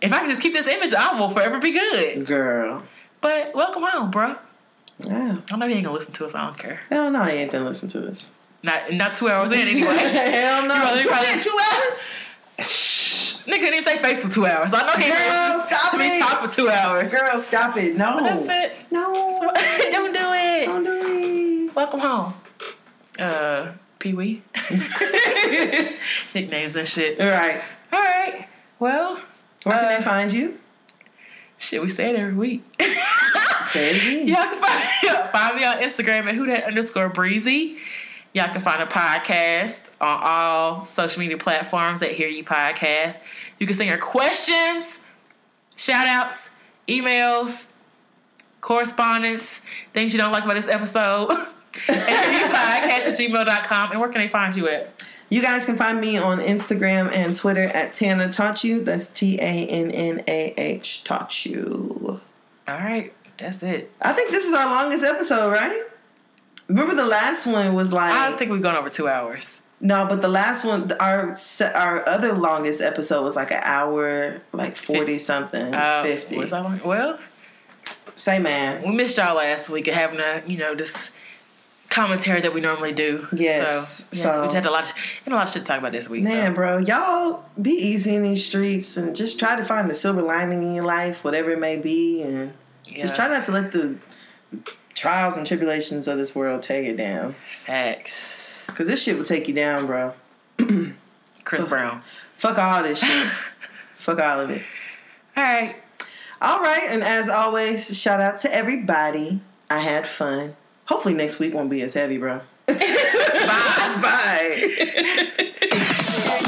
If I can just keep this image, I will forever be good. Girl. But welcome home, bro. Yeah. I know he ain't gonna listen to us. I don't care. Hell no, I ain't gonna listen to us. Not not two hours in anyway. Hell no. You probably- Two, probably- two hours? Shh. Nigga didn't even say faithful two hours. I know he Girl, stop it. talk for two hours. Girl, stop it. No. But that's it. No. So, don't do it. Don't do it. Welcome home. Uh, Pee Wee. Nicknames and shit. All right. All right. Well, Where can Uh, they find you? Shit, we say it every week. Say it again. Y'all can find, find me on Instagram at who that underscore breezy. Y'all can find a podcast on all social media platforms that Hear Ye Podcast. You can send your questions, shout outs, emails, correspondence, things you don't like about this episode. at podcast at gmail.com. And where can they find you at? You guys can find me on Instagram and Twitter at Tannah Taught You. That's T A N N A H Taught You. All right. That's it. I think this is our longest episode, right? Remember the last one was like I think we've gone over two hours. no, but the last one, our our other longest episode was like an hour, like forty something, Uh, fifty. was that long? Well, Say man, we missed y'all last week and having a you know this commentary that we normally do. Yes, So, yeah, so- we just had a lot, of, had a lot of shit to talk about this week. man, so. bro, y'all be easy in these streets and just try to find the silver lining in your life, whatever it may be, and yeah, just try not to let the trials and tribulations of this world take it down. facts. Cause this shit will take you down, bro. Chris So- Brown. Fuck all this shit. Fuck all of it. All right. All right, and as always, shout out to everybody. I had fun. Hopefully next week won't be as heavy, bro. Bye. Bye.